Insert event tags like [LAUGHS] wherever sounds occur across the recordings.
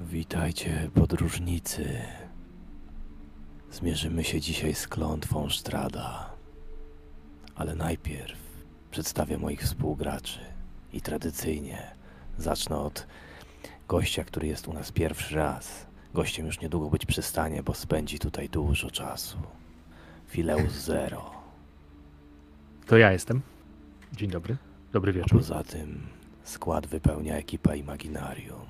Witajcie, podróżnicy. Zmierzymy się dzisiaj z klątwą Strada. Ale najpierw przedstawię moich współgraczy. I tradycyjnie zacznę od gościa, który jest u nas pierwszy raz. Gościem już niedługo być przystanie, bo spędzi tutaj dużo czasu. Fileus Zero. To ja jestem. Dzień dobry. Dobry A wieczór. poza tym skład wypełnia ekipa Imaginarium.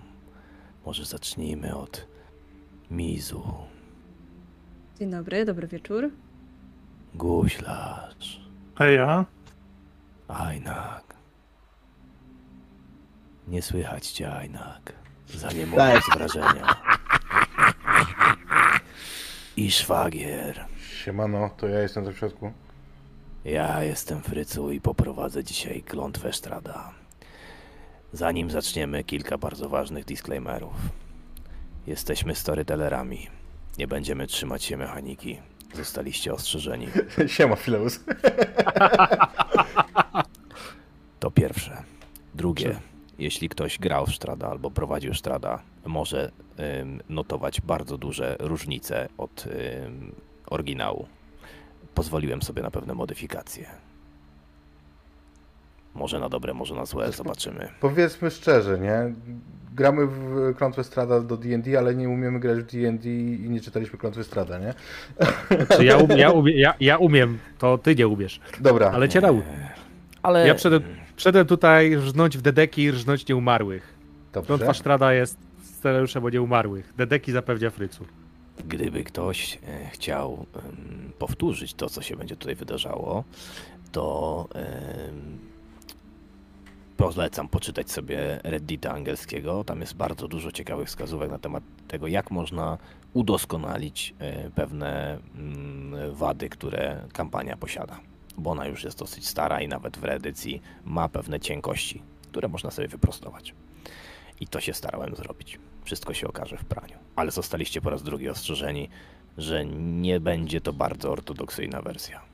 Może zacznijmy od Mizu, Dzień dobry, dobry wieczór. Guślarz, A ja? Ajnak. Nie słychać cię, Ajnak. Za nie Tak. z wrażenia. I szwagier. Siemano, to ja jestem w środku. Ja jestem Frycu i poprowadzę dzisiaj klątwę Strada. Zanim zaczniemy, kilka bardzo ważnych disclaimerów. Jesteśmy storytellerami. Nie będziemy trzymać się mechaniki. Zostaliście ostrzeżeni. [LAUGHS] Siema, Fileus. [LAUGHS] To pierwsze. Drugie, jeśli ktoś grał w Strada albo prowadził Strada, może ym, notować bardzo duże różnice od ym, oryginału. Pozwoliłem sobie na pewne modyfikacje. Może na dobre, może na złe, zobaczymy. Powiedzmy szczerze, nie? Gramy w Klątwę Strada do D&D, ale nie umiemy grać w D&D i nie czytaliśmy Klątwy Strada, nie? Czy ja, um, ja, umie, ja, ja umiem, to ty nie umiesz. Dobra, Ale cię nauczę. Ale Ja przyszedłem, przyszedłem tutaj rżnąć w dedeki i rżnąć nieumarłych. dobrze. Klątwa Sztrada jest scenariuszem o nieumarłych. Dedeki zapewnia Frycu. gdyby ktoś e, chciał powtórzyć to, co się będzie tutaj wydarzało, to polecam poczytać sobie Reddita angielskiego. Tam jest bardzo dużo ciekawych wskazówek na temat tego, jak można udoskonalić e, pewne mm, wady, które kampania posiada. Bo ona już jest dosyć stara i nawet w reedycji ma pewne cienkości, które można sobie wyprostować. I to się starałem zrobić. Wszystko się okaże w praniu. Ale zostaliście po raz drugi ostrzeżeni, że nie będzie to bardzo ortodoksyjna wersja.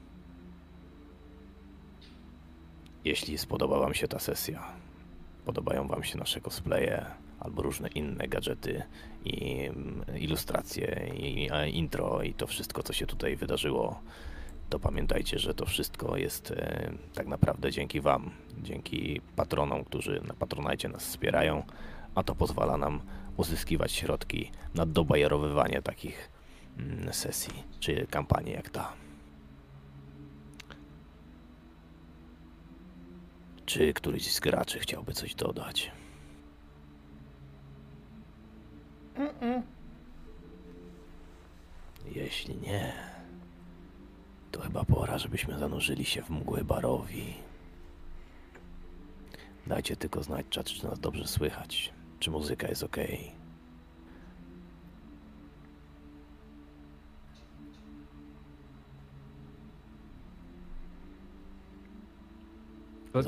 Jeśli spodoba Wam się ta sesja, podobają Wam się nasze cosplaye albo różne inne gadżety i mm, ilustracje i intro i to wszystko, co się tutaj wydarzyło, to pamiętajcie, że to wszystko jest e, tak naprawdę dzięki Wam, dzięki patronom, którzy na Patronajcie nas wspierają, a to pozwala nam uzyskiwać środki na dobajerowywanie takich mm, sesji czy kampanii jak ta. Czy któryś z graczy chciałby coś dodać? Jeśli nie, to chyba pora, żebyśmy zanurzyli się w mgły barowi. Dajcie tylko znać, czy nas dobrze słychać, czy muzyka jest ok.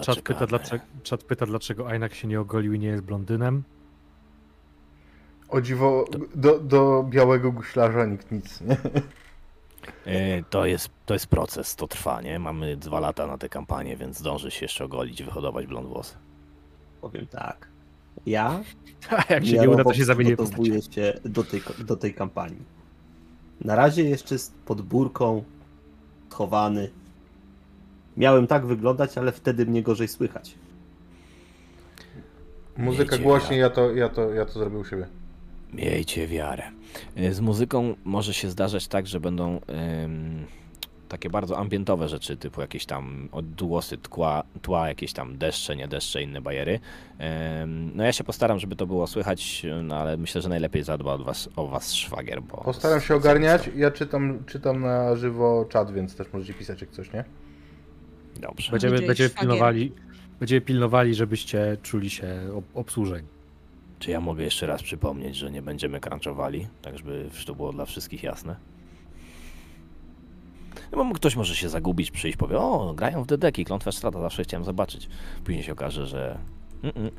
Czat pyta, dlaczego, czat pyta, dlaczego Ajnak się nie ogolił i nie jest blondynem. O dziwo, do, do białego guślarza nikt nic, nie? E, To jest, to jest proces, to trwa, nie? Mamy dwa lata na tę kampanię, więc zdąży się jeszcze ogolić, wyhodować blond włosy. Powiem tak. Ja [LAUGHS] A jak się nie uda, to się zamieni w się do tej, do tej kampanii. Na razie jeszcze z podbórką, schowany. Miałem tak wyglądać, ale wtedy mnie gorzej słychać. Muzyka Wiecie, głośniej, ja to, ja, to, ja to zrobię u siebie. Miejcie wiarę. E, Z muzyką może się zdarzać tak, że będą em, takie bardzo ambientowe rzeczy, typu jakieś tam odgłosy tła, tła, jakieś tam deszcze, nie deszcze, inne bajery. Em, no ja się postaram, żeby to było słychać, no ale myślę, że najlepiej zadba od was, o was szwagier, bo... Postaram się ogarniać. Ja czytam, czytam na żywo czat, więc też możecie pisać jak coś, nie? Dobrze. Będziemy, Będzie będziemy, szwagier. pilnowali, będziemy pilnowali, żebyście czuli się ob obsłużeni. Czy ja mogę jeszcze raz przypomnieć, że nie będziemy crunchowali, tak żeby to było dla wszystkich jasne? No bo ktoś może się zagubić, przyjść, powie, o, grają w Dedeki, Klątwa Strata, zawsze chciałem zobaczyć. Później się okaże, że mm-mm.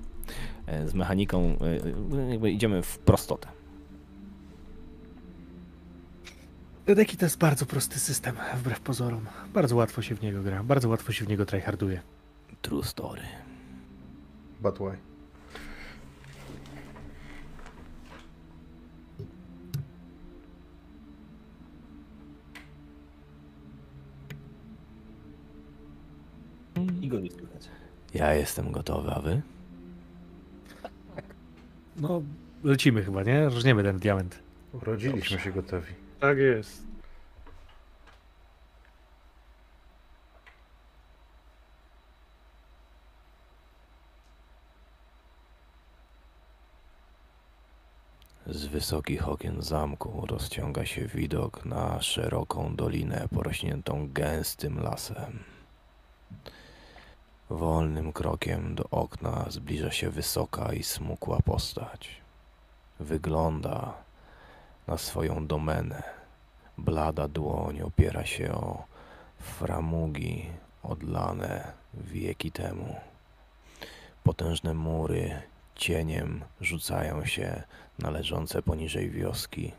E, z mechaniką e, jakby idziemy w prostotę. Deki to jest bardzo prosty system, wbrew pozorom. Bardzo łatwo się w niego gra, bardzo łatwo się w niego tryharduje. True story. But why? I go nie słychać. Ja jestem gotowy, a wy? No, lecimy chyba, nie? Różniemy ten diament. Urodziliśmy Dobrze. się gotowi. Tak jest. Z wysokich okien zamku rozciąga się widok na szeroką dolinę porośniętą gęstym lasem. Wolnym krokiem do okna zbliża się wysoka i smukła postać. Wygląda na swoją domenę. Blada dłoń opiera się o framugi odlane wieki temu. Potężne mury cieniem rzucają się na leżące poniżej wioski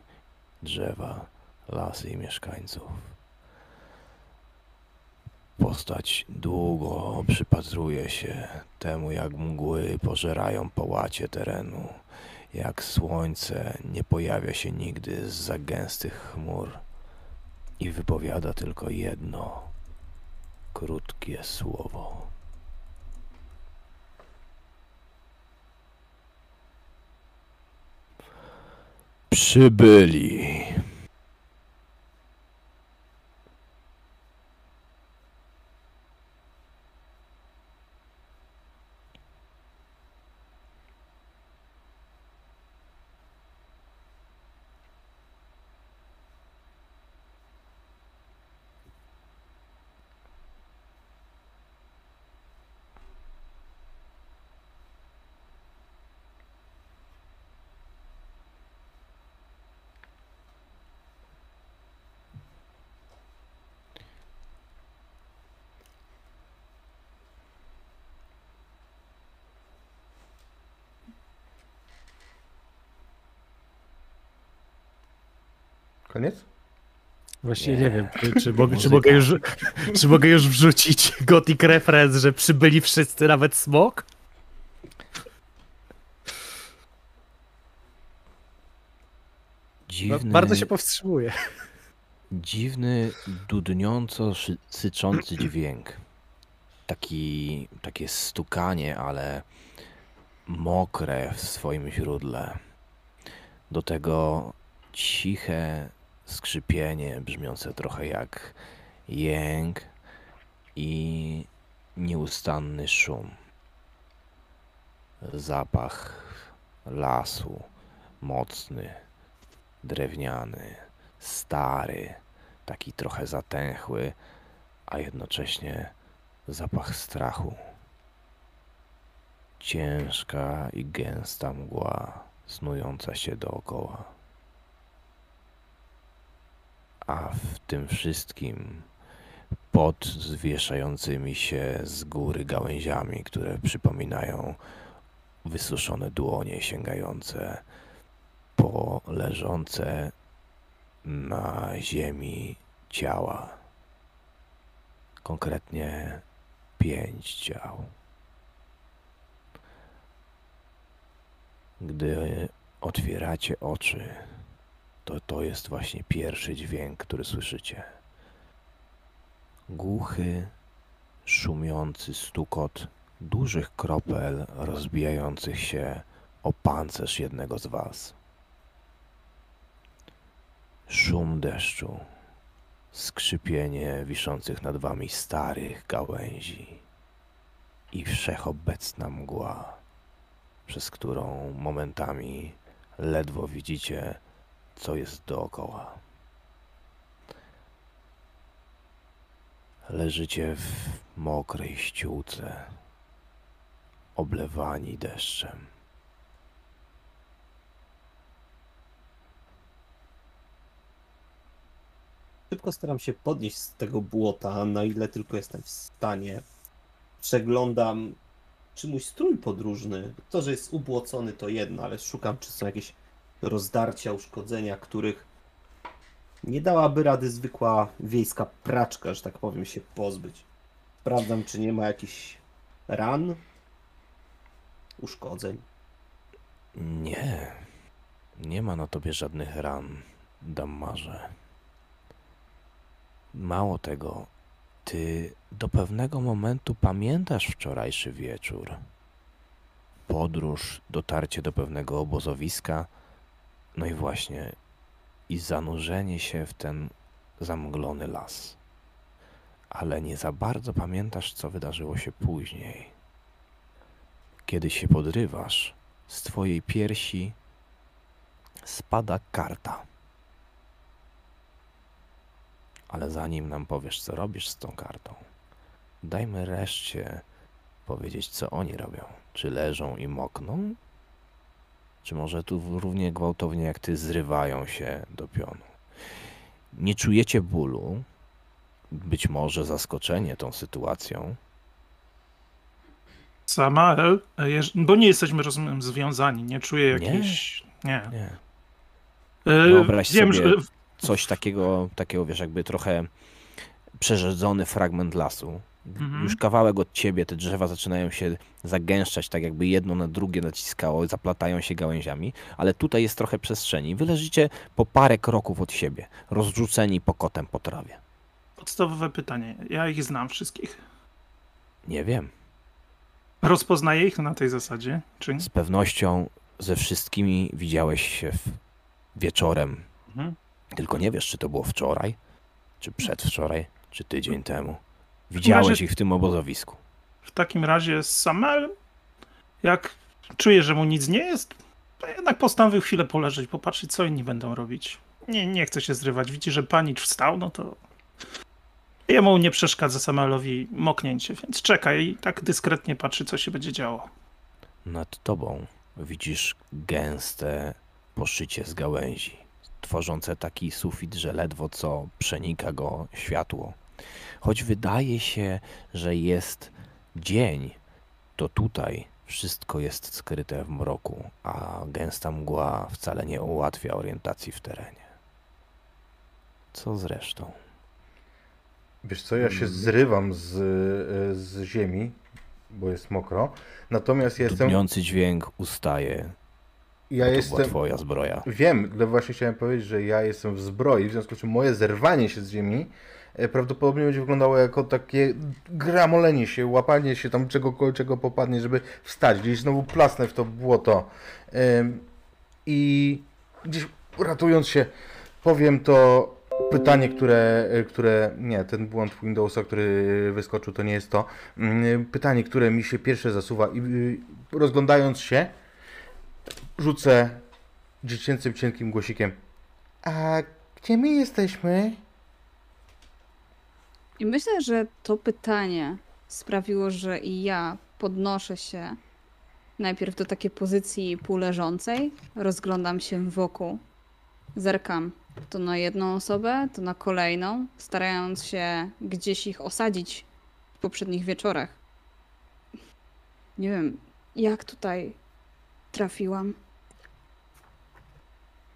drzewa, lasy i mieszkańców. Postać długo przypatruje się temu, jak mgły pożerają połacie terenu, jak słońce nie pojawia się nigdy z za gęstych chmur i wypowiada tylko jedno krótkie słowo. Przybyli. Koniec? Właściwie Nie. nie, wiem, czy, czy, [LAUGHS] mogę, czy, mogę już, czy mogę już wrzucić [LAUGHS] gothic reference, że przybyli wszyscy, nawet smok? No, Dziwny, bardzo się powstrzymuję. [LAUGHS] dziwny, dudniąco syczący dźwięk. Taki, takie stukanie, ale mokre w swoim źródle. Do tego ciche skrzypienie brzmiące trochę jak jęk i nieustanny szum. Zapach lasu, mocny, drewniany, stary, taki trochę zatęchły, a jednocześnie zapach strachu. Ciężka i gęsta mgła snująca się dookoła. A w tym wszystkim pod zwieszającymi się z góry gałęziami, które przypominają wysuszone dłonie sięgające po leżące na ziemi ciała. Konkretnie pięć ciał. Gdy otwieracie oczy, to to jest właśnie pierwszy dźwięk, który słyszycie. Głuchy, szumiący stukot dużych kropel rozbijających się o pancerz jednego z was. Szum deszczu, skrzypienie wiszących nad wami starych gałęzi i wszechobecna mgła, przez którą momentami ledwo widzicie, co jest dookoła. Leżycie w mokrej ściółce, oblewani deszczem. Szybko staram się podnieść z tego błota, na ile tylko jestem w stanie. Przeglądam, czy mój strój podróżny, to, że jest ubłocony to jedno, ale szukam, czy są jakieś rozdarcia, uszkodzenia, których nie dałaby rady zwykła wiejska praczka, że tak powiem, się pozbyć. Sprawdzam, czy nie ma jakichś ran, uszkodzeń. Nie, nie ma na tobie żadnych ran, damarze. Mało tego, Ty do pewnego momentu pamiętasz wczorajszy wieczór. Podróż, dotarcie do pewnego obozowiska, no i właśnie, i zanurzenie się w ten zamglony las. Ale nie za bardzo pamiętasz, co wydarzyło się później. Kiedy się podrywasz, z twojej piersi spada karta. Ale zanim nam powiesz, co robisz z tą kartą, dajmy reszcie powiedzieć, co oni robią. Czy leżą i mokną? Czy może tu równie gwałtownie jak ty zrywają się do pionu? Nie czujecie bólu, być może zaskoczenie tą sytuacją, jeż- bo nie jesteśmy, rozumiem, związani, nie czuję jakiejś... Nie. nie. E, Wyobraź Wiem, sobie- że coś takiego, takiego, wiesz, jakby trochę przerzedzony fragment lasu. Mhm. Już kawałek od ciebie, te drzewa zaczynają się zagęszczać, tak jakby jedno na drugie naciskało, zaplatają się gałęziami, ale tutaj jest trochę przestrzeni. Wy leżycie po parę kroków od siebie, rozrzuceni pokotem po trawie. podstawowe pytanie. Ja ich znam wszystkich. Nie wiem. Rozpoznaję ich na tej zasadzie, czy nie? Z pewnością ze wszystkimi widziałeś się wieczorem. Mhm. Tylko nie wiesz, czy to było wczoraj, czy przedwczoraj, czy tydzień temu. Widziałeś razie- ich w tym obozowisku. W takim razie Samael, jak czuję, że mu nic nie jest, to jednak postanowił chwilę poleżeć, popatrzeć, co inni będą robić. Nie, nie chce się zrywać. Widzi, że panicz wstał, no to jemu nie przeszkadza Samuelowi moknięcie, więc czeka i tak dyskretnie patrzy, co się będzie działo. Nad tobą widzisz gęste poszycie z gałęzi, tworzące taki sufit, że ledwo co przenika go światło. Choć wydaje się, że jest dzień, to tutaj wszystko jest skryte w mroku, a gęsta mgła wcale nie ułatwia orientacji w terenie. Co zresztą? Wiesz co, ja się Mhm. zrywam z, e, z ziemi, bo jest mokro. Natomiast ja jestem. Dudniący dźwięk ustaje. Ja to była jestem. twoja zbroja. Wiem, ale właśnie chciałem powiedzieć, że ja jestem w zbroi, w związku z czym moje zerwanie się z ziemi prawdopodobnie będzie wyglądało jako takie gramolenie się, łapanie się tam czego, czego popadnie, żeby wstać. Gdzieś znowu plasnę w to błoto. I gdzieś ratując się, powiem to pytanie, które, e, które nie, ten błąd Windowsa, który wyskoczył, to nie jest to. Ym, Pytanie, które mi się pierwsze zasuwa i y, rozglądając się, rzucę dziecięcym, cienkim głosikiem. A gdzie my jesteśmy? I myślę, że to pytanie sprawiło, że i ja podnoszę się najpierw do takiej pozycji półleżącej, rozglądam się wokół, zerkam to na jedną osobę, to na kolejną, starając się gdzieś ich osadzić w poprzednich wieczorach. Nie wiem, jak tutaj trafiłam.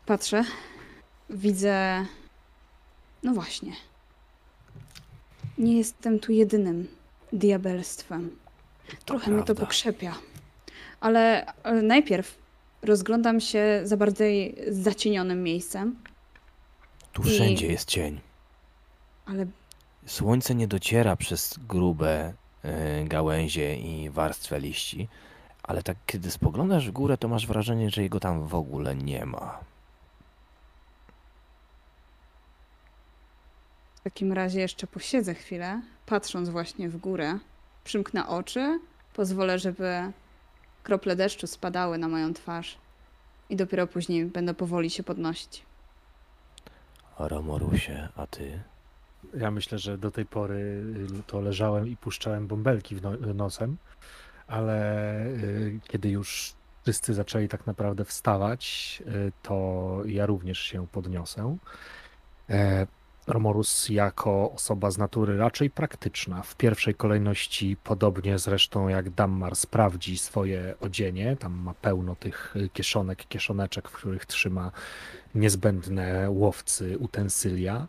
Patrzę, widzę. No właśnie. Nie jestem tu jedynym diabelstwem. Trochę mnie to pokrzepia. Ale, ale najpierw rozglądam się za bardziej zacienionym miejscem, Tu I- wszędzie jest cień. ale Słońce nie dociera przez grube e, gałęzie i warstwę liści, ale tak kiedy spoglądasz w górę, to masz wrażenie, że jego tam w ogóle nie ma. Takim razie jeszcze posiedzę chwilę, patrząc właśnie w górę. Przymknę oczy, pozwolę, żeby krople deszczu spadały na moją twarz. I dopiero później będę powoli się podnosić. Romorusie, a ty? Ja myślę, że do tej pory y, to leżałem i puszczałem bąbelki w no, nosem, ale y, kiedy już wszyscy zaczęli tak naprawdę wstawać, y, to ja również się podniosę. Romorus jako osoba z natury raczej praktyczna, w pierwszej kolejności, podobnie zresztą jak Dammar, sprawdzi swoje odzienie. Tam ma pełno tych y, kieszonek, kieszoneczek, w których trzyma niezbędne łowcy utensylia.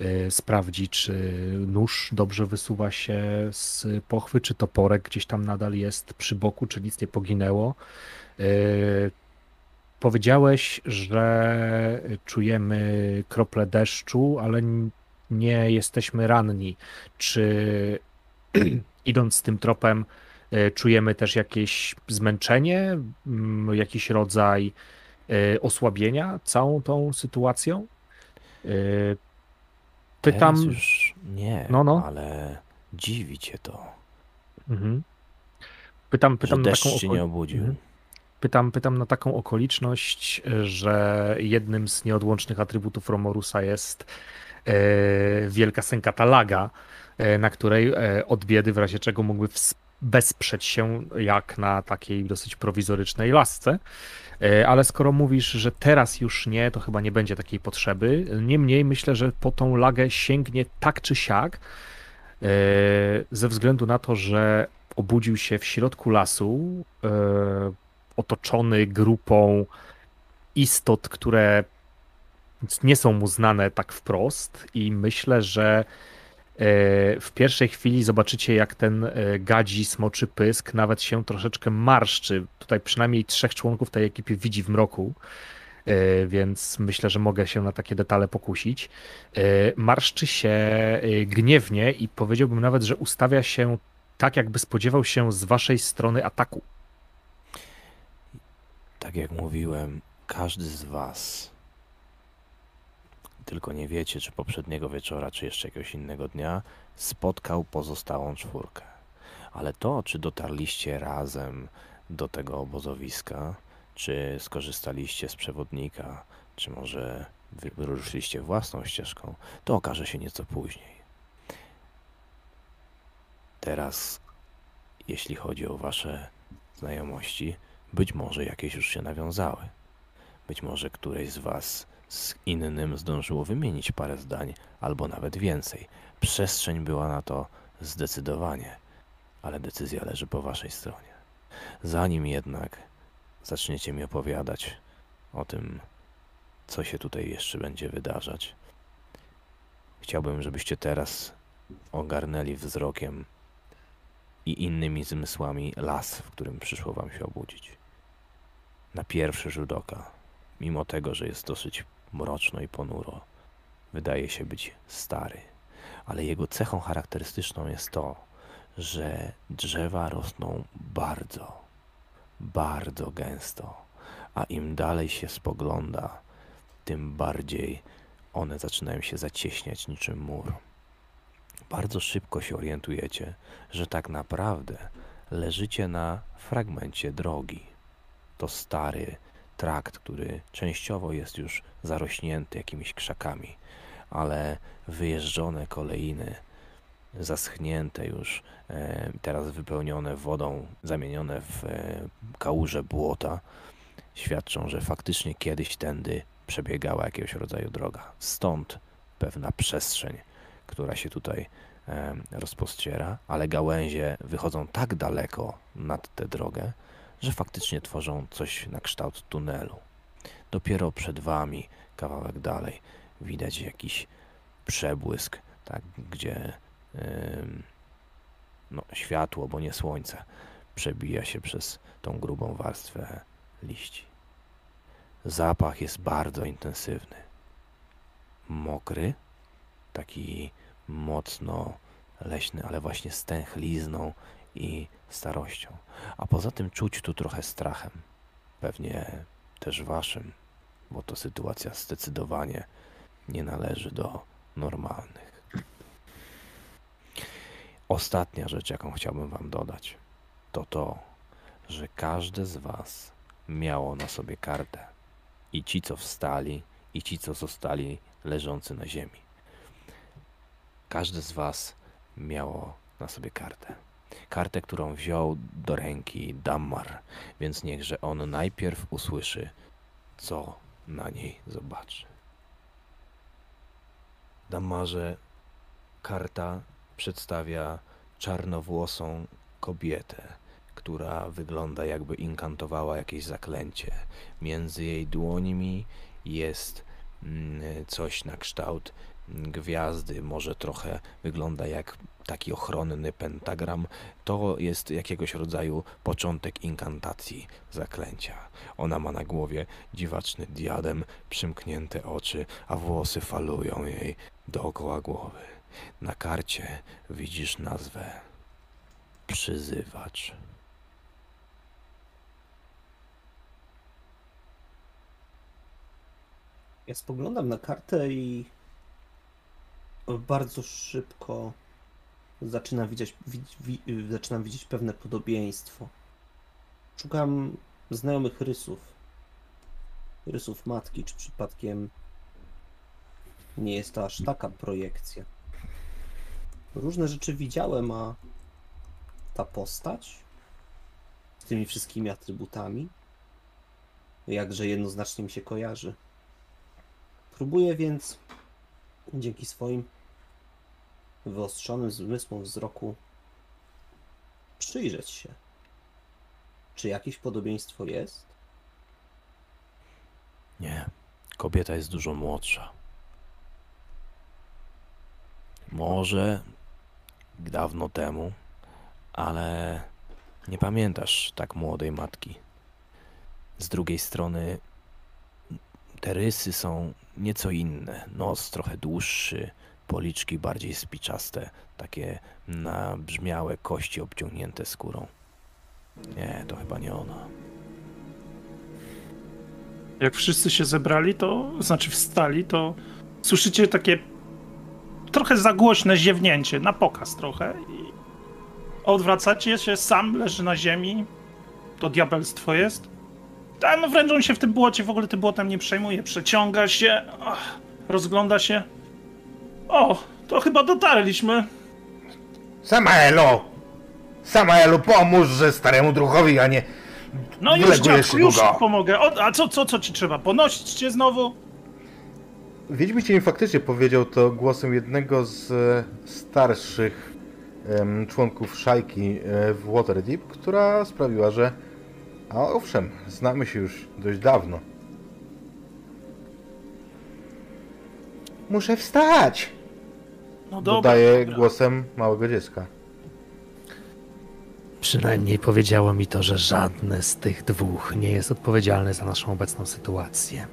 Y, Sprawdzi, czy nóż dobrze wysuwa się z pochwy, czy toporek gdzieś tam nadal jest przy boku, czy nic nie poginęło. Y, Powiedziałeś, że czujemy krople deszczu, ale nie jesteśmy ranni, czy [CLEARS THROAT] idąc tym tropem e, czujemy też jakieś zmęczenie, mm, jakiś rodzaj e, osłabienia całą tą sytuacją? E, Pytam. Teraz już nie, No, no. ale dziwi cię to, Mhm. Pytam, pytam że na deszcz taką cię oko- nie obudził. Mhm. Pytam, pytam na taką okoliczność, że jednym z nieodłącznych atrybutów Romorusa jest e, wielka sękata laga, e, na której e, od biedy w razie czego mógłby wesprzeć się jak na takiej dosyć prowizorycznej lasce. Ale skoro mówisz, że teraz już nie, to chyba nie będzie takiej potrzeby. Niemniej myślę, że po tą lagę sięgnie tak czy siak, ze względu na to, że obudził się w środku lasu, otoczony grupą istot, które nie są mu znane tak wprost i myślę, że e, w pierwszej chwili zobaczycie, jak ten e, gadzi smoczy pysk nawet się troszeczkę marszczy. Tutaj przynajmniej trzech członków tej ekipy widzi w mroku, e, więc myślę, że mogę się na takie detale pokusić. Marszczy się gniewnie i powiedziałbym nawet, że ustawia się tak, jakby spodziewał się z waszej strony ataku. Tak jak mówiłem, każdy z was, tylko nie wiecie, czy poprzedniego wieczora, czy jeszcze jakiegoś innego dnia, spotkał pozostałą czwórkę. Ale to, czy dotarliście razem do tego obozowiska, czy skorzystaliście z przewodnika, czy może wy wyruszyliście własną ścieżką, to okaże się nieco później. Teraz, jeśli chodzi o wasze znajomości, być może jakieś już się nawiązały. Być może któreś z Was z innym zdążyło wymienić parę zdań, albo nawet więcej. Przestrzeń była na to zdecydowanie, ale decyzja leży po Waszej stronie. Zanim jednak zaczniecie mi opowiadać o tym, co się tutaj jeszcze będzie wydarzać, chciałbym, żebyście teraz ogarnęli wzrokiem i innymi zmysłami las, w którym przyszło Wam się obudzić na pierwszy rzut oka, mimo tego, że jest dosyć mroczno i ponuro, wydaje się być stary. Ale jego cechą charakterystyczną jest to, że drzewa rosną bardzo, bardzo gęsto, a im dalej się spogląda, tym bardziej one zaczynają się zacieśniać niczym mur. Bardzo szybko się orientujecie, że tak naprawdę leżycie na fragmencie drogi to stary trakt, który częściowo jest już zarośnięty jakimiś krzakami, ale wyjeżdżone kolejny, zaschnięte już, e, teraz wypełnione wodą, zamienione w e, kałuże błota, świadczą, że faktycznie kiedyś tędy przebiegała jakiegoś rodzaju droga. Stąd pewna przestrzeń, która się tutaj e, rozpościera, ale gałęzie wychodzą tak daleko nad tę drogę, że faktycznie tworzą coś na kształt tunelu. Dopiero przed wami, kawałek dalej, widać jakiś przebłysk, tak, gdzie ym, no, światło, bo nie słońce, przebija się przez tą grubą warstwę liści. Zapach jest bardzo intensywny. Mokry, taki mocno leśny, ale właśnie stęchlizną i starością. A poza tym czuć tu trochę strachem. Pewnie też waszym, bo to sytuacja zdecydowanie nie należy do normalnych. Ostatnia rzecz, jaką chciałbym wam dodać, to to, że każde z was miało na sobie kartę. I ci, co wstali, i ci, co zostali leżący na ziemi. Każde z was miało na sobie kartę kartę, którą wziął do ręki Dammar, więc niechże on najpierw usłyszy, co na niej zobaczy. Dammarze, karta przedstawia czarnowłosą kobietę, która wygląda jakby inkantowała jakieś zaklęcie. Między jej dłońmi jest mm, coś na kształt gwiazdy, może trochę wygląda jak taki ochronny pentagram, to jest jakiegoś rodzaju początek inkantacji, zaklęcia. Ona ma na głowie dziwaczny diadem, przymknięte oczy, a włosy falują jej dookoła głowy. Na karcie widzisz nazwę Przyzywacz. Ja spoglądam na kartę i bardzo szybko zaczynam widzieć, widz- wi, zaczynam widzieć pewne podobieństwo. Szukam znajomych rysów. Rysów matki, czy przypadkiem nie jest to aż taka projekcja. Różne rzeczy widziałem, a ta postać z tymi wszystkimi atrybutami jakże jednoznacznie mi się kojarzy. Próbuję więc dzięki swoim wyostrzonym zmysłom wzroku przyjrzeć się. Czy jakieś podobieństwo jest? Nie, kobieta jest dużo młodsza. Może dawno temu, ale nie pamiętasz tak młodej matki. Z drugiej strony, te rysy są nieco inne. Nos trochę dłuższy, policzki bardziej spiczaste, takie nabrzmiałe kości obciągnięte skórą. Nie, to chyba nie ona. Jak wszyscy się zebrali, to znaczy wstali, to słyszycie takie trochę za głośne ziewnięcie, na pokaz trochę. I odwracacie się, sam leży na ziemi. To diabelstwo jest. A no wręcz on się w tym błocie, w ogóle tym błotem nie przejmuje. Przeciąga się, ach, rozgląda się. O, to chyba dotarliśmy. Samaelo! Samaelo, pomóż że staremu druhowi, a nie... No już dziadku, się już długo. pomogę. O, a co, co, co ci trzeba? Ponosić cię znowu? Wiedźmin mi faktycznie powiedział to głosem jednego z e, starszych em, członków szajki e, w Waterdeep, która sprawiła, że... A owszem, znamy się już dość dawno. Muszę wstać! No dobra. Dodaje dobra. głosem małego dziecka. Przynajmniej powiedziało mi to, że żadne z tych dwóch nie jest odpowiedzialne za naszą obecną sytuację.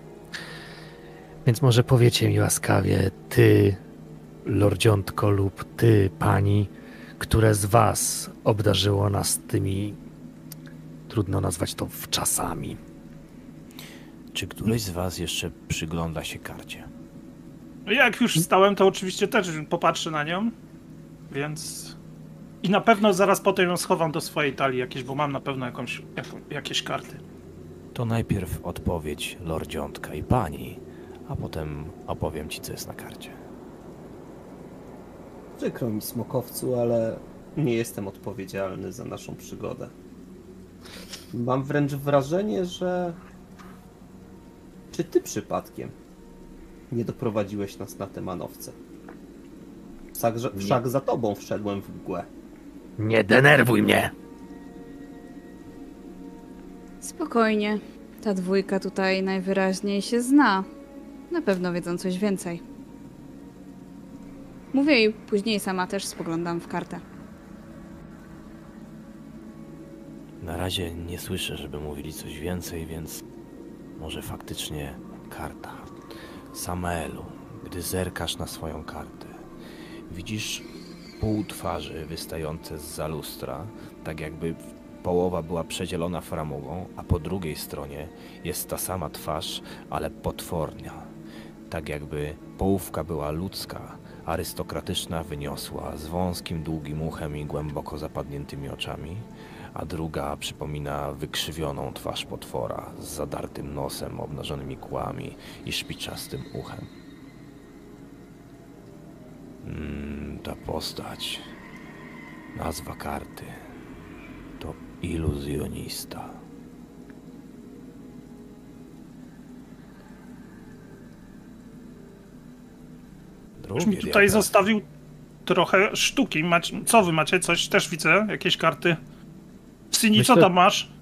Więc może powiecie mi łaskawie, ty, lordziątko, lub ty, pani, które z was obdarzyło nas tymi, trudno nazwać to wczasami. Czy któryś z was jeszcze przygląda się karcie? Jak już stałem, to oczywiście też popatrzę na nią, więc... I na pewno zaraz potem ją schowam do swojej talii jakieś, bo mam na pewno jakąś, jaką, jakieś karty. To najpierw odpowiedź lordziątka i pani, a potem opowiem ci, co jest na karcie. Przykro mi, smokowcu, ale nie jestem odpowiedzialny za naszą przygodę. Mam wręcz wrażenie, że. Czy ty przypadkiem nie doprowadziłeś nas na te manowce? Wszakże, wszak za tobą wszedłem w mgłę. Nie denerwuj mnie! Spokojnie. Ta dwójka tutaj najwyraźniej się zna. Na pewno wiedzą coś więcej. Mówię i później sama też spoglądam w kartę. Na razie nie słyszę, żeby mówili coś więcej, więc może faktycznie karta. Samaelu, gdy zerkasz na swoją kartę, widzisz pół twarzy wystające z lustra, tak jakby połowa była przedzielona framugą, a po drugiej stronie jest ta sama twarz, ale potwornia. Tak jakby połówka była ludzka, arystokratyczna, wyniosła, z wąskim, długim uchem i głęboko zapadniętymi oczami, a druga przypomina wykrzywioną twarz potwora z zadartym nosem, obnażonymi kłami i szpiczastym uchem. Mm, ta postać, nazwa karty, to iluzjonista. Już mi Drugie tutaj zostawił trochę sztuki. Co wy macie? Coś też widzę? Jakieś karty? Syni, co Myślę- tam masz?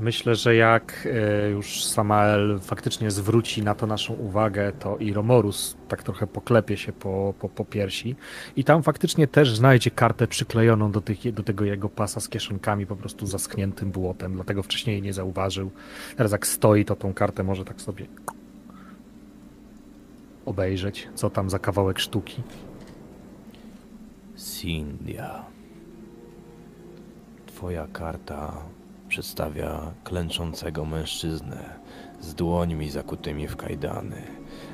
Myślę, że jak e, już Samael faktycznie zwróci na to naszą uwagę, to i Romorus tak trochę poklepie się po, po, po piersi i tam faktycznie też znajdzie kartę przyklejoną do, tych, do tego jego pasa z kieszonkami, po prostu zaschniętym błotem, dlatego wcześniej jej nie zauważył. Teraz jak stoi, to tą kartę może tak sobie obejrzeć, co tam za kawałek sztuki. Cindia. Twoja karta przedstawia klęczącego mężczyznę z dłońmi zakutymi w kajdany,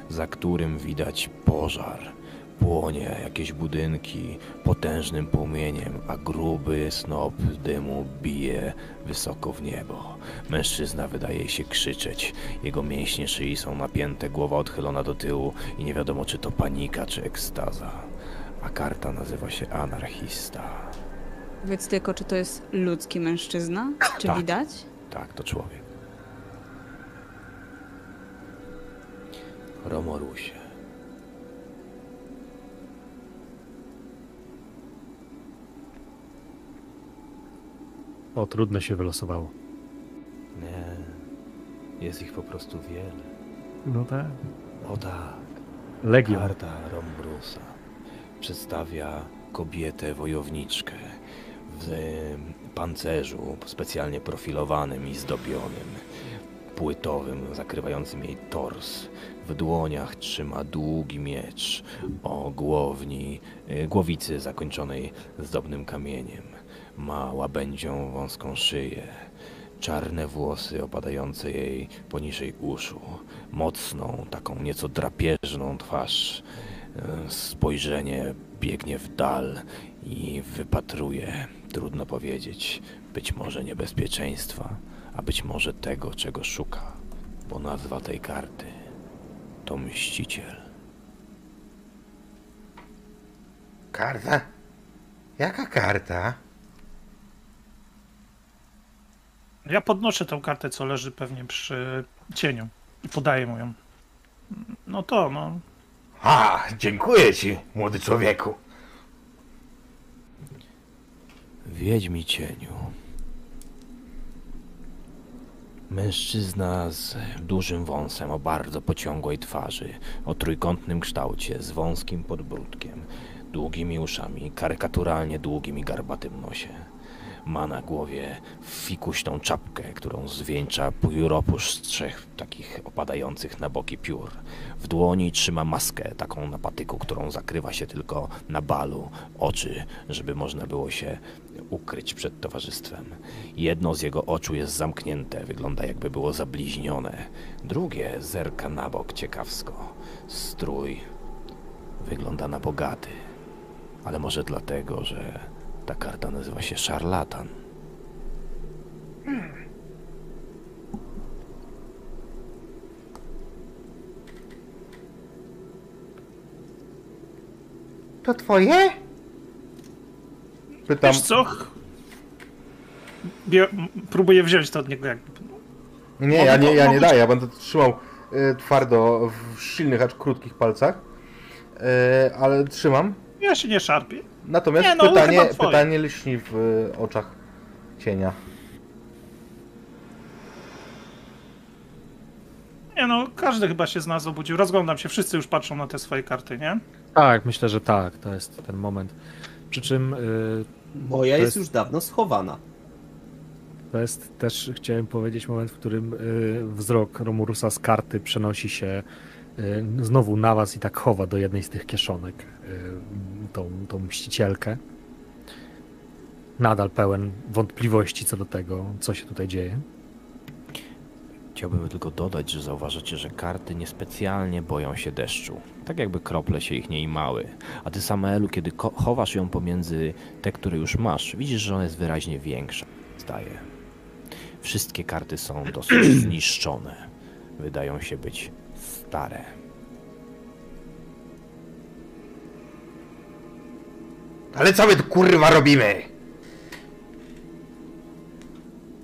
za którym widać pożar. Płonie jakieś budynki potężnym płomieniem, a gruby snop dymu bije wysoko w niebo. Mężczyzna wydaje się krzyczeć. Jego mięśnie szyi są napięte, głowa odchylona do tyłu i nie wiadomo czy to panika, czy ekstaza. A karta nazywa się Anarchista. Powiedz tylko, czy to jest ludzki mężczyzna? Czy Tak. widać? Tak, to człowiek. Romorusie. O, trudne się wylosowało. Nie, jest ich po prostu wiele. No tak. O tak, Legion. karta Rombrusa przedstawia kobietę wojowniczkę pancerzu specjalnie profilowanym i zdobionym, płytowym, zakrywającym jej tors. W dłoniach trzyma długi miecz o głowni, y, głowicy zakończonej zdobnym kamieniem. Ma łabędzią wąską szyję, czarne włosy opadające jej poniżej uszu, mocną, taką nieco drapieżną twarz. E, Spojrzenie biegnie w dal i wypatruje, trudno powiedzieć, być może niebezpieczeństwa, a być może tego, czego szuka, bo nazwa tej karty to Mściciel. Karta? Jaka karta? Ja podnoszę tą kartę, co leży pewnie przy cieniu i podaję mu ją. No to, no. A, dziękuję ci, młody człowieku. Wiedźmi cieniu. Mężczyzna z dużym wąsem o bardzo pociągłej twarzy, o trójkątnym kształcie, z wąskim podbródkiem, długimi uszami, karykaturalnie długim i garbatym nosie. Ma na głowie fikuśną czapkę, którą zwieńcza pióropusz z trzech takich opadających na boki piór. W dłoni trzyma maskę, taką na patyku, którą zakrywa się tylko na balu, oczy, żeby można było się ukryć przed towarzystwem. Jedno z jego oczu jest zamknięte, wygląda jakby było zabliźnione. Drugie zerka na bok ciekawsko. Strój wygląda na bogaty, ale może dlatego, że ta karta nazywa się szarlatan. To twoje? Pytam. Wiesz co? M- próbuję wziąć to od niego jakby. Nie, ja nie, ja nie daję, ja będę to trzymał y, twardo w silnych, acz krótkich palcach. Y, ale trzymam. Ja się nie szarpię. Natomiast Nie, no, pytanie, chyba twoje. pytanie lśni w y, oczach cienia. Nie no, każdy chyba się z nas obudził. Rozglądam się, wszyscy już patrzą na te swoje karty, nie? Tak, myślę, że tak, to jest ten moment. Przy czym y, Moja To jest jest- już dawno schowana. to jest też, chciałem powiedzieć, moment, w którym y, wzrok Romurusa z karty przenosi się y, znowu na was i tak chowa do jednej z tych kieszonek, y, tą, tą mścicielkę. Nadal pełen wątpliwości co do tego, co się tutaj dzieje. Chciałbym tylko dodać, że zauważacie, że karty niespecjalnie boją się deszczu. Tak jakby krople się ich nie imały. A ty, Samuelu, kiedy chowasz ją pomiędzy te, które już masz, widzisz, że ona jest wyraźnie większa. Zdaje. Wszystkie karty są [CLEARS THROAT] dosyć zniszczone. Wydają się być stare. Ale co my tu kurwa robimy?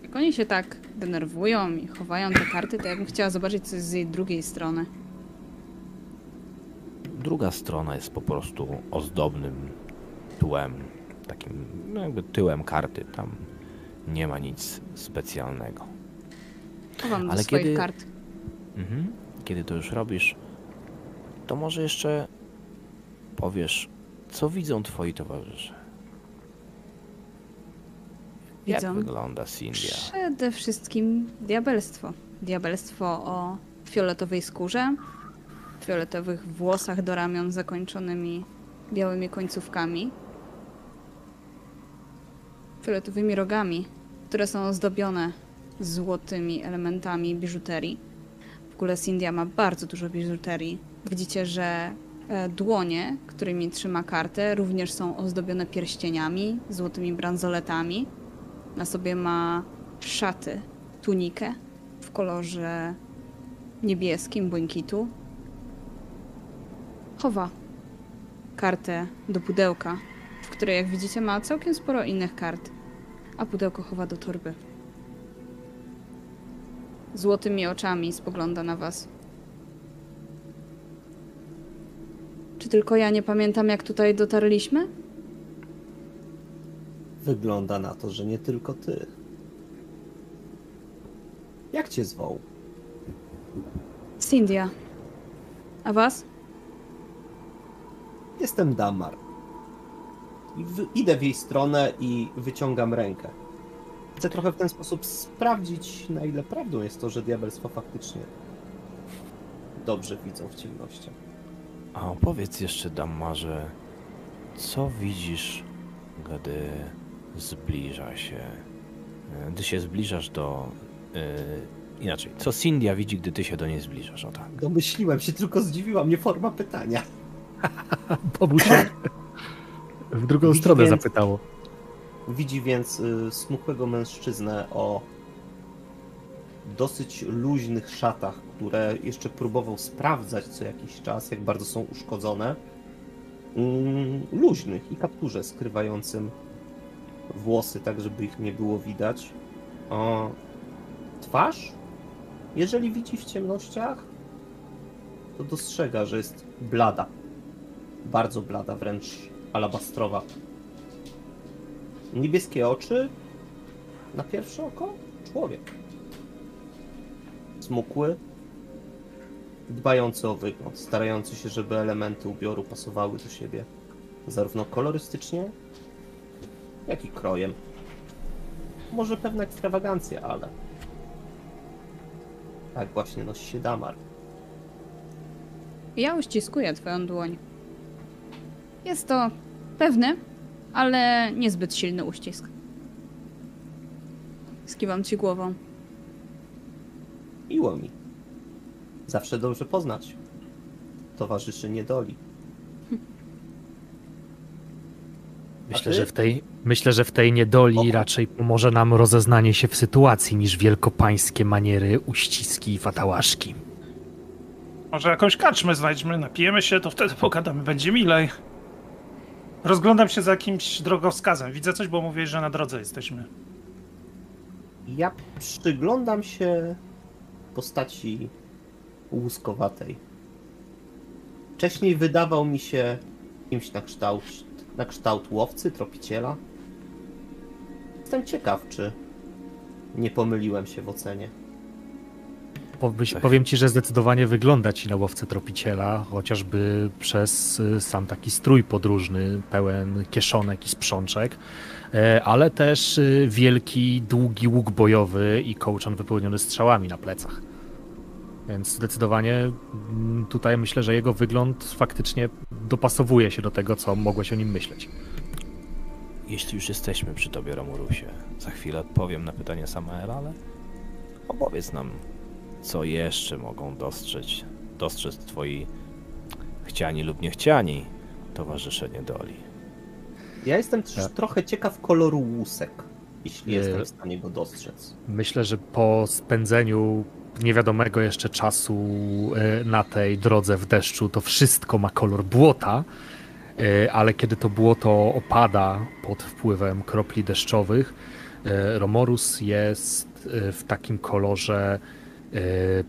Jak oni się tak denerwują i chowają te karty, to ja bym chciała zobaczyć coś z jej drugiej strony. Druga strona jest po prostu ozdobnym tłem, takim no jakby tyłem karty. Tam nie ma nic specjalnego. Chowam do Ale swoich kiedy- kart. Mhm. Kiedy to już robisz, to może jeszcze powiesz, co widzą twoi towarzysze. Jak Widzą wygląda Cindia? przede wszystkim diabelstwo. Diabelstwo o fioletowej skórze, fioletowych włosach do ramion zakończonymi białymi końcówkami, fioletowymi rogami, które są ozdobione złotymi elementami biżuterii. W ogóle Cindia ma bardzo dużo biżuterii. Widzicie, że e, dłonie, którymi trzyma kartę, również są ozdobione pierścieniami, złotymi bransoletami. Na sobie ma szaty, tunikę w kolorze niebieskim, błękitu. Chowa kartę do pudełka, w której, jak widzicie, ma całkiem sporo innych kart, a pudełko chowa do torby. Złotymi oczami spogląda na was. Czy tylko ja nie pamiętam, jak tutaj dotarliśmy? Wygląda na to, że nie tylko ty. Jak cię zwoł? Cindia. A was? Jestem Damar. Idę w jej stronę i wyciągam rękę. Chcę trochę w ten sposób sprawdzić, na ile prawdą jest to, że diabelstwo faktycznie dobrze widzą w ciemnościach. A opowiedz jeszcze, Damarze, co widzisz, gdy zbliża się, e, gdy się zbliżasz do... e, inaczej, co Cindia widzi, gdy ty się do niej zbliżasz, o tak. Domyśliłem się, tylko zdziwiła mnie forma pytania. [LAUGHS] Bobu się w drugą Widzi stronę więc- zapytało. Widzi więc y, smukłego mężczyznę o dosyć luźnych szatach, które jeszcze próbował sprawdzać co jakiś czas, jak bardzo są uszkodzone. Mm, luźnych i kapturze skrywającym włosy, tak żeby ich nie było widać. O, twarz? Jeżeli widzi w ciemnościach, to dostrzega, że jest blada. Bardzo blada, wręcz alabastrowa. Niebieskie oczy. Na pierwsze oko człowiek. Smukły. Dbający o wygląd, starający się, żeby elementy ubioru pasowały do siebie. Zarówno kolorystycznie, jak i krojem. Może pewna ekstrawagancja, ale. Tak właśnie nosi się Damar. Ja uściskuję twoją dłoń. Jest to pewny, ale niezbyt silny uścisk. Skiwam ci głową. Miło mi. Zawsze dobrze poznać. Towarzyszy niedoli. Myślę, że w tej, myślę, że w tej niedoli O. raczej pomoże nam rozeznanie się w sytuacji niż wielkopańskie maniery, uściski i fatałaszki. Może jakąś karczmę znajdźmy, napijemy się, to wtedy pogadamy, będzie milej. Rozglądam się za jakimś drogowskazem. Widzę coś, bo mówię, że na drodze jesteśmy. Ja przyglądam się postaci łuskowatej. Wcześniej wydawał mi się kimś na kształt, na kształt łowcy, tropiciela. Jestem ciekaw, czy nie pomyliłem się w ocenie. Powiem ci, że zdecydowanie wygląda ci na łowcę tropiciela, chociażby przez y, sam taki strój podróżny, pełen kieszonek i sprzączek, e, ale też y, wielki, długi łuk bojowy i kołczan wypełniony strzałami na plecach. Więc zdecydowanie mm, tutaj myślę, że jego wygląd faktycznie dopasowuje się do tego, co mogłeś o nim myśleć. Jeśli już jesteśmy przy tobie, Romurusie, za chwilę odpowiem na pytanie Samaela, ale opowiedz nam, co jeszcze mogą dostrzec, dostrzec twoi chciani lub niechciani towarzysze niedoli. Ja jestem też Tak. trochę ciekaw koloru łusek, jeśli Nie. jestem w stanie go dostrzec. Myślę, że po spędzeniu niewiadomego jeszcze czasu e, na tej drodze w deszczu, to wszystko ma kolor błota, e, ale kiedy to błoto opada pod wpływem kropli deszczowych, e, Romorus jest w takim kolorze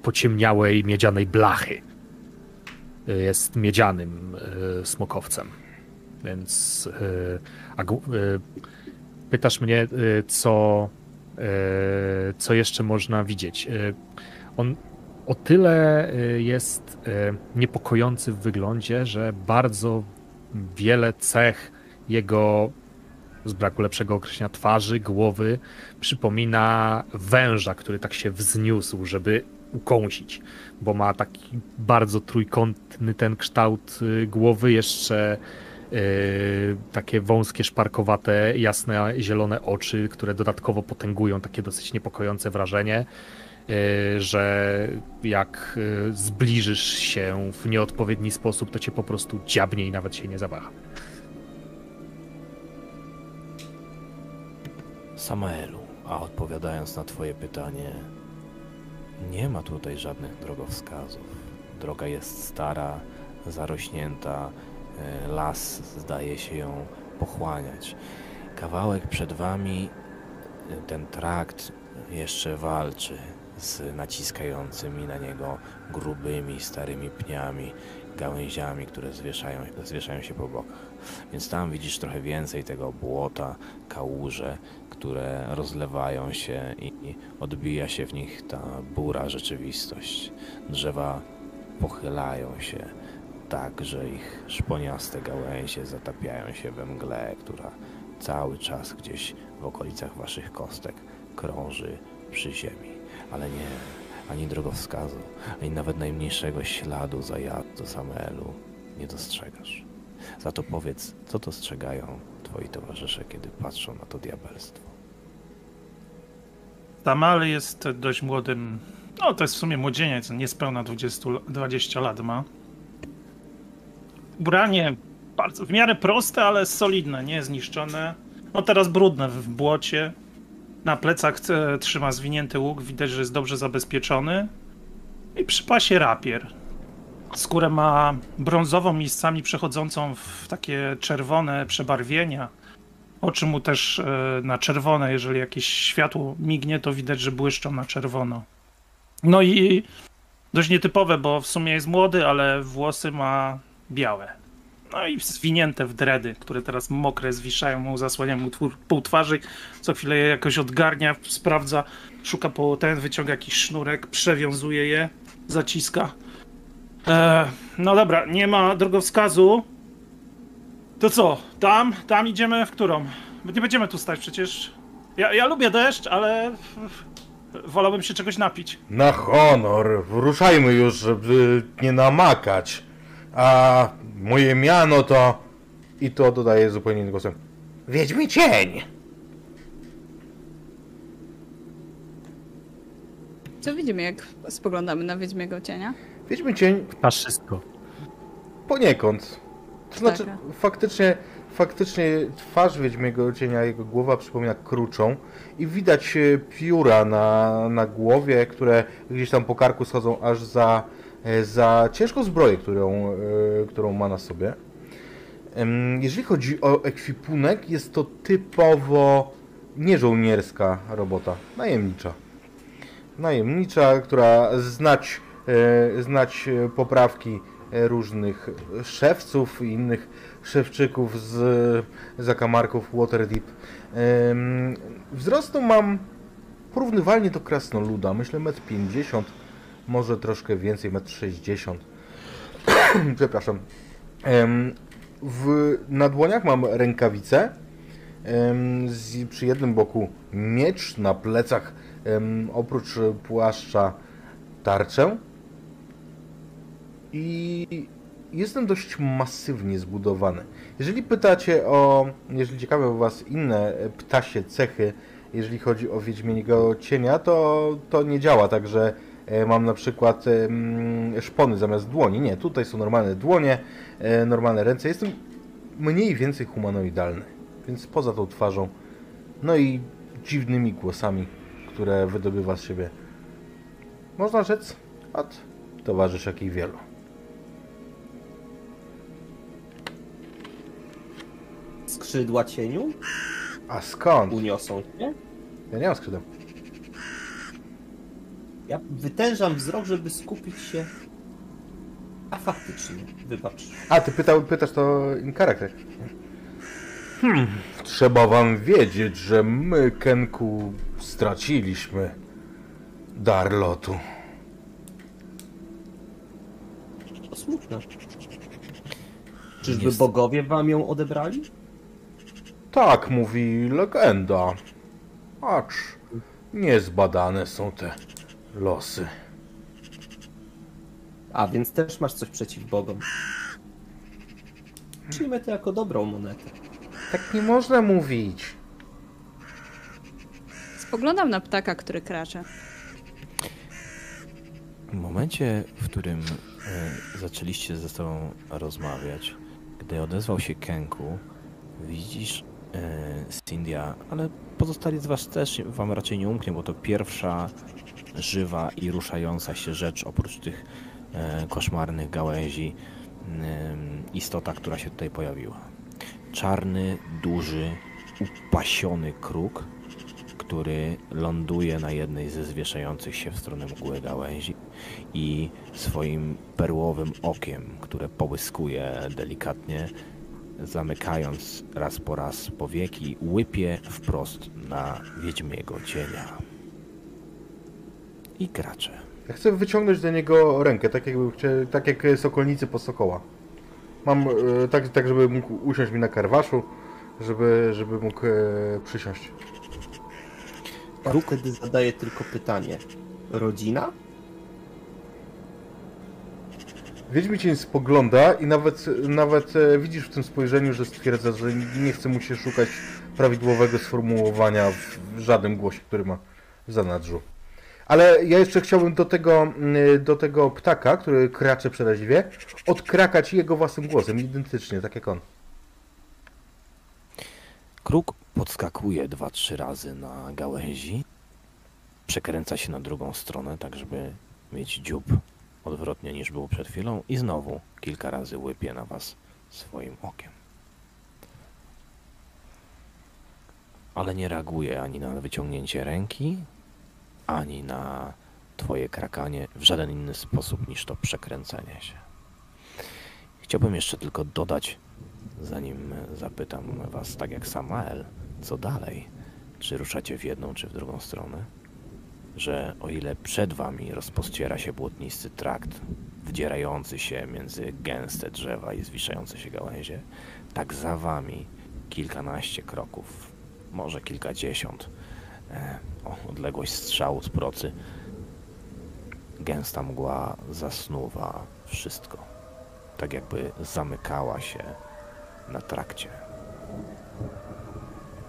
pociemniałej miedzianej blachy. Jest miedzianym smokowcem. Więc pytasz mnie, co Co jeszcze można widzieć? On o tyle e, jest e, niepokojący w wyglądzie, że bardzo wiele cech jego, z braku lepszego określenia, twarzy, głowy przypomina węża, który tak się wzniósł, żeby ukąsić, bo ma taki bardzo trójkątny ten kształt y, głowy, jeszcze y, takie wąskie, szparkowate, jasne, zielone oczy, które dodatkowo potęgują takie dosyć niepokojące wrażenie, y, że jak y, zbliżysz się w nieodpowiedni sposób, to cię po prostu dziabnie i nawet się nie zawaha. Samaelu, a odpowiadając na Twoje pytanie, nie ma tutaj żadnych drogowskazów. Droga jest stara, zarośnięta, e, las zdaje się ją pochłaniać. Kawałek przed Wami, e, ten trakt jeszcze walczy z naciskającymi na niego grubymi, starymi pniami, gałęziami, które zwieszają, zwieszają się po bokach. Więc tam widzisz trochę więcej tego błota, kałuże, które rozlewają się i odbija się w nich ta bura rzeczywistość. Drzewa pochylają się tak, że ich szponiaste gałęzie zatapiają się we mgle, która cały czas gdzieś w okolicach waszych kostek krąży przy ziemi. Ale nie, ani drogowskazu, ani nawet najmniejszego śladu zajazdu Samuelu nie dostrzegasz. Za to powiedz, co dostrzegają twoi towarzysze, kiedy patrzą na to diabelstwo. Tamal jest dość młodym. No, to jest w sumie młodzieniec, niespełna 20, l- 20 lat ma. Ubranie bardzo w miarę proste, ale solidne, nie zniszczone. No teraz brudne w błocie. Na plecach e, trzyma zwinięty łuk, widać, że jest dobrze zabezpieczony. I przy pasie rapier. Skórę ma brązową, miejscami przechodzącą w takie czerwone przebarwienia. Oczy mu też e, na czerwone, jeżeli jakieś światło mignie, to widać, że błyszczą na czerwono. No i dość nietypowe, bo w sumie jest młody, ale włosy ma białe. No i zwinięte w dredy, które teraz mokre zwiszają mu, zasłaniają mu twór, pół twarzy. Co chwilę je jakoś odgarnia, sprawdza, szuka po ten, wyciąga jakiś sznurek, przewiązuje je, zaciska. E, no dobra, nie ma drogowskazu. To co? Tam? Tam idziemy w którą? Nie będziemy tu stać przecież. Ja, ja lubię deszcz, ale wolałbym się czegoś napić. Na honor, ruszajmy już, żeby nie namakać. A moje miano to... I to dodaję zupełnie innym głosem. Wiedźmi cień! Co widzimy, jak spoglądamy na Wiedźmiego Cienia? Wiedźmi cień Na wszystko. poniekąd. To znaczy, Taka. faktycznie, faktycznie twarz Wiedźmiego Cienia, jego głowa przypomina kruczą i widać e, pióra na, na głowie, które gdzieś tam po karku schodzą aż za, za ciężką zbroję, którą, e, którą ma na sobie. Jeżeli chodzi o ekwipunek, jest to typowo nieżołnierska robota, najemnicza. Najemnicza, która znać, e, znać e, poprawki e, różnych szewców i innych szewczyków z zakamarków Waterdeep. Wzrostu mam porównywalnie do krasnoluda, myślę 1,50 m, może troszkę więcej, 1,60 m. [CLEARS THROAT] Przepraszam. Em, W, na dłoniach mam rękawice, z, przy jednym boku miecz, na plecach oprócz płaszcza tarczę i jestem dość masywnie zbudowany. Jeżeli pytacie o, jeżeli ciekawe Was inne ptasie cechy, jeżeli chodzi o Wiedźmiego Cienia, to, to nie działa tak, że e, mam na przykład szpony zamiast dłoni. Nie, tutaj są normalne dłonie, e, normalne ręce. Jestem mniej więcej humanoidalny, więc poza tą twarzą, no i dziwnymi głosami, które wydobywa z siebie, można rzec, od towarzysz jakich wielu. Skrzydła cieniu A skąd? uniosą cię. Ja nie mam skrzydeł. Ja wytężam wzrok, żeby skupić się. A faktycznie, wybacz. A, ty pytał, pytasz to in character. Trzeba wam wiedzieć, że my, Kenku, straciliśmy dar lotu. To smutne. Czyżby Jest- bogowie wam ją odebrali? Tak mówi legenda. Acz niezbadane są te losy. A, więc też masz coś przeciw bogom. Przyjmę to jako dobrą monetę. Tak nie można mówić. Spoglądam na ptaka, który kracze. W momencie, w którym e, zaczęliście ze sobą rozmawiać, gdy odezwał się Kenku, widzisz e, Cindia, ale pozostali z was też wam raczej nie umknie, bo to pierwsza żywa i ruszająca się rzecz oprócz tych e, koszmarnych gałęzi istota, która się tutaj pojawiła. Czarny, duży, upasiony kruk, który ląduje na jednej ze zwieszających się w stronę mgły gałęzi i swoim perłowym okiem, które połyskuje delikatnie, zamykając raz po raz powieki, łypie wprost na wiedźmiego cienia. I kracze. Ja chcę wyciągnąć do niego rękę, tak, jakby, tak jak sokolnicy po sokoła. Mam e, tak, tak, żeby mógł usiąść mi na karwaszu, żeby, żeby mógł e, przysiąść. Ja wtedy zadaję tylko pytanie. Rodzina? Wiedźmicień spogląda i nawet, nawet e, widzisz w tym spojrzeniu, że stwierdza, że nie chce mu się szukać prawidłowego sformułowania w, w żadnym głosie, który ma w zanadrzu. Ale ja jeszcze chciałbym do tego, mm, do tego ptaka, który kracze przeraźliwie, odkrakać jego własnym głosem, identycznie, tak jak on. Kruk podskakuje dwa, trzy razy na gałęzi, przekręca się na drugą stronę, tak żeby mieć dziób odwrotnie niż było przed chwilą i znowu kilka razy łypie na was swoim okiem. Ale nie reaguje ani na wyciągnięcie ręki, ani na twoje krakanie w żaden inny sposób niż to przekręcenie się. Chciałbym jeszcze tylko dodać, zanim zapytam was, tak jak Samael, co dalej? Czy ruszacie w jedną, czy w drugą stronę? Że o ile przed wami rozpościera się błotnisty trakt, wdzierający się między gęste drzewa i zwiszające się gałęzie, tak za wami kilkanaście kroków, może kilkadziesiąt, o odległość strzału z procy, gęsta mgła zasnuwa wszystko, tak jakby zamykała się na trakcie.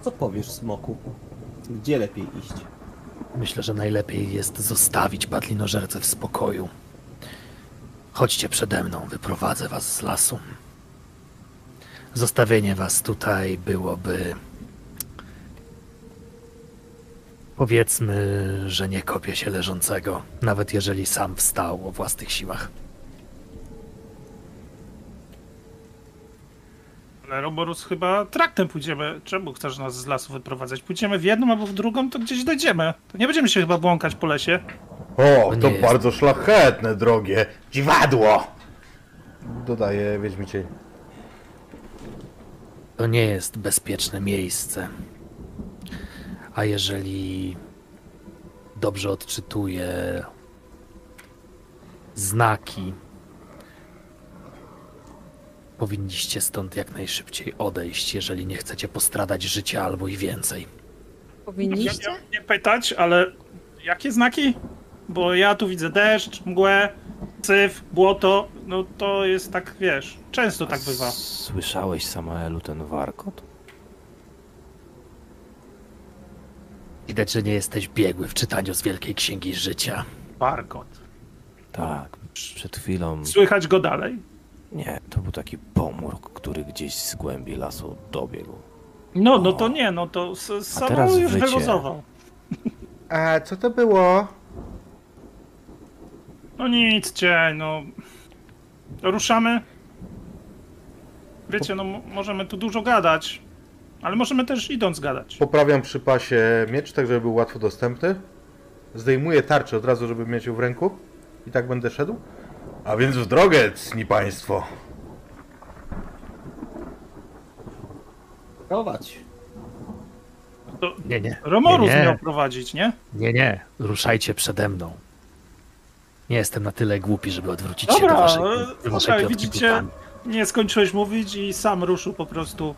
Co powiesz, smoku? Gdzie lepiej iść? Myślę, że najlepiej jest zostawić padlinożercę w spokoju. Chodźcie przede mną, wyprowadzę was z lasu. Zostawienie was tutaj byłoby. Powiedzmy, że nie kopie się leżącego, nawet jeżeli sam wstał o własnych siłach. Ale Roborus chyba traktem pójdziemy. Czemu chcesz nas z lasu wyprowadzać? Pójdziemy w jedną albo w drugą, to gdzieś dojdziemy. To nie będziemy się chyba błąkać po lesie. O, To jest- bardzo szlachetne, drogie dziwadło! Dodaje Wiedźmicień. To nie jest bezpieczne miejsce. A jeżeli dobrze odczytuję znaki, powinniście stąd jak najszybciej odejść, jeżeli nie chcecie postradać życia albo i więcej. Powinniście? Ja, ja, nie pytać, ale jakie znaki? Bo ja tu widzę deszcz, mgłę, syf, błoto. No to jest tak, wiesz, często tak bywa. Słyszałeś, Samaelu, ten warkot? Widać, że nie jesteś biegły w czytaniu z Wielkiej Księgi Życia. Barkot. Tak, przed chwilą. Słychać go dalej? Nie, to był taki pomruk, który gdzieś z głębi lasu dobiegł. No, no to nie, no to Samuel już wycie. wyluzował. A co to było? No nic, cień, no. Ruszamy? Wiecie, no mo- możemy tu dużo gadać, ale możemy też idąc gadać. Poprawiam przy pasie miecz, tak żeby był łatwo dostępny. Zdejmuję tarczę od razu, żeby mieć ją w ręku. I tak będę szedł. A więc w drogę, cni państwo. Prowadź. To Nie, nie. Romorus nie, nie. miał prowadzić, nie? Nie, nie. Ruszajcie przede mną. Nie jestem na tyle głupi, żeby odwrócić się Dobra, do waszej, e, do waszej piątki widzicie? Nie skończyłeś mówić i sam ruszył po prostu.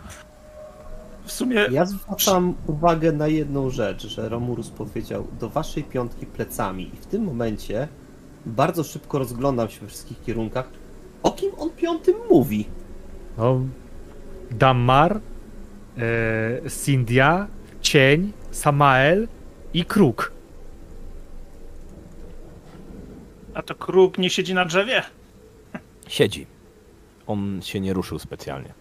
W sumie Ja zwracam uwagę na jedną rzecz, że Romulus powiedział do waszej piątki plecami i w tym momencie bardzo szybko rozglądam się we wszystkich kierunkach. O kim on piątym mówi? No, Dammar, e, Sindia, Cień, Samael i Kruk. A to kruk nie siedzi na drzewie? Siedzi. On się nie ruszył specjalnie.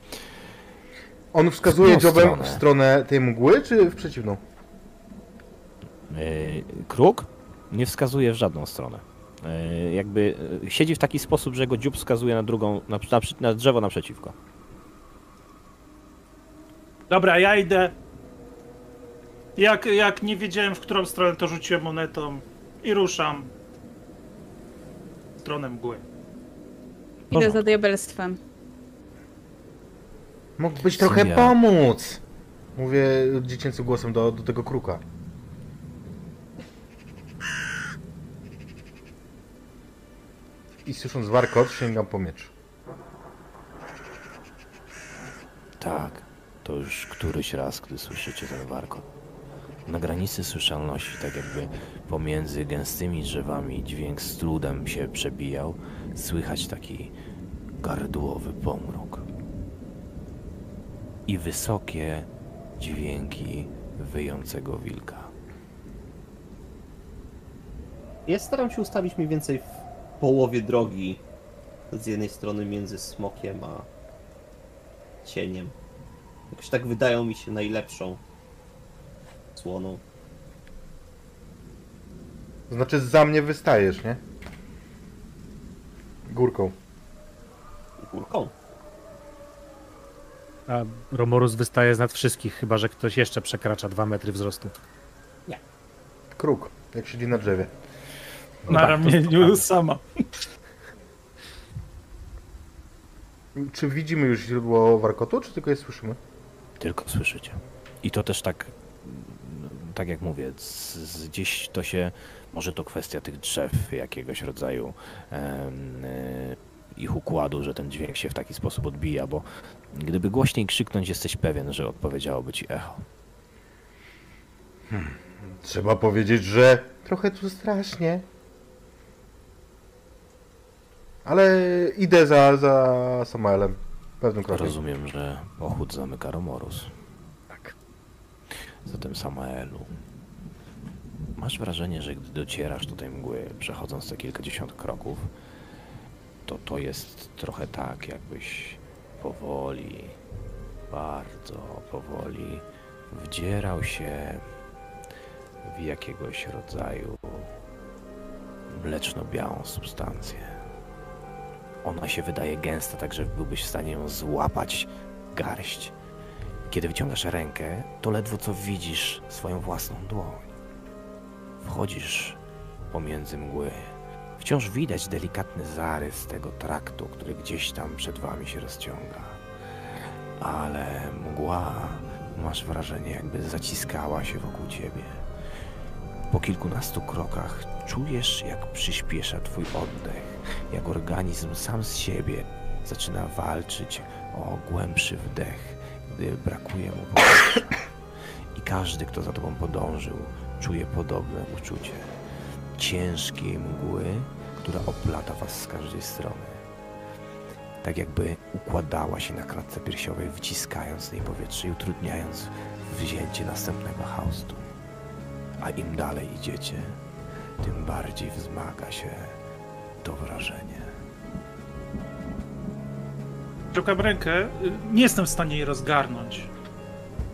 On wskazuje W stronę. w stronę tej mgły, czy w przeciwną? Yy, Kruk nie wskazuje w żadną stronę. Yy, Jakby yy, siedzi w taki sposób, że jego dziób wskazuje na drugą, na, na, na drzewo naprzeciwko. Dobra, ja idę. Jak, jak nie wiedziałem, w którą stronę, to rzuciłem monetą i ruszam w stronę mgły. Idę za diabelstwem. Mógłbyś trochę Sylwia. pomóc. Mówię dziecięcym głosem do, do tego kruka. I słysząc warkot, sięgam po miecz. Tak, to już któryś raz, gdy słyszycie ten warkot. Na granicy słyszalności, tak jakby pomiędzy gęstymi drzewami dźwięk z trudem się przebijał, słychać taki gardłowy pomruk. I wysokie dźwięki wyjącego wilka. Ja staram się ustawić mniej więcej w połowie drogi. Z jednej strony między smokiem a cieniem. Jakoś tak wydają mi się najlepszą słoną. Znaczy za mnie wystajesz, nie? Górką. Górką. A Romorus wystaje z nad wszystkich, chyba że ktoś jeszcze przekracza dwa metry wzrostu. Kruk, jak siedzi na drzewie. Na tak, ramieniu sama. Czy widzimy już źródło warkotu, czy tylko je słyszymy? Tylko słyszycie. I to też tak, tak jak mówię, z, z gdzieś to się, może to kwestia tych drzew, jakiegoś rodzaju em, y, ich układu, że ten dźwięk się w taki sposób odbija, bo gdyby głośniej krzyknąć, jesteś pewien, że odpowiedziałoby ci echo. Trzeba powiedzieć, że trochę tu strasznie. Ale idę za, za Samaelem. Pewnym krokiem. Rozumiem, że pochód zamyka Romorus. Tak. Zatem Samaelu, masz wrażenie, że gdy docierasz do tej mgły, przechodząc te kilkadziesiąt kroków, to to jest trochę tak, jakbyś powoli, bardzo powoli wdzierał się w jakiegoś rodzaju mleczno-białą substancję. Ona się wydaje gęsta, tak że byłbyś w stanie ją złapać garść. Kiedy wyciągasz rękę, to ledwo co widzisz swoją własną dłoń. Wchodzisz pomiędzy mgły. Wciąż widać delikatny zarys tego traktu, który gdzieś tam przed wami się rozciąga. Ale mgła, masz wrażenie, jakby zaciskała się wokół ciebie. Po kilkunastu krokach czujesz, jak przyspiesza twój oddech, jak organizm sam z siebie zaczyna walczyć o głębszy wdech, gdy brakuje mu powietrza. I każdy, kto za tobą podążył, czuje podobne uczucie. Ciężkiej mgły, która oplata was z każdej strony. Tak jakby układała się na klatce piersiowej, wciskając z niej powietrze i utrudniając wzięcie następnego haustu. A im dalej idziecie, tym bardziej wzmaga się to wrażenie. Szukam rękę, nie jestem w stanie jej rozgarnąć.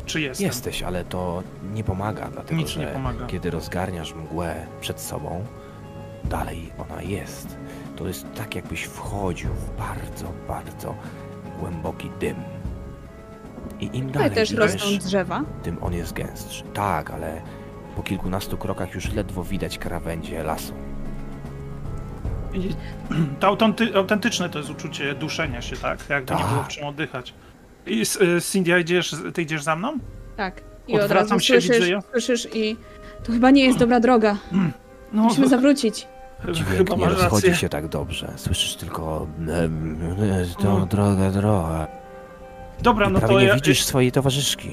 Czy jestem? Jesteś, ale to nie pomaga, dlatego Nic że nie pomaga. kiedy rozgarniasz mgłę przed sobą, dalej ona jest. To jest tak, jakbyś wchodził w bardzo, bardzo głęboki dym. I im dalej też idziesz, rosną drzewa. tym on jest gęstszy. Tak, ale po kilkunastu krokach już ledwo widać krawędzie lasu. I [CLEARS THROAT] To autenty, autentyczne to jest uczucie duszenia się, tak? Jak Tak. nie było w czym oddychać. I y, Cindy, idziesz, ty idziesz za mną? Tak. I od Odwracam razu się, słyszysz, widzę ją. słyszysz i to chyba nie jest dobra droga. [CLEARS THROAT] No, Musimy zawrócić. chyba Dźwięk nie masz rozchodzi rację. się tak dobrze. Słyszysz tylko em, tą No. drogę, drogę. Dobra, I no prawie to nie ja, widzisz swojej towarzyszki.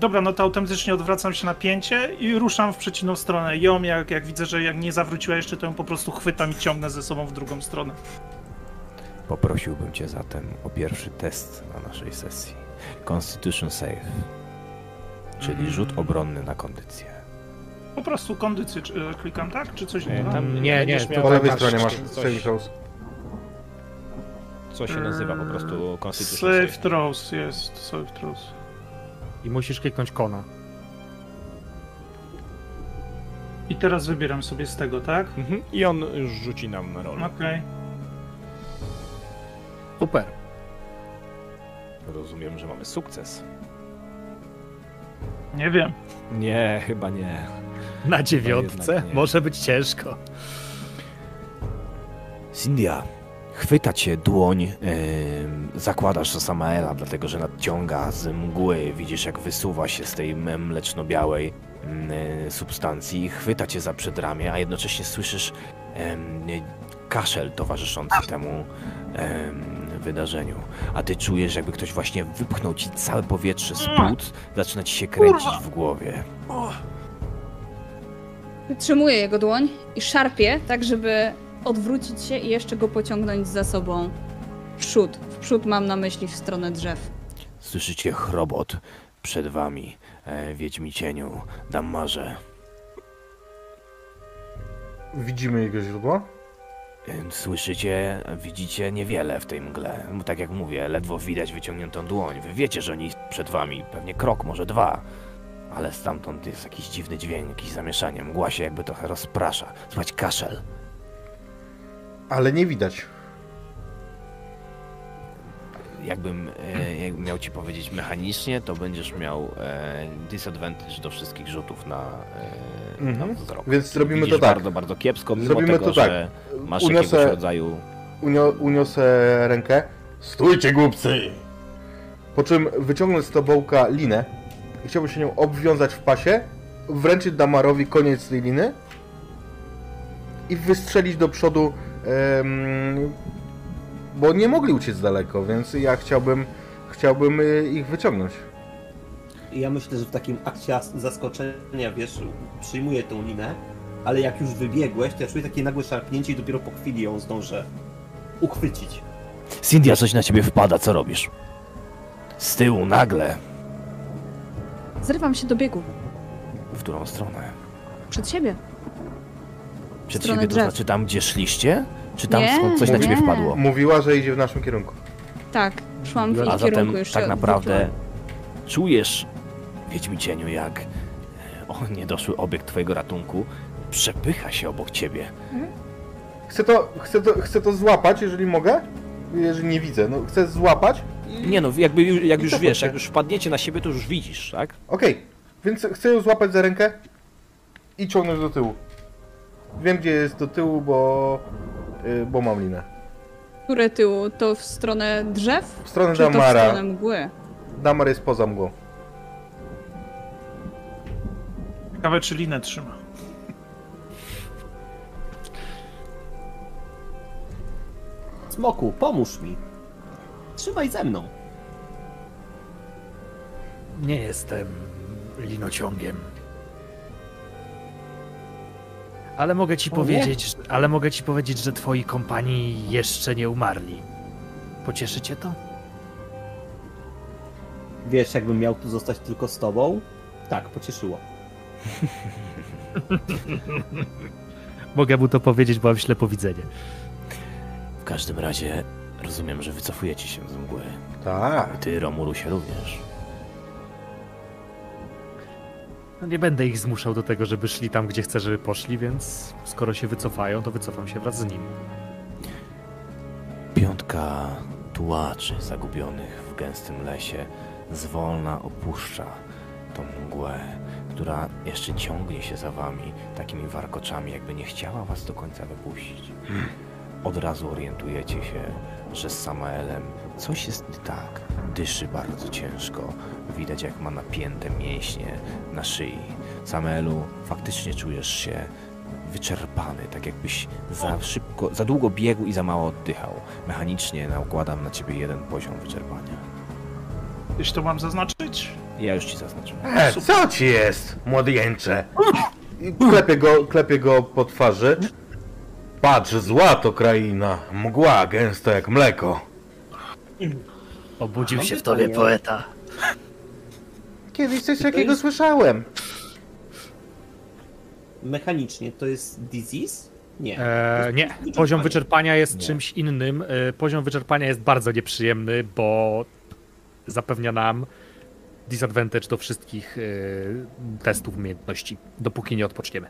Dobra, no to autentycznie odwracam się na pięcie i ruszam w przeciwną stronę. Ją, jak, jak widzę, że jak nie zawróciła jeszcze, to ją po prostu chwytam i ciągnę ze sobą w drugą stronę. Poprosiłbym cię zatem o pierwszy test na naszej sesji. Constitution Save. Czyli Mhm. rzut obronny na kondycję. Po prostu kondycję czy- e, klikam, tak? Czy coś Nie, innego? tam Nie, nie, miał Po tak lewej masz stronie masz saving throws. co się nazywa po prostu Constitution Save Save. throws jest, save throws. I musisz kliknąć kona. I teraz wybieram sobie z tego, tak? Mhm. I on już rzuci nam na rolę. Okej. Super. Rozumiem, że mamy sukces. Nie wiem. Nie, chyba nie. Na dziewiątce nie. może być ciężko. Cindia, chwyta cię dłoń, em, zakładasz do Samaela, dlatego że nadciąga z mgły. Widzisz, jak wysuwa się z tej mleczno-białej e, substancji. Chwyta cię za przedramię, a jednocześnie słyszysz em, kaszel towarzyszący temu em, wydarzeniu. A ty czujesz, jakby ktoś właśnie wypchnął ci całe powietrze z płuc, zaczyna ci się kręcić w głowie. Wytrzymuję jego dłoń i szarpię, tak żeby odwrócić się i jeszcze go pociągnąć za sobą w przód. W przód mam na myśli w stronę drzew. Słyszycie chrobot przed wami, e, Wiedźmi cieniu, Dammarze. Widzimy jego źródło? Słyszycie, widzicie niewiele w tej mgle. Tak jak mówię, ledwo widać wyciągniętą dłoń. Wy wiecie, że oni przed wami, pewnie krok, może dwa. Ale stamtąd jest jakiś dziwny dźwięk, jakieś zamieszanie. Mgła się jakby trochę rozprasza. Słychać kaszel. Ale nie widać. Jakbym, e, jakbym miał ci powiedzieć mechanicznie, to będziesz miał e, disadvantage do wszystkich rzutów na, e, Mhm. na wzrok. Więc zrobimy to tak. bardzo, bardzo kiepsko, mimo Zrobimy tego, to tak. że masz jakiegoś Uniosę, rodzaju... unio, uniosę rękę. Stójcie, głupcy! Po czym wyciągnę z tobołka linę i chciałbym się nią obwiązać w pasie, wręczyć Damarowi koniec tej liny i wystrzelić do przodu, bo nie mogli uciec daleko, więc ja chciałbym, chciałbym y, ich wyciągnąć. Ja myślę, że w takim akcie as- zaskoczenia, wiesz, przyjmuję tą linę, ale jak już wybiegłeś, to ja czuję takie nagłe szarpnięcie i dopiero po chwili ją zdążę uchwycić. Cynthia, coś na ciebie wpada, co robisz? Z tyłu, nagle. Zrywam się do biegu. W którą stronę? Przed siebie. Przed stronę siebie, to drzew. znaczy tam, gdzie szliście? Czy tam Nie, skąd coś na ciebie wpadło? Mówiła, że idzie w naszym kierunku. Tak, szłam w A ich A kierunku zatem już tak się naprawdę odwróciłam. czujesz, Wiedźmi cieniu, jak e, o niedoszły obiekt twojego ratunku przepycha się obok ciebie. Chcę to, chcę to, chcę to złapać, jeżeli mogę. Jeżeli nie widzę, no chcę złapać. i- Nie no, jakby jak I już wiesz, się. jak już wpadniecie na siebie, to już widzisz, tak? Okej, więc chcę ją złapać za rękę i ciągnąć do tyłu. Wiem, gdzie jest do tyłu, bo, bo mam linę. Które tyłu? To w stronę drzew? W stronę Czy to w Damara. stronę mgły? Damar jest poza mgłą. Ciekawe, czy linę trzyma. Smoku, pomóż mi. Trzymaj ze mną. Nie jestem linociągiem. Ale mogę ci O powiedzieć, że- ale mogę ci powiedzieć, że twoi kompanii jeszcze nie umarli. Pocieszy cię to? Wiesz, jakbym miał tu zostać tylko z tobą? Tak, pocieszyło. [LAUGHS] Mogę mu to powiedzieć, bo mam ślepowidzenie. W każdym razie rozumiem, że wycofujecie się z mgły. Tak. Ty, Romulusie, również. No nie będę ich zmuszał do tego, żeby szli tam, gdzie chcę, żeby poszli, więc skoro się wycofają, to wycofam się wraz z nimi. Piątka tułaczy zagubionych w gęstym lesie zwolna opuszcza tą mgłę, która jeszcze ciągnie się za wami takimi warkoczami, jakby nie chciała was do końca wypuścić. od razu orientujecie się, że z Samaelem coś jest nie tak. Dyszy bardzo ciężko, widać jak ma napięte mięśnie na szyi. Samaelu, faktycznie czujesz się wyczerpany, tak jakbyś za szybko, za długo biegł i za mało oddychał. Mechanicznie nakładam na ciebie jeden poziom wyczerpania. Jeśli to mam zaznaczyć? Ja już ci zaznaczyłem. E, co ci jest, młodzieńcze? I Klepię go, klepię go po twarzy. Patrz, złato kraina, mgła gęsta jak mleko. Obudził Mam się w tobie poeta. Kiedyś coś takiego jest- słyszałem. Mechanicznie to jest disease? Nie. E, jest nie, wyczerpanie. poziom wyczerpania jest Nie. czymś innym. E, poziom wyczerpania jest bardzo nieprzyjemny, bo zapewnia nam disadvantage do wszystkich e, testów umiejętności, dopóki nie odpoczniemy.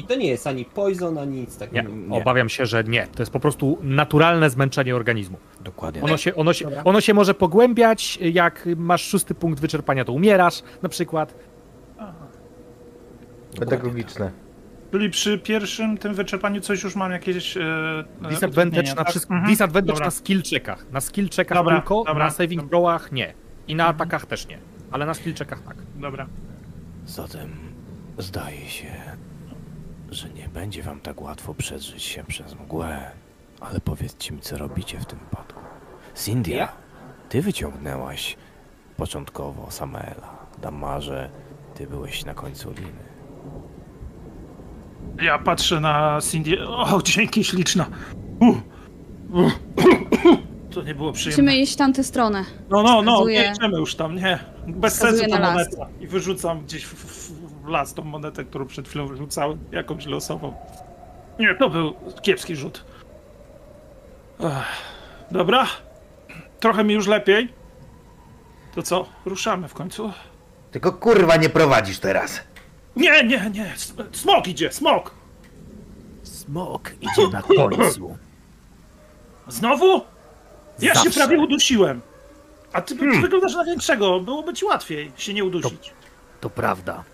I to nie jest ani poison, ani nic takiego. Nie. obawiam się, że nie. To jest po prostu naturalne zmęczenie organizmu. Dokładnie. Ono się, ono, się, Dobra. ono się może pogłębiać, jak masz szósty punkt wyczerpania, to umierasz na przykład. Pedagogiczne. Czyli przy pierwszym tym wyczerpaniu coś już mam jakieś. E, Disadvantage na, tak? wszystko, Mhm. disadvantage na skill checkach. Na skill checkach Dobra, tylko, dobra. Mhm. na saving throwach nie. I na atakach też nie. Ale na skill checkach tak. Dobra. Zatem zdaje się, że nie będzie wam tak łatwo przedrzeć się przez mgłę. Ale powiedzcie mi, co robicie w tym wypadku. Cindy, Ja? ty wyciągnęłaś początkowo Samaela. Damarze, ty byłeś na końcu liny. Ja patrzę na Cindy. O, dzięki śliczna. Uh. Uh. To nie było przyjemne. Musimy iść w tamtę stronę. No, no, no, Wskazuję- nie idziemy już tam, nie. Bez Wskazuję sensu ta na las. moneta. I wyrzucam gdzieś w, w, w las tą monetę, którą przed chwilą wyrzucałem, jakąś losową. Nie, to był kiepski rzut. Ech. Dobra. Trochę mi już lepiej. To co, ruszamy w końcu? Tylko kurwa nie prowadzisz teraz. Nie, nie, nie. Smok idzie, smok! Smok idzie na końcu. Znowu? Ja się Zawsze. prawie udusiłem. A ty, Hmm. ty wyglądasz na większego. Byłoby ci łatwiej się nie udusić. To prawda.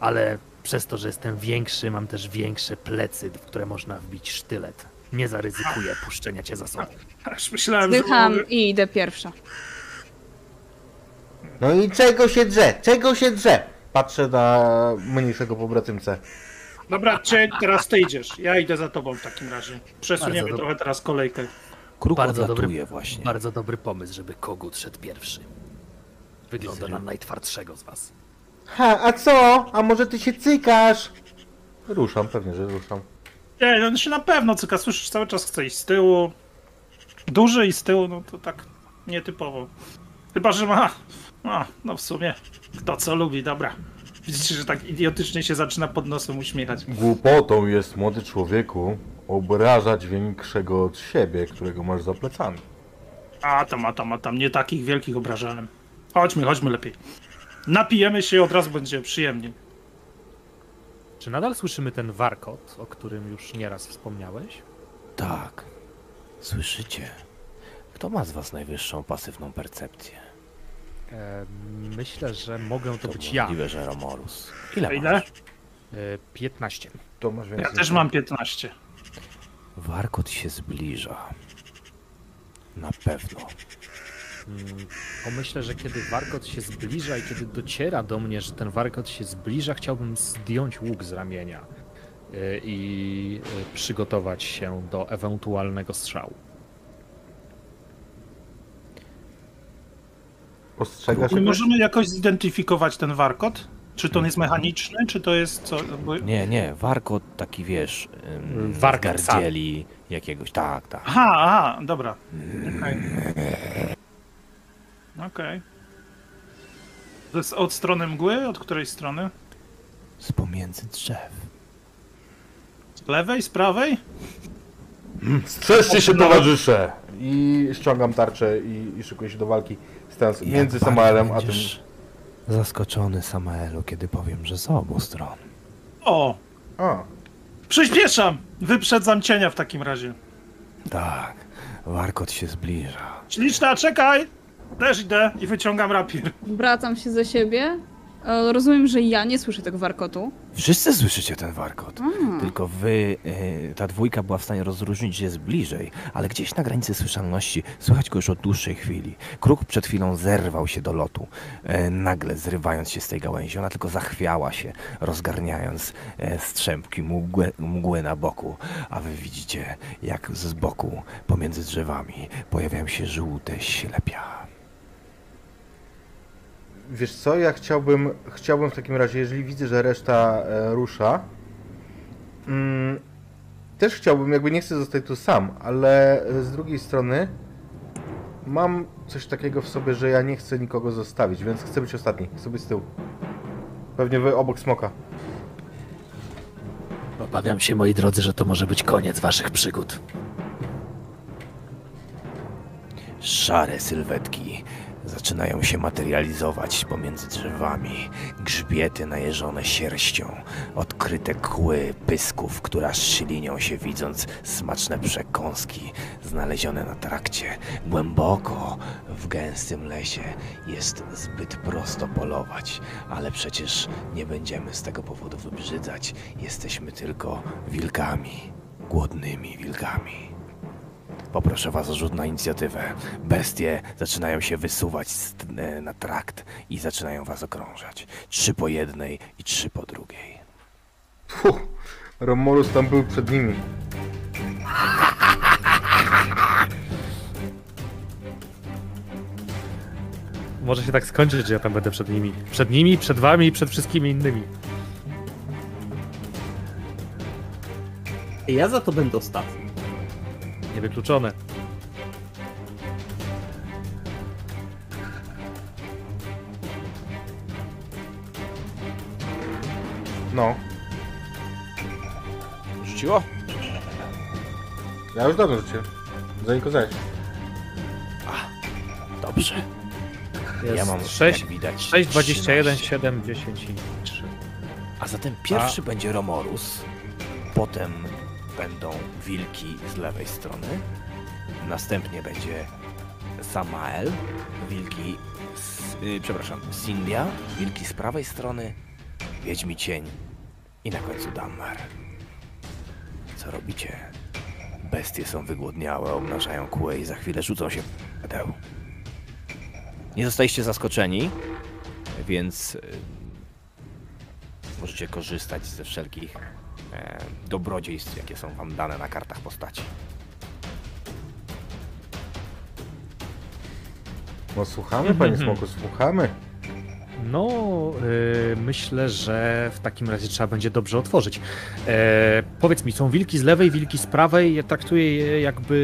Ale przez to, że jestem większy, mam też większe plecy, w które można wbić sztylet. Nie zaryzykuję puszczenia cię za sobą. Aż myślałem, że... Zdycham mogę- i idę pierwsza. No i czego się drze? Czego się drze? Patrzę na mniejszego pobratymcę. Dobra, czy teraz ty idziesz. Ja idę za tobą w takim razie. Przesuniemy Bardzo trochę teraz kolejkę. Kruk Bardzo dobry- właśnie. Bardzo dobry pomysł, żeby kogut szedł pierwszy. Wygląda na najtwardszego z was. Ha, a co? A może ty się cykasz? Ruszam, pewnie, że ruszam. Nie, no się na pewno cyka. Słyszysz, cały czas chce iść z tyłu. Duży i z tyłu, no to tak nietypowo. Chyba, że ma... No, no w sumie, kto co lubi, dobra. Widzicie, że tak idiotycznie się zaczyna pod nosem uśmiechać. Głupotą jest, młody człowieku, obrażać większego od siebie, którego masz za plecami. A tam, a tam, a tam, nie takich wielkich obrażałem. Chodźmy, chodźmy lepiej. Napijemy się i od razu będzie przyjemnie. Czy nadal słyszymy ten warkot, o którym już nieraz wspomniałeś? Tak. Słyszycie? Kto ma z was najwyższą pasywną percepcję? E, myślę, że mogę to To być ja. możliwe, że Romorus. Ile, Ile? masz? E, 15. To masz. Ja też mam 15. Warkot się zbliża. Na pewno. Mm, Pomyślę, że kiedy warkot się zbliża i kiedy dociera do mnie, że ten warkot się zbliża, chciałbym zdjąć łuk z ramienia e, i e, przygotować się do ewentualnego strzału. Ostrzegasz możemy jakoś zidentyfikować ten warkot? Czy to jest mechaniczny, czy to jest co? Bo... Nie, nie, warkot taki wiesz. Um, Wargar sam. gardzieli jakiegoś. Tak, tak. Aha, aha, dobra. Okej. Okej. To jest od strony mgły? Od której strony? Z pomiędzy drzew. Z lewej, z prawej? Strzeżcie się, towarzysze! I ściągam tarczę i, i szykuję się do walki, stając między Samaelem a tym... będziesz Zaskoczony Samaelu, kiedy powiem, że z obu stron. O! A, Przyspieszam! Wyprzedzam cienia w takim razie. Tak, warkot się zbliża. Śliczna, czekaj! Też idę i wyciągam rapier. Wracam się za siebie, E, Rozumiem, że ja nie słyszę tego warkotu. Wszyscy słyszycie ten warkot. A, Tylko wy, e, ta dwójka była w stanie rozróżnić, że jest bliżej, ale gdzieś na granicy słyszalności słychać go już od dłuższej chwili. Kruk przed chwilą zerwał się do lotu, e, nagle zrywając się z tej gałęzi. Ona tylko zachwiała się, rozgarniając e, strzępki mgły, mgły na boku, a wy widzicie, jak z boku, pomiędzy drzewami, pojawiają się żółte ślepia. Wiesz co, ja chciałbym, chciałbym w takim razie, jeżeli widzę, że reszta e, rusza, mm, też chciałbym, jakby nie chcę zostać tu sam, ale e, z drugiej strony mam coś takiego w sobie, że ja nie chcę nikogo zostawić, więc chcę być ostatni, chcę być z tyłu. Pewnie wy obok smoka. Obawiam się, moi drodzy, że to może być koniec waszych przygód. Szare sylwetki zaczynają się materializować pomiędzy drzewami. Grzbiety najeżone sierścią, odkryte kły pysków, które aż szylinią się widząc smaczne przekąski znalezione na trakcie. Głęboko w gęstym lesie jest zbyt prosto polować, ale przecież nie będziemy z tego powodu wybrzydzać. Jesteśmy tylko wilkami, głodnymi wilkami. Poproszę was o rzut na inicjatywę. Bestie zaczynają się wysuwać z, e, na trakt i zaczynają was okrążać. Trzy po jednej i trzy po drugiej. Puh, Romulus tam był przed nimi. Może się tak skończyć, że ja tam będę przed nimi. Przed nimi, przed wami i przed wszystkimi innymi. Ja za to będę ostatni. Niewykluczone. No, Rzuciło? ja już dawno rzuciłem. Zanim kozałeś. Dobrze. Jest ja mam 6, jak widać 6, 21, 13. 7, 10 i 3. A zatem pierwszy będzie Romorus, potem będą wilki z lewej strony, następnie będzie Samael, wilki z, y, przepraszam, Sindia, wilki z prawej strony, Wiedźmi Cień i na końcu Dammar. Co robicie? Bestie są wygłodniałe, obnażają kły i za chwilę rzucą się w pedeł. Nie zostaliście zaskoczeni, więc y, możecie korzystać ze wszelkich e, dobrodziejstw, jakie są wam dane na kartach postaci. No słuchamy, panie smoku, słuchamy. No, y, myślę, że w takim razie trzeba będzie dobrze otworzyć. E, powiedz mi, są wilki z lewej, wilki z prawej. Ja traktuję je jakby.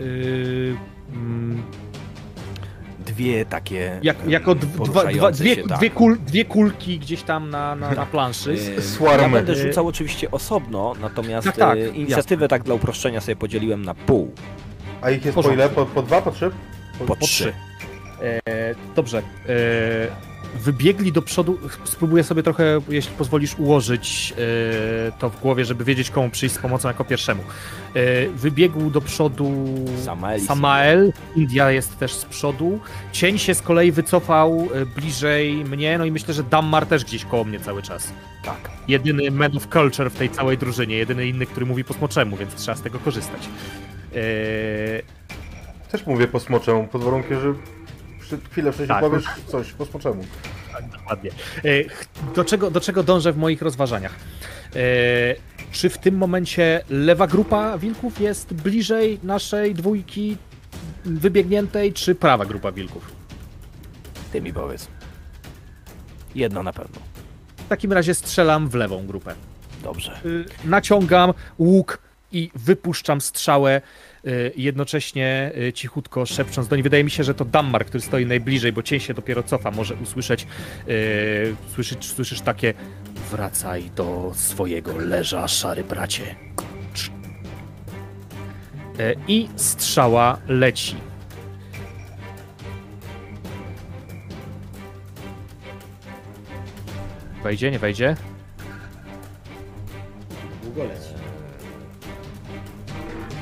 y, Dwie takie. jak, jako dwa, dwa, dwie, się, tak. dwie, kul, dwie kulki gdzieś tam na, na, na planszy. E, Swarmy. Ja będę rzucał oczywiście osobno, natomiast Tak, tak, e, inicjatywę tak dla uproszczenia sobie podzieliłem na pół. A ich jest po ile? Po, po dwa, po trzy? Po trzy. E, dobrze. E, wybiegli do przodu. Spróbuję sobie trochę, jeśli pozwolisz, ułożyć e, to w głowie, żeby wiedzieć, komu przyjść z pomocą jako pierwszemu. E, wybiegł do przodu Samael Samael. India jest też z przodu. Cień się z kolei wycofał e, bliżej mnie, no i myślę, że Dammar też gdzieś koło mnie cały czas. Tak. Jedyny man of culture w tej całej drużynie, jedyny inny, który mówi po smoczemu, więc trzeba z tego korzystać. E, Też mówię po smoczemu, pod warunkiem, że chwilę wcześniej Tak. powiesz coś po smoczemu. Dokładnie. E, Do czego, do czego dążę w moich rozważaniach? E, Czy w tym momencie lewa grupa wilków jest bliżej naszej dwójki wybiegniętej, czy prawa grupa wilków? Ty mi powiedz. Jedno na pewno. W takim razie strzelam w lewą grupę. Dobrze. Y, Naciągam łuk i wypuszczam strzałę, jednocześnie y, cichutko szepcząc do niej. Wydaje mi się, że to Dammar, który stoi najbliżej, bo cień się dopiero cofa, może usłyszeć, y, słyszysz, słyszysz takie wracaj do swojego leża, szary bracie. Y, I strzała leci. Wejdzie, nie wejdzie? Długo leci.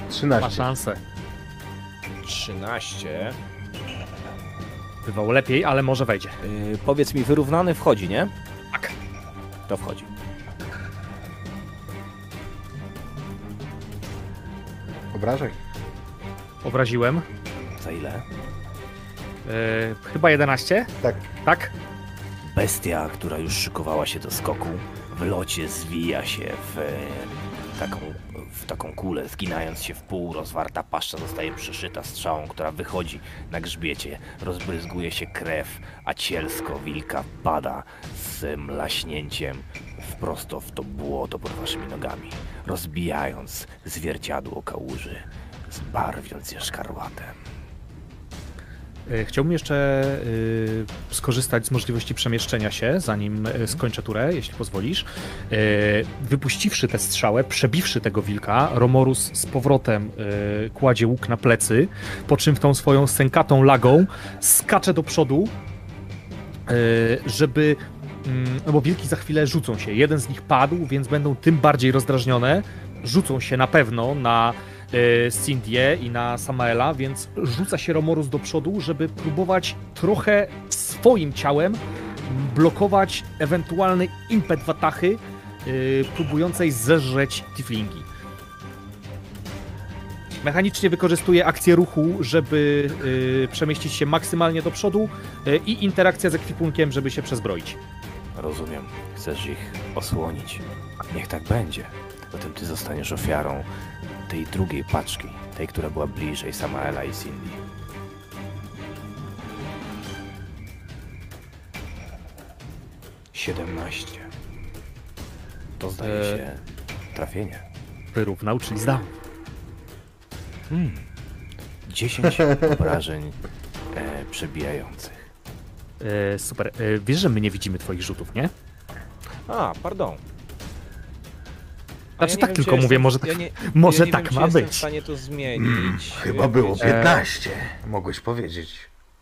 13. Ma szansę. 13. Bywało lepiej, ale może wejdzie. Yy, powiedz mi, wyrównany wchodzi, nie? To wchodzi. Obrażaj. Obraziłem. Za ile? E, chyba 11, Tak. tak? Bestia, która już szykowała się do skoku, w locie zwija się w e, taką, w taką kulę, zginając się w pół. Rozwarta paszcza zostaje przeszyta strzałą, która wychodzi na grzbiecie. Rozbryzguje się krew, a cielsko wilka pada z mlaśnięciem wprost w to błoto pod waszymi nogami, rozbijając zwierciadło kałuży, zbarwiąc je szkarłatem. E, Chciałbym jeszcze y, skorzystać z możliwości przemieszczenia się, zanim y, skończę turę, jeśli pozwolisz. Wypuściwszy tę strzałę, przebiwszy tego wilka, Romorus z powrotem kładzie łuk na plecy, po czym tą swoją sękatą lagą skacze do przodu, żeby... mm, No bo wilki za chwilę rzucą się. Jeden z nich padł, więc będą tym bardziej rozdrażnione. Rzucą się na pewno na e, Cindię i na Samaela, więc rzuca się Romorus do przodu, żeby próbować trochę swoim ciałem blokować ewentualny impet Watachy e, próbującej zeżreć Tiflingi. Mechanicznie wykorzystuje akcję ruchu, żeby e, przemieścić się maksymalnie do przodu e, i interakcja z ekwipunkiem, żeby się przezbroić. Rozumiem. Chcesz ich osłonić. Niech tak będzie. Zatem ty zostaniesz ofiarą tej drugiej paczki, tej, która była bliżej Samaela i Cindy. Siedemnaście. To zdaje E. się trafienie. Wyrównał, czyli zdał. Hmm. Dziesięć [LAUGHS] obrażeń e, przebijających. E, super. E, wiesz, że my nie widzimy twoich rzutów, nie? A, pardon. Znaczy tak tylko mówię, może tak, ja nie, może ja tak wiem, ma jestem być. w stanie to zmienić. Chyba było Wiecie, 15. Mogłeś powiedzieć.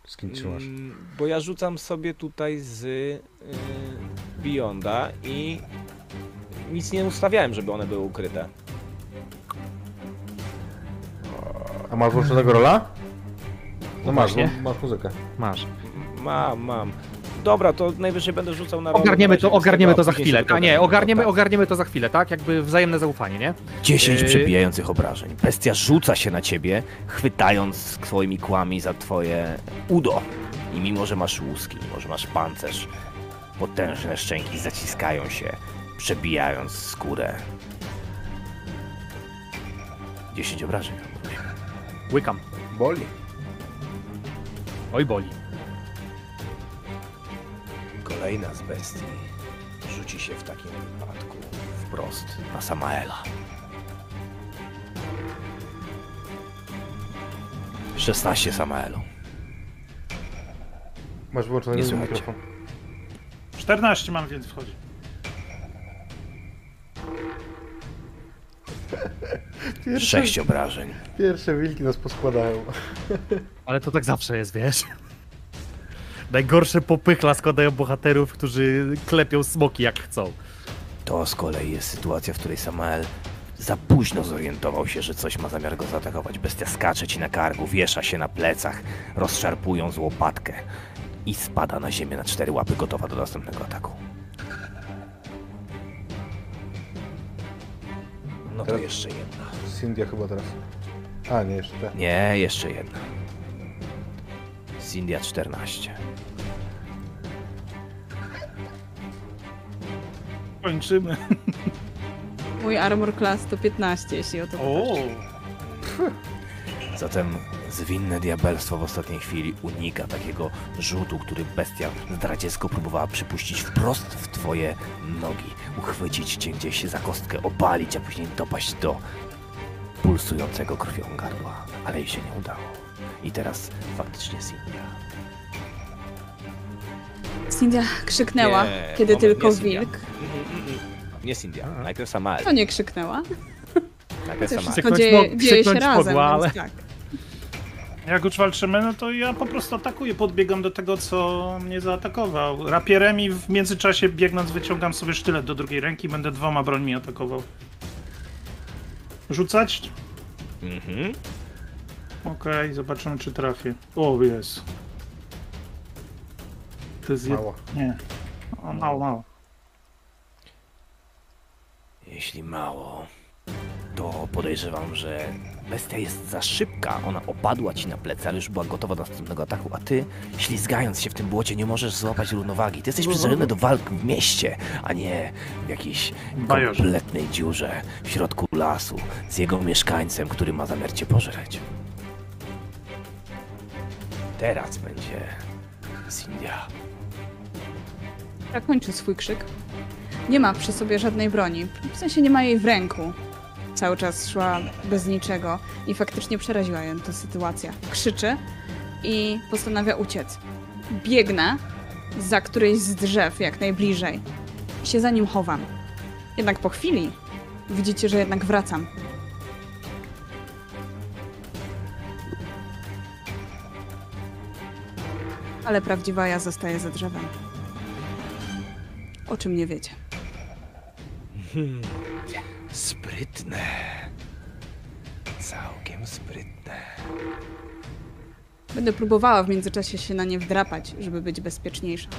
Z kim trzymasz? mm, Bo ja rzucam sobie tutaj z y, Beyonda i nic nie ustawiałem, żeby one były ukryte. A masz włączonego rola? No masz, Właśnie. no, masz muzykę. Masz. Mam, mam. Dobra, to najwyżej będę rzucał na rolę, Ogarniemy to, ogarniemy to za chwilę. A nie, ogarniemy, Tak. ogarniemy to za chwilę, tak? Jakby wzajemne zaufanie, nie? 10 Yy. przebijających obrażeń. Bestia rzuca się na ciebie, chwytając swoimi kłami za twoje udo. I mimo, że masz łuski, mimo, że masz pancerz, potężne szczęki zaciskają się, przebijając skórę. 10 obrażeń. Łykam. Boli. Oj, boli. Kolejna z bestii rzuci się w takim wypadku wprost na Samaela. 16 Samaelu. Masz włączony Nie słuchajcie. mikrofon. 14 mam, więc wchodzi. [LAUGHS] Pierwsze, 6 obrażeń. pierwsze wilki nas poskładają. Ale to tak zawsze jest, wiesz? Najgorsze popychla składają bohaterów, którzy klepią smoki jak chcą. To z kolei jest sytuacja, w której Samael za późno zorientował się, że coś ma zamiar go zaatakować. Bestia skacze ci na karku, wiesza się na plecach, rozszarpując łopatkę i spada na ziemię na cztery łapy, gotowa do następnego ataku. No to Teraz- jeszcze jedna. Cindia chyba teraz. A, nie, jeszcze te. Nie, jeszcze jedna. Cindia 14. Kończymy. Mój armor class to 15, jeśli o to O, pytasz. Zatem zwinne diabelstwo w ostatniej chwili unika takiego rzutu, który bestia zdradziecko próbowała przypuścić wprost w twoje nogi, uchwycić cię gdzieś za kostkę, obalić, a później dopaść do pulsującego krwią gardła, ale jej się nie udało. I teraz faktycznie Cynthia. Cindia krzyknęła, Nie, kiedy moment, tylko nie Cynthia. wilk. Nie Cindia, najpierw Samael. To nie krzyknęła. Najpierw Chociaż Samael. wszystko Krzyknąć dzieje, mo- dzieje się krzyknąć razem, mogła, ale- więc tak. jak już walczymy, no to ja po prostu atakuję, podbiegam do tego, co mnie zaatakował. Rapierem i w międzyczasie biegnąc wyciągam sobie sztylet do drugiej ręki i będę dwoma brońmi atakował. Rzucać? Mhm. Okej, zobaczymy czy trafię. O, jest. To jest jed... Mało. Nie. O, mało, mało. Jeśli mało, to podejrzewam, że bestia jest za szybka. Ona opadła ci na plecy, ale już była gotowa do następnego ataku, a ty, ślizgając się w tym błocie, nie możesz złapać równowagi. Ty jesteś przyzwyczajony do walk w mieście, a nie w jakiejś Bajorze. kompletnej dziurze w środku lasu z jego mieszkańcem, który ma zamiar cię pożreć. Teraz będzie Cindia. Ja kończy swój krzyk. Nie ma przy sobie żadnej broni. W sensie nie ma jej w ręku. Cały czas szła bez niczego i faktycznie przeraziła ją ta sytuacja. Krzyczy i postanawia uciec. Biegnę za którejś z drzew jak najbliżej. Się za nim chowam. Jednak po chwili widzicie, że jednak wracam. Ale prawdziwa ja zostaje za drzewem. O czym nie wiecie. Hmm, sprytne. Całkiem sprytne. Będę próbowała w międzyczasie się na nie wdrapać, żeby być bezpieczniejsza.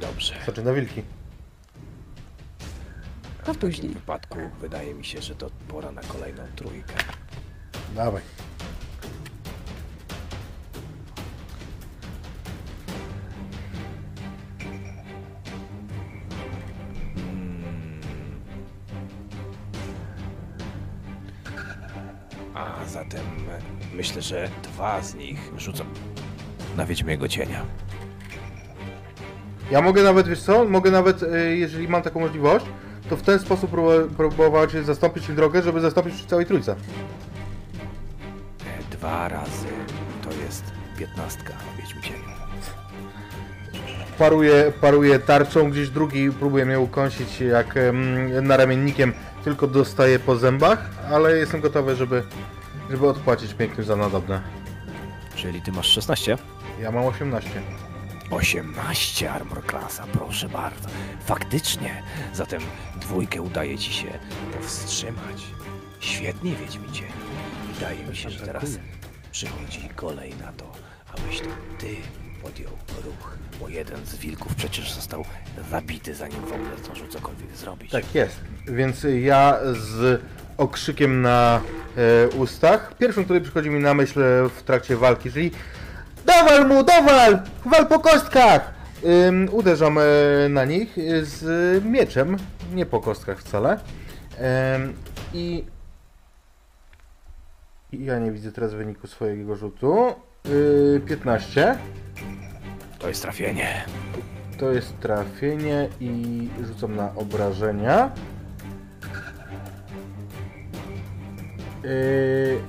Dobrze. Zaczyna wilki. To W później. tym wypadku wydaje mi się, że to pora na kolejną trójkę. Dawaj. A zatem myślę, że dwa z nich rzucą na Wiedźmiego Cienia. Ja mogę nawet, wiesz co, mogę nawet, y, jeżeli mam taką możliwość, to w ten sposób prób- próbować zastąpić drogę, żeby zastąpić przy całej trójce. E, Dwa razy to jest piętnastka na Wiedźmi Cieniu. Paruję, paruję tarczą, gdzieś drugi próbuje mnie ukąsić jak em, naramiennikiem, tylko dostaję po zębach, ale jestem gotowy, żeby, żeby odpłacić pięknym za nadobne. Czyli ty masz 16? Ja mam 18. 18 armor klasa, proszę bardzo. Faktycznie. Zatem dwójkę udaje ci się powstrzymać. Świetnie, Wiedźmicie. Wydaje mi się, że teraz przychodzi kolej na to, abyś to ty podjął ruch. Bo jeden z wilków przecież został zabity, zanim w ogóle zdążył cokolwiek zrobić. Tak jest. Więc ja z okrzykiem na e, ustach, pierwszym, który przychodzi mi na myśl w trakcie walki, czyli Dawal mu, dawal! Wal po kostkach! Ym, uderzam e, na nich e, z mieczem, nie po kostkach wcale. Ym, I i ja nie widzę teraz wyniku swojego rzutu. Yy, 15. To jest trafienie. To jest trafienie i rzucam na obrażenia. Yy,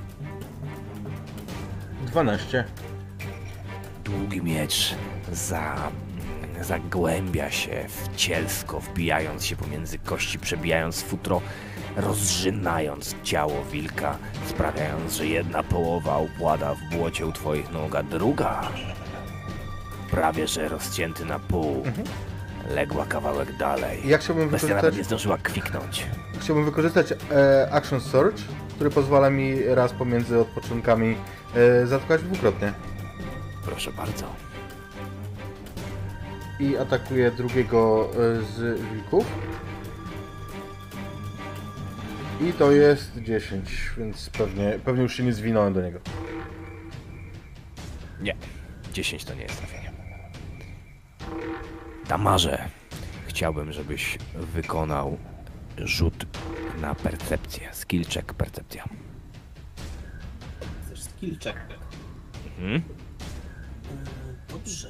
12. Długi miecz za, zagłębia się w cielsko, wbijając się pomiędzy kości, przebijając futro, rozrzynając ciało wilka, sprawiając, że jedna połowa upłada w błocie u twoich nóg, a druga, prawie że rozcięty na pół, Mhm. legła kawałek dalej. Ja chciałbym Bestia nawet wykorzystać, nie zdążyła kwiknąć. chciałbym wykorzystać e, Action Search, który pozwala mi raz pomiędzy odpoczynkami e, zatkać dwukrotnie. Proszę bardzo. I atakuję drugiego e, z wilków. I to jest 10, więc pewnie, pewnie już się nie zwinąłem do niego. Nie, 10 to nie jest trafienie. Damarze, chciałbym, żebyś wykonał rzut na percepcję. Skill check percepcja. Chcesz skill check. Mhm. Yy, Dobrze.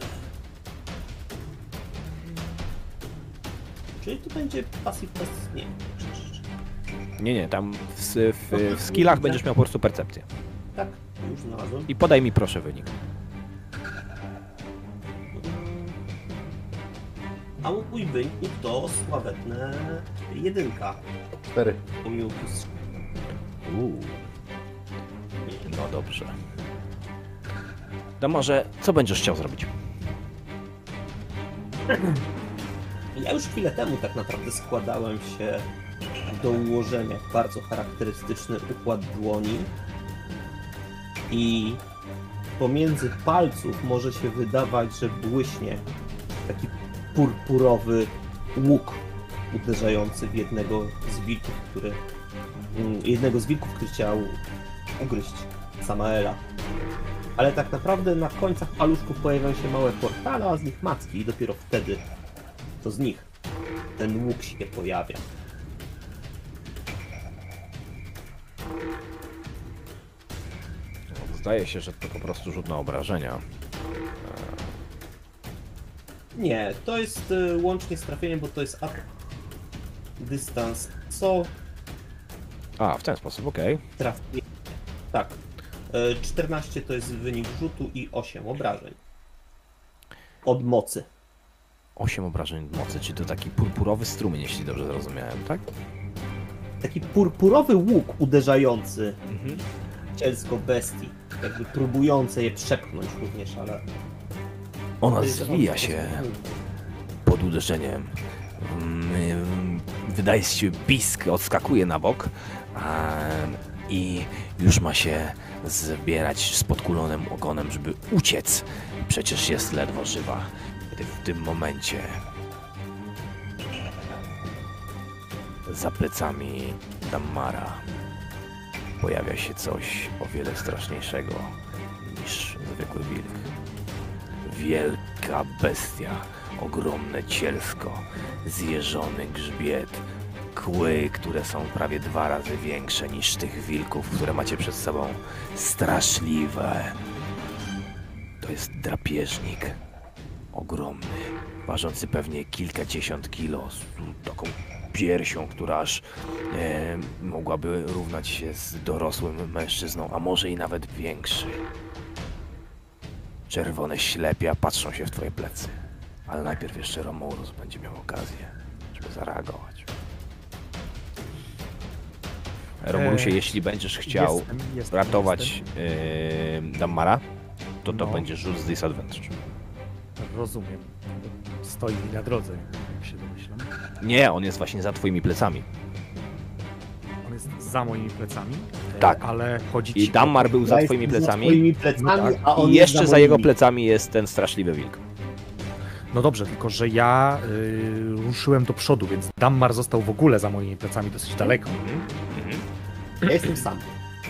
Czyli to będzie passive test? Nie. Nie, nie, tam w, w, w skillach będziesz miał po prostu percepcję. Tak, już znalazłem. I podaj mi proszę wynik. A mój wynik to sławetne jedynka. 4. Pomyłki z... Uuu. No dobrze. Damarze, co będziesz chciał zrobić? Ja już chwilę temu tak naprawdę składałem się do ułożenia w bardzo charakterystyczny układ dłoni i pomiędzy palców może się wydawać, że błyśnie taki purpurowy łuk uderzający w jednego z wilków, który jednego z wilków, który chciał ugryźć Samaela. Ale tak naprawdę na końcach paluszków pojawiają się małe portale, a z nich macki i dopiero wtedy to z nich ten łuk się pojawia. Zdaje się, że to po prostu rzut na obrażenia. Nie, to jest y, łącznie z trafieniem, bo to jest atak. Dystans co A, w ten sposób, okej. trafienie. Tak. Y, 14 to jest wynik rzutu i 8 obrażeń. Od mocy. 8 obrażeń mocy, czy to taki purpurowy strumień, jeśli dobrze zrozumiałem, tak? Taki purpurowy łuk uderzający cielsko bestii. Jakby próbujące je przepchnąć również, ale... Ona zwija się pod uderzeniem. Mm, Wydaje się pisk, odskakuje na bok i już ma się zbierać z podkulonym ogonem, żeby uciec. Przecież jest ledwo żywa. W tym momencie za plecami Dammara pojawia się coś o wiele straszniejszego niż zwykły wilk. Wielka bestia, ogromne cielsko, zjeżony grzbiet, kły, które są prawie dwa razy większe niż tych wilków, które macie przed sobą. Straszliwe. To jest drapieżnik. Ogromny, ważący pewnie kilkadziesiąt kilo, z taką piersią, która aż e, mogłaby równać się z dorosłym mężczyzną, a może i nawet większy. Czerwone ślepia patrzą się w twoje plecy. Ale najpierw jeszcze Romulus będzie miał okazję, żeby zareagować. Romulusie, Eee, jeśli będziesz chciał Jestem, jestem, ratować yy, Dammara, to to No. będzie rzut z disadvantage. Rozumiem. Stoi mi na drodze, jak się domyślam. Nie, on jest właśnie za twoimi plecami. On jest za moimi plecami. Tak. Ale chodzi ci I Dammar był za twoimi plecami. Za twoimi plecami, No tak. a on I jeszcze za jego plecami jest ten straszliwy wilk. No dobrze, tylko że ja y, ruszyłem do przodu, więc Dammar został w ogóle za moimi plecami dosyć daleko. Mhm. Ja jestem sam.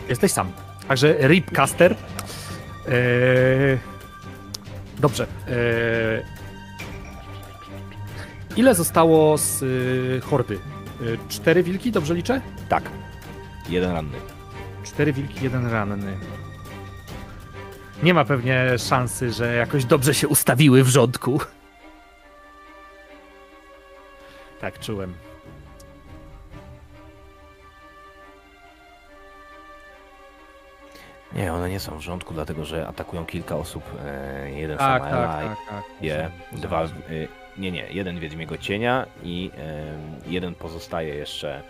Jesteś sam. Także Ripcaster. E, dobrze. E, ile zostało z y, hordy? Y, cztery wilki, dobrze liczę? Tak. Jeden ranny. Cztery wilki, jeden ranny. Nie ma pewnie szansy, że jakoś dobrze się ustawiły w rządku. Tak, czułem. Nie, one nie są w rządku, dlatego że atakują kilka osób. E, jeden Tak, Samaela tak, i tak, tak. je, dwa... Y, nie, nie, jeden Wiedźmiego Cienia i y, jeden pozostaje jeszcze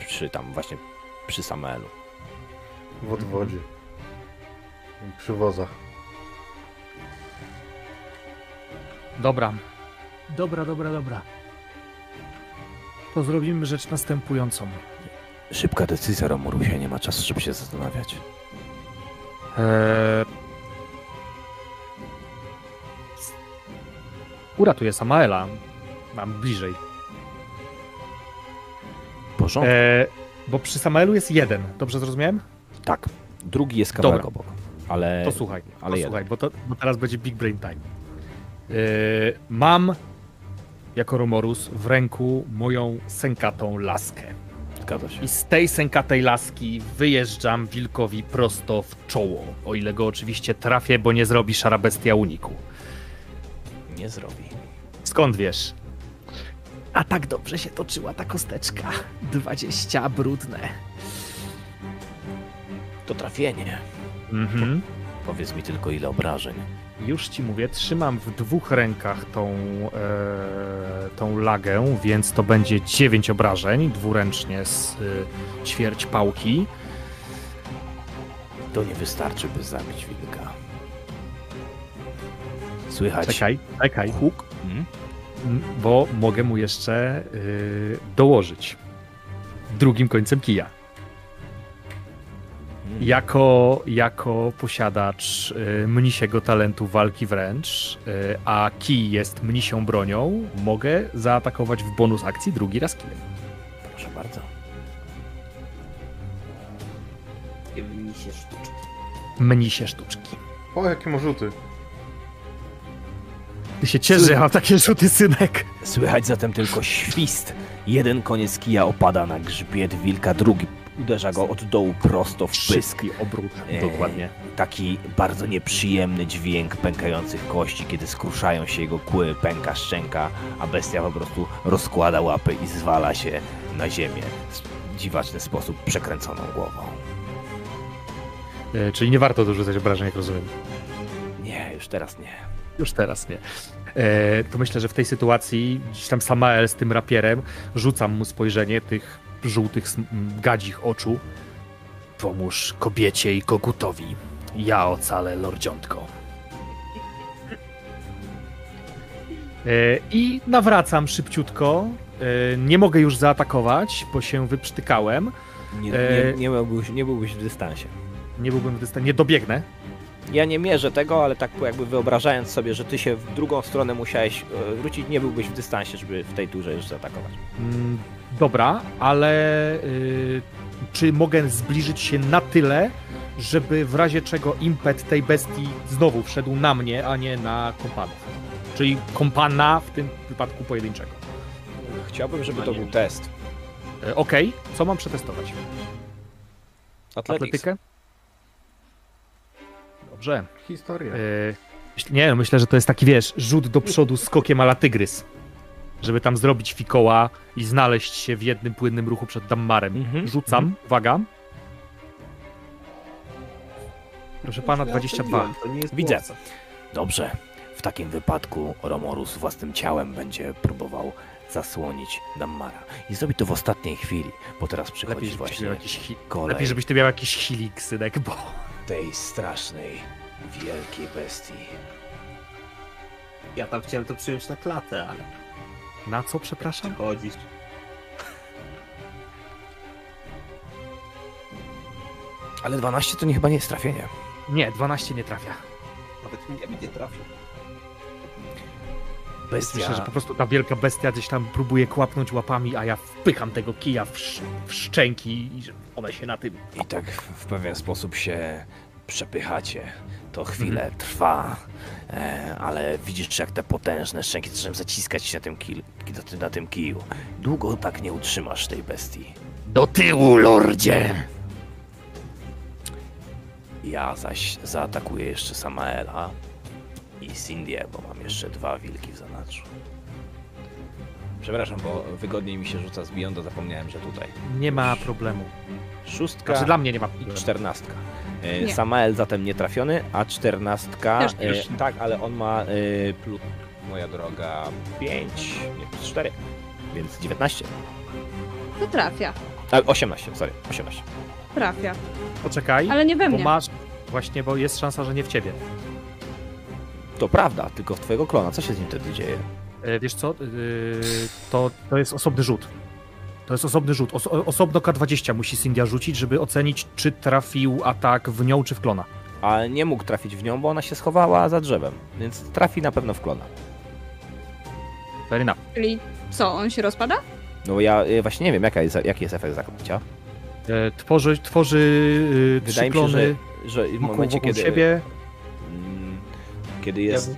y, przy tam właśnie przy Samaelu. W odwodzie. Przy wozach. Dobra. Dobra, dobra, dobra. To zrobimy rzecz następującą. Szybka decyzja, Romurusie, nie ma czasu, żeby się zastanawiać. Eee... Uratuję Samaela. Mam bliżej. Porządku? Eee, bo przy Samaelu jest jeden. Dobrze zrozumiałem? Tak. Drugi jest kawałek Dobra. obok. Ale, To słuchaj. ale to słuchaj, bo, to, bo teraz będzie Big Brain Time. Eee, mam jako Romorus w ręku moją sękatą laskę. Zgadza się. I z tej sękatej laski wyjeżdżam wilkowi prosto w czoło. O ile go oczywiście trafię, bo nie zrobi szara bestia uniku. Nie zrobi. Skąd wiesz? A tak dobrze się toczyła ta kosteczka. 20 brudne. To trafienie. Mhm. Powiedz mi tylko, ile obrażeń. Już ci mówię, trzymam w dwóch rękach tą, e, tą lagę, więc to będzie 9 obrażeń, dwuręcznie z e, ćwierć pałki. To nie wystarczy, by zabić wilka. Słychać Czekaj, czekaj, huk? Mm? Bo mogę mu jeszcze e, dołożyć drugim końcem kija. Jako, jako posiadacz y, mnisiego talentu walki wręcz, y, a kij jest mnisią bronią, mogę zaatakować w bonus akcji drugi raz kijem. Proszę bardzo. Mi się sztuczki. Mnisie sztuczki. O, jakie ma rzuty. Ty się ciesz, że ja mam takie rzuty, synek. Słychać zatem tylko świst. Jeden koniec kija opada na grzbiet wilka, drugi uderza go od dołu prosto w pysk. Szybki obrót, Eee, dokładnie. Taki bardzo nieprzyjemny dźwięk pękających kości, kiedy skruszają się jego kły, pęka szczęka, a bestia po prostu rozkłada łapy i zwala się na ziemię w dziwaczny sposób przekręconą głową. E, czyli nie warto dorzucać obrażeń, jak rozumiem. Nie, już teraz nie. Już teraz nie. E, to myślę, że w tej sytuacji gdzieś tam Samael z tym rapierem rzucam mu spojrzenie tych żółtych, gadzich oczu. Pomóż kobiecie i kogutowi. Ja ocalę lordziątko. E, I nawracam szybciutko. E, nie mogę już zaatakować, bo się wyprztykałem. Nie, E, nie, nie, byłbyś, nie byłbyś w dystansie. Nie byłbym w dystans, nie dobiegnę. Ja nie mierzę tego, ale tak jakby wyobrażając sobie, że ty się w drugą stronę musiałeś e, wrócić, nie byłbyś w dystansie, żeby w tej turze już zaatakować. Mm, Dobra, ale y, czy mogę zbliżyć się na tyle, żeby w razie czego impet tej bestii znowu wszedł na mnie, a nie na kompanów? Czyli kompana w tym wypadku pojedynczego. Chciałbym, żeby to był test. E, Okej, co mam przetestować? Athletics. Atletykę? Dobrze. Historia. Myśl- nie, no myślę, że to jest taki, wiesz, rzut do przodu skokiem ala tygrys. Żeby tam zrobić fikoła i znaleźć się w jednym płynnym ruchu przed Dammarem. Mhm, Rzucam, uwaga. Proszę pana, 22. To nie jest Widzę. Dobrze. W takim wypadku Romorus własnym ciałem będzie próbował zasłonić Dammara. I zrobi to w ostatniej chwili, bo teraz przychodzi Lepiej, właśnie jakiś kolej Lepiej, żebyś ty miał jakiś healing, synek, bo... tej strasznej, wielkiej bestii. Ja tam chciałem to przyjąć na klatę, ale Na co, przepraszam? chodzisz. Ale 12 to nie chyba nie jest trafienie. Nie, 12 nie trafia. Nawet mnie by nie trafił. Bestia... Myślę, że po prostu ta wielka bestia gdzieś tam próbuje kłapnąć łapami, a ja wpycham tego kija w, sz- w szczęki i że one się na tym... I tak w pewien sposób się przepychacie. To chwilę trwa, e, ale widzisz, jak te potężne szczęki zaczynają zaciskać się na tym, kil, na tym kiju. Długo tak nie utrzymasz tej bestii. Do tyłu, lordzie! Ja zaś zaatakuję jeszcze Samaela i Cindy'ę, bo mam jeszcze dwa wilki w. Przepraszam, bo wygodniej mi się rzuca z Beyonda, zapomniałem, że tutaj. Nie ma problemu. Szóstka Znaczy dla mnie nie ma i problemu. czternastka. E, Nie. Samael zatem nietrafiony, a czternastka... Też E, nie. tak, ale on ma e, plus, moja droga, 5, nie, plus 4, więc 19. To trafia. A, 18, sorry, 18. Trafia. Poczekaj, Ale nie we bo mnie. masz... Właśnie, bo jest szansa, że nie w ciebie. To prawda, tylko w twojego klona. Co się z nim wtedy dzieje? E, Wiesz co, yy, to, to jest osobny rzut. To jest osobny rzut. Oso osobno K20 musi Cindia rzucić, żeby ocenić, czy trafił atak w nią, czy w klona. Ale nie mógł trafić w nią, bo ona się schowała za drzewem, więc trafi na pewno w klona. Enough. Czyli co, on się rozpada? No ja e, właśnie nie wiem, jaka jest, jaki jest efekt zakrycia. E, Tworzy, tworzy yy, trzy Wydaje mi się, klony że, że w momencie, wokół kiedy... siebie. Mm, Kiedy jest. y,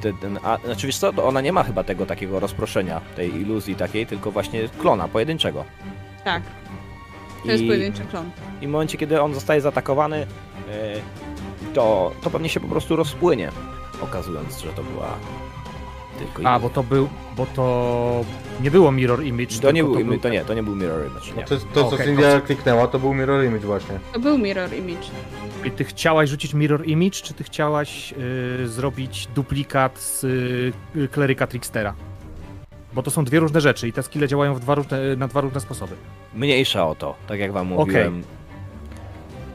Ten, a, znaczy wiesz co, to ona nie ma chyba tego takiego rozproszenia, tej iluzji takiej, tylko właśnie klona pojedynczego. Tak, to jest I, pojedynczy klon. I w momencie, kiedy on zostaje zaatakowany, y, to, to pewnie się po prostu rozpłynie, okazując, że to była tylko A, bo to był, bo to nie było mirror image. to nie, był, to był to nie, to nie był mirror image. No Nie. to, jest to co Okej, Cynthia kliknęła, to był Mirror Image właśnie. To był mirror image. I ty chciałaś rzucić mirror image, czy ty chciałaś y, zrobić duplikat z y, kleryka Trickstera? Bo to są dwie różne rzeczy i te skille działają w dwa różne, na dwa różne sposoby. Mniejsza o to, tak jak wam mówiłem.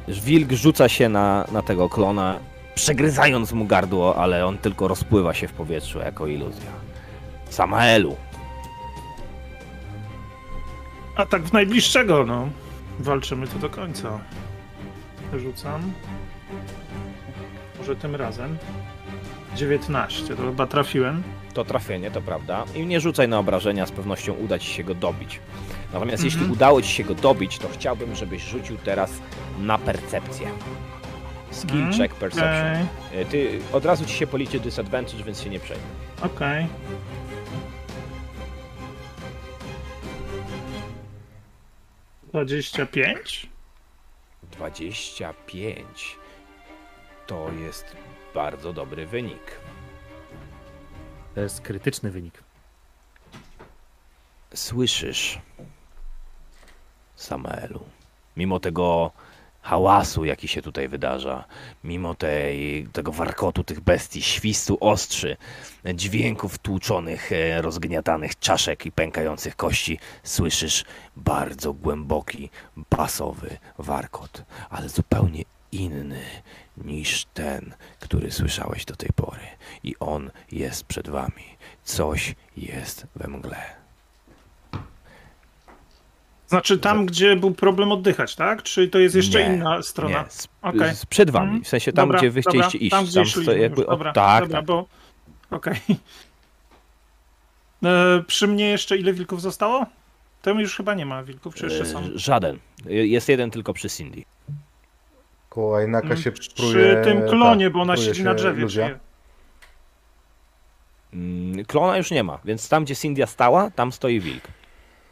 Wilk rzuca się na, na tego klona, przegryzając mu gardło, ale on tylko rozpływa się w powietrzu jako iluzja. Samaelu. A tak w najbliższego, no. Walczymy tu do końca. Rzucam. Może tym razem. 19, to chyba trafiłem. To trafienie, to prawda. I nie rzucaj na obrażenia, z pewnością uda ci się go dobić. Natomiast Mhm. jeśli udało ci się go dobić, to chciałbym, żebyś rzucił teraz na percepcję. Skill Mhm, check perception. Okej, Y, Ty od razu ci się policzy disadvantage, więc się nie przejmuj. okej. Dwadzieścia pięć. 25. To jest bardzo dobry wynik. To jest krytyczny wynik. Słyszysz, Samaelu, mimo tego hałasu, jaki się tutaj wydarza, mimo tej, tego warkotu tych bestii, świstu ostrzy, dźwięków tłuczonych, e, rozgniatanych czaszek i pękających kości, słyszysz bardzo głęboki, basowy warkot, ale zupełnie inny niż ten, który słyszałeś do tej pory. I on jest przed wami. Coś jest we mgle. Znaczy tam, gdzie był problem oddychać, tak? Czy to jest jeszcze Nie, inna strona? Nie, z, Okej. z przed wami, Mhm. w sensie tam, Dobra, gdzie wy dobra, chcieliście iść. Tam, gdzie szliśmy sto- jakby, już. o, Dobra, tak, dobra, tak. bo... Okej. [LAUGHS] E, przy mnie jeszcze ile wilków zostało? Tam już chyba nie ma wilków, czy jeszcze są? E, Żaden. Jest jeden tylko przy Cindy. Koło Ainaka się przy pruje... tym klonie, bo ona siedzi się na drzewie. Czy... Mm, Klona już nie ma, więc tam, gdzie Cindy stała, tam stoi wilk.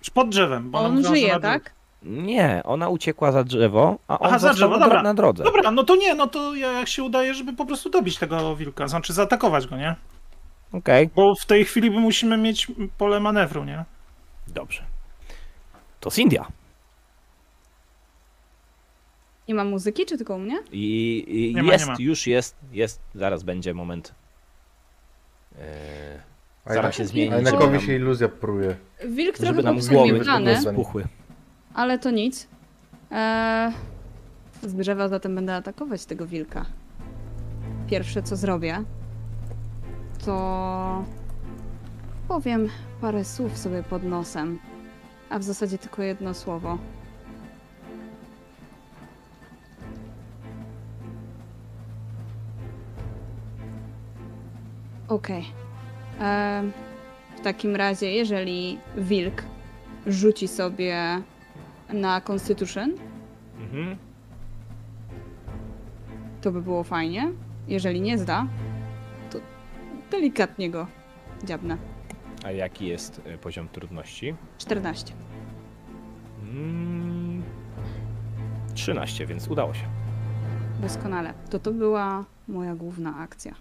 Pod drzewem, bo ona On mówiła, że żyje, na drzewie. tak? Nie, ona uciekła za drzewo, a on Aha, za drzewo, na, dobra. na drodze. Dobra, no to nie, no to ja- jak się udaje, żeby po prostu dobić tego wilka, znaczy zaatakować go, nie? Okej, Bo w tej chwili my musimy mieć pole manewru, nie? dobrze. To Cindia. Nie ma muzyki, czy tylko u mnie? I, i Nie ma, jest, nie ma. już jest, jest, zaraz będzie moment. Eee, Staram się zmienić. Ainakowi żeby się iluzja pruje. Wilk trochę żeby nam popsuł głowy mi plany, wygląda. spuchły. ale to nic. Eee, z drzewa zatem będę atakować tego wilka. Pierwsze co zrobię, to powiem parę słów sobie pod nosem, a w zasadzie tylko jedno słowo. Okej. Em, W takim razie, jeżeli wilk rzuci sobie na Constitution, Mhm. to by było fajnie. Jeżeli nie zda, to delikatnie go dziabnę. A jaki jest y, poziom trudności? 14. Mm, 13, więc udało się. Doskonale. To to była moja główna akcja.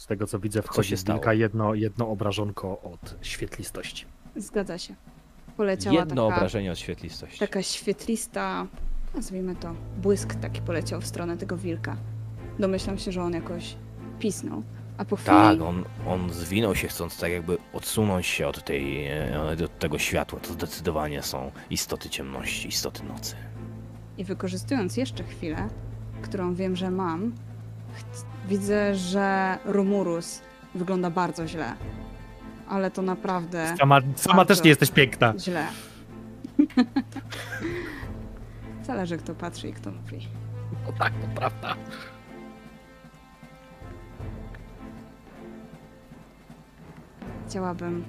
Z tego co widzę, wchodzi z wilka jedno, jedno obrażonko od świetlistości. Zgadza się. Poleciała Jedno taka, obrażenie od świetlistości. taka świetlista, nazwijmy to, błysk taki poleciał w stronę tego wilka. Domyślam się, że on jakoś pisnął. A po chwili Tak, on, on zwinął się chcąc tak jakby odsunąć się od, tej, e, od tego światła. To zdecydowanie są istoty ciemności, istoty nocy. i wykorzystując jeszcze chwilę, którą wiem, że mam, widzę, że Romurus wygląda bardzo źle. Ale to naprawdę Sama, sama też nie jesteś piękna. źle. [LAUGHS] Zależy kto patrzy i kto mówi. No tak, to prawda. Chciałabym,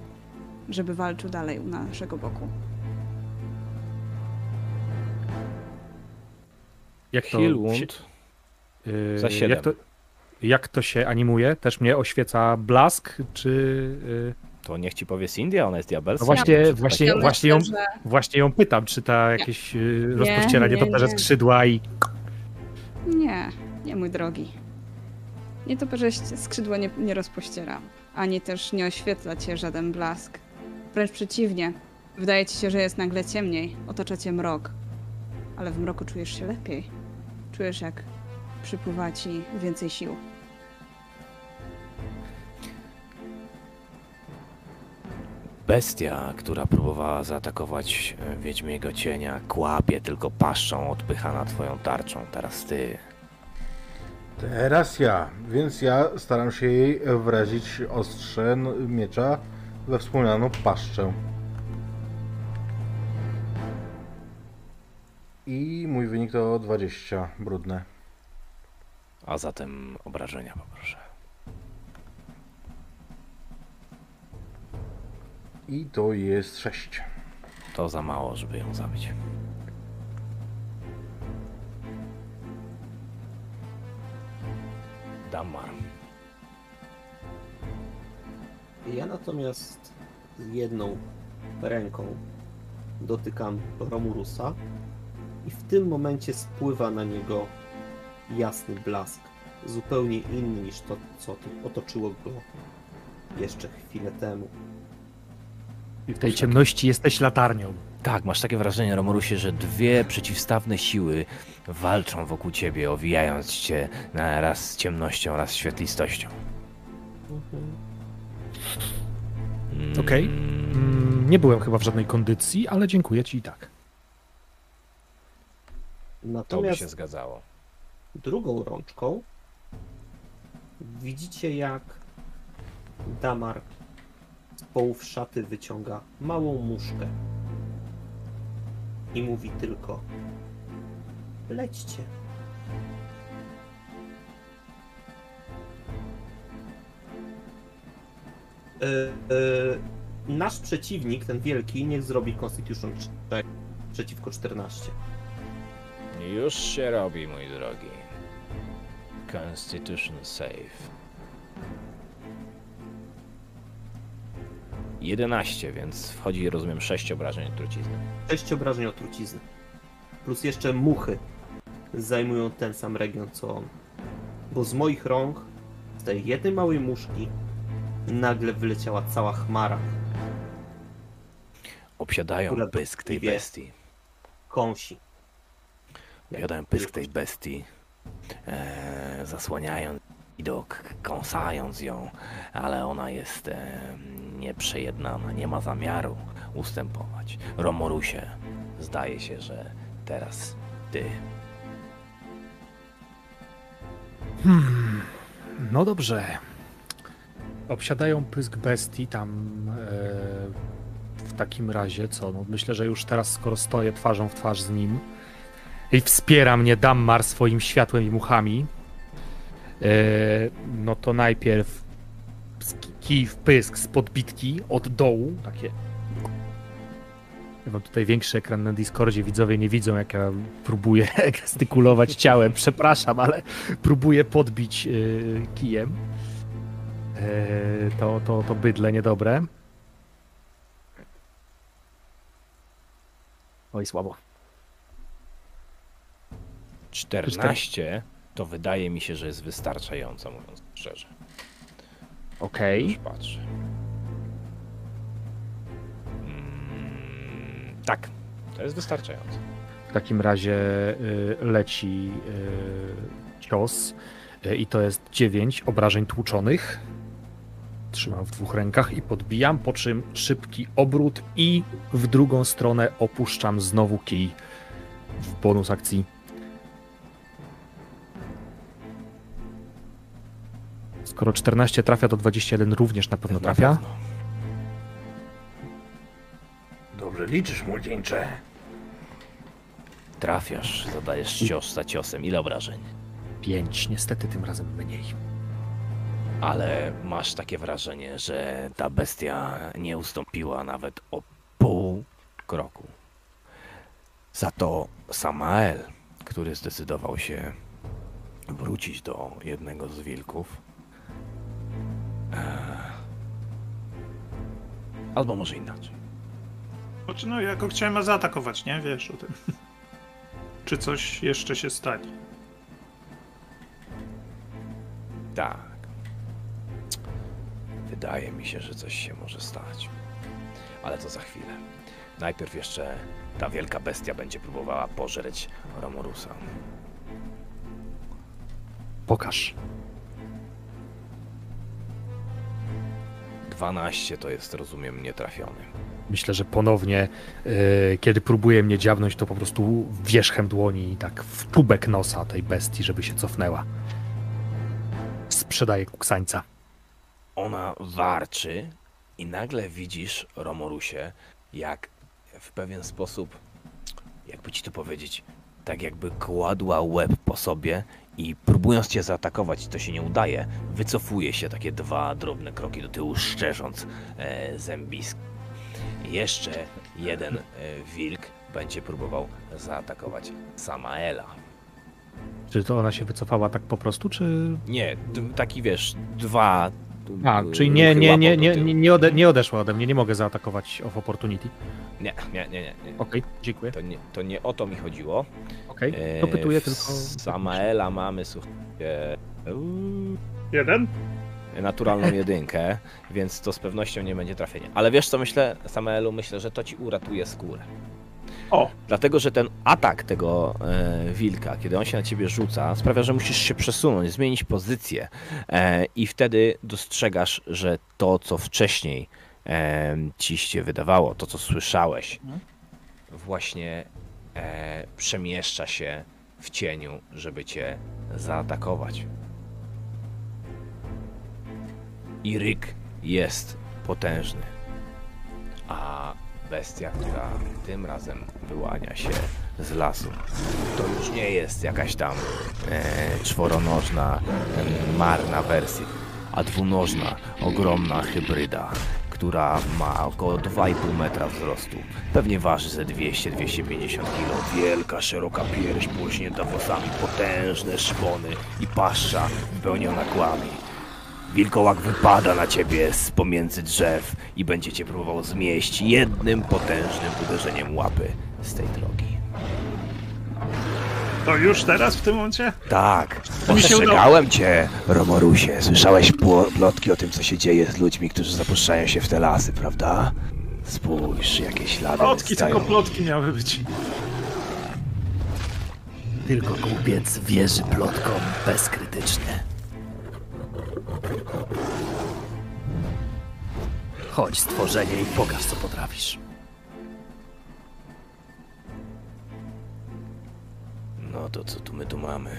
żeby walczył dalej u naszego boku. Jak to, Heal się, wound. yy, za siedem. jak, to, jak to się animuje? Też mnie oświeca blask, czy... Yy, To niech ci powie Cindy, ona jest diabelską. No właśnie, właśnie, Ja właśnie, ją, że właśnie ją pytam, czy ta jakieś rozpościeranie nie, to też nie. skrzydła i... Nie, nie mój drogi. Nie to, że skrzydła nie, nie rozpościeram, ani też nie oświetla cię żaden blask. Wręcz przeciwnie, wydaje ci się, że jest nagle ciemniej, otacza cię mrok. Ale w mroku czujesz się lepiej. Czujesz, jak przypływa ci więcej sił. Bestia, która próbowała zaatakować e, Wiedźmiego Cienia, kłapie tylko paszczą, odpychana twoją tarczą. Teraz ty. Teraz ja, więc ja staram się jej wrazić ostrze miecza we wspomnianą paszczę. I mój wynik to 20 brudne. A zatem obrażenia poproszę. I to jest 6. To za mało, żeby ją zabić. Damar. Ja natomiast z jedną ręką dotykam Romurusa i w tym momencie spływa na niego jasny blask, zupełnie inny niż to, co otoczyło go jeszcze chwilę temu. I w tej ciemności jesteś latarnią. Tak, masz takie wrażenie, Romorusie, że dwie przeciwstawne siły walczą wokół ciebie, owijając cię na raz z ciemnością, raz świetlistością. Mm, Okej. Mm, Nie byłem chyba w żadnej kondycji, ale dziękuję ci i tak. To by Natomiast się zgadzało. drugą rączką widzicie jak Damar z połów szaty wyciąga małą muszkę i mówi tylko lećcie. E, e, nasz przeciwnik, ten wielki, niech zrobi Constitution check przeciwko 14. Już się robi, mój drogi. Constitution save. 11, więc wchodzi, rozumiem, 6 obrażeń trucizny. 6 obrażeń od trucizny. Plus jeszcze muchy zajmują ten sam region co on. Bo z moich rąk, z tej jednej małej muszki, nagle wyleciała cała chmara. Obsiadają Która pysk tej bestii. Kąsi. Obsiadają pysk tej bestii, e, zasłaniając widok, kąsając ją, ale ona jest e, nieprzejednana, nie ma zamiaru ustępować. Romorusie, zdaje się, że teraz ty. Hmm. No dobrze. Obsiadają pysk bestii tam e, w takim razie, co? No myślę, że już teraz, skoro stoję twarzą w twarz z nim i wspiera mnie Dammar swoim światłem i muchami, no to najpierw kij w pysk z podbitki od dołu, takie ja mam tutaj większy ekran na Discordzie, widzowie nie widzą, jak ja próbuję [LAUGHS] gestykulować ciałem, przepraszam, ale próbuję podbić yy, kijem. Yy, to, to, to bydle niedobre. Oj, słabo. 14 to wydaje mi się, że jest wystarczająco, mówiąc szczerze. Okej. Już patrzę. Mm, tak, to jest wystarczająco. W takim razie y, leci y, cios y, i to jest 9 obrażeń tłuczonych. Trzymam w dwóch rękach i podbijam, po czym szybki obrót i w drugą stronę opuszczam znowu kij w bonus akcji. Skoro 14 trafia, to 21 również na pewno Na trafia. pewno. Dobrze liczysz, młodzieńcze. Trafiasz, zadajesz cios za ciosem. Ile obrażeń? 5, niestety tym razem mniej. Ale masz takie wrażenie, że ta bestia nie ustąpiła nawet o pół kroku. Za to Samael, który zdecydował się wrócić do jednego z wilków, albo może inaczej. Znaczy, no, ja go chciałem zaatakować, nie? Wiesz o tym. [LAUGHS] Czy coś jeszcze się stanie? Tak. Wydaje mi się, że coś się może stać. Ale to za chwilę. Najpierw jeszcze ta wielka bestia będzie próbowała pożreć Romorusa. Pokaż. 12 to jest, rozumiem, nietrafiony. Myślę, że ponownie, e, kiedy próbuje mnie dziabnąć, to po prostu wierzchem dłoni i tak w czubek nosa tej bestii, żeby się cofnęła. Sprzedaję kuksańca. Ona warczy i nagle widzisz, Romorusie, jak w pewien sposób, jakby ci to powiedzieć, tak jakby kładła łeb po sobie i próbując cię zaatakować, to się nie udaje, wycofuje się takie dwa drobne kroki do tyłu, szczerząc e, zębisk. Jeszcze jeden e, wilk będzie próbował zaatakować Samaela. Czy to ona się wycofała tak po prostu, czy... Nie, taki wiesz, dwa. A, y, czyli nie, nie, nie, nie, nie, nie, ode, nie odeszła ode mnie, nie mogę zaatakować of opportunity. Nie, nie, nie, nie. nie. Okej, dziękuję. To, nie, to nie o to mi chodziło. Okej, E, to pytuję w tylko... Samaela mamy, słuchajcie, Jeden? naturalną [LAUGHS] jedynkę, więc to z pewnością nie będzie trafienie. Ale wiesz co myślę, Samaelu, myślę, że to ci uratuje skórę. O. Dlatego, że ten atak tego e, wilka, kiedy on się na ciebie rzuca, sprawia, że musisz się przesunąć, zmienić pozycję e, i wtedy dostrzegasz, że to, co wcześniej e, ci się wydawało, to, co słyszałeś, Mhm. właśnie e, przemieszcza się w cieniu, żeby cię zaatakować. I ryk jest potężny. A bestia, która tym razem wyłania się z lasu, to już nie jest jakaś tam e, czworonożna, e, marna wersja, a dwunożna, ogromna hybryda, która ma około 2,5 metra wzrostu. Pewnie waży ze 200-250 kg. Wielka, szeroka pierś, płośnięta włosami, potężne szpony i paszcza wypełniona kłami. Wilkołak wypada na ciebie z pomiędzy drzew i będzie cię próbował zmieść jednym potężnym uderzeniem łapy z tej drogi. To już teraz w tym momencie? Tak, ostrzegałem cię, Romorusie. Słyszałeś plotki o tym, co się dzieje z ludźmi, którzy zapuszczają się w te lasy, prawda? Spójrz, jakie ślady Plotki, wystają. tylko plotki miały być. Tylko głupiec wierzy plotkom bezkrytycznie. Chodź, stworzenie, i pokaż, co potrafisz. No to co tu my tu mamy?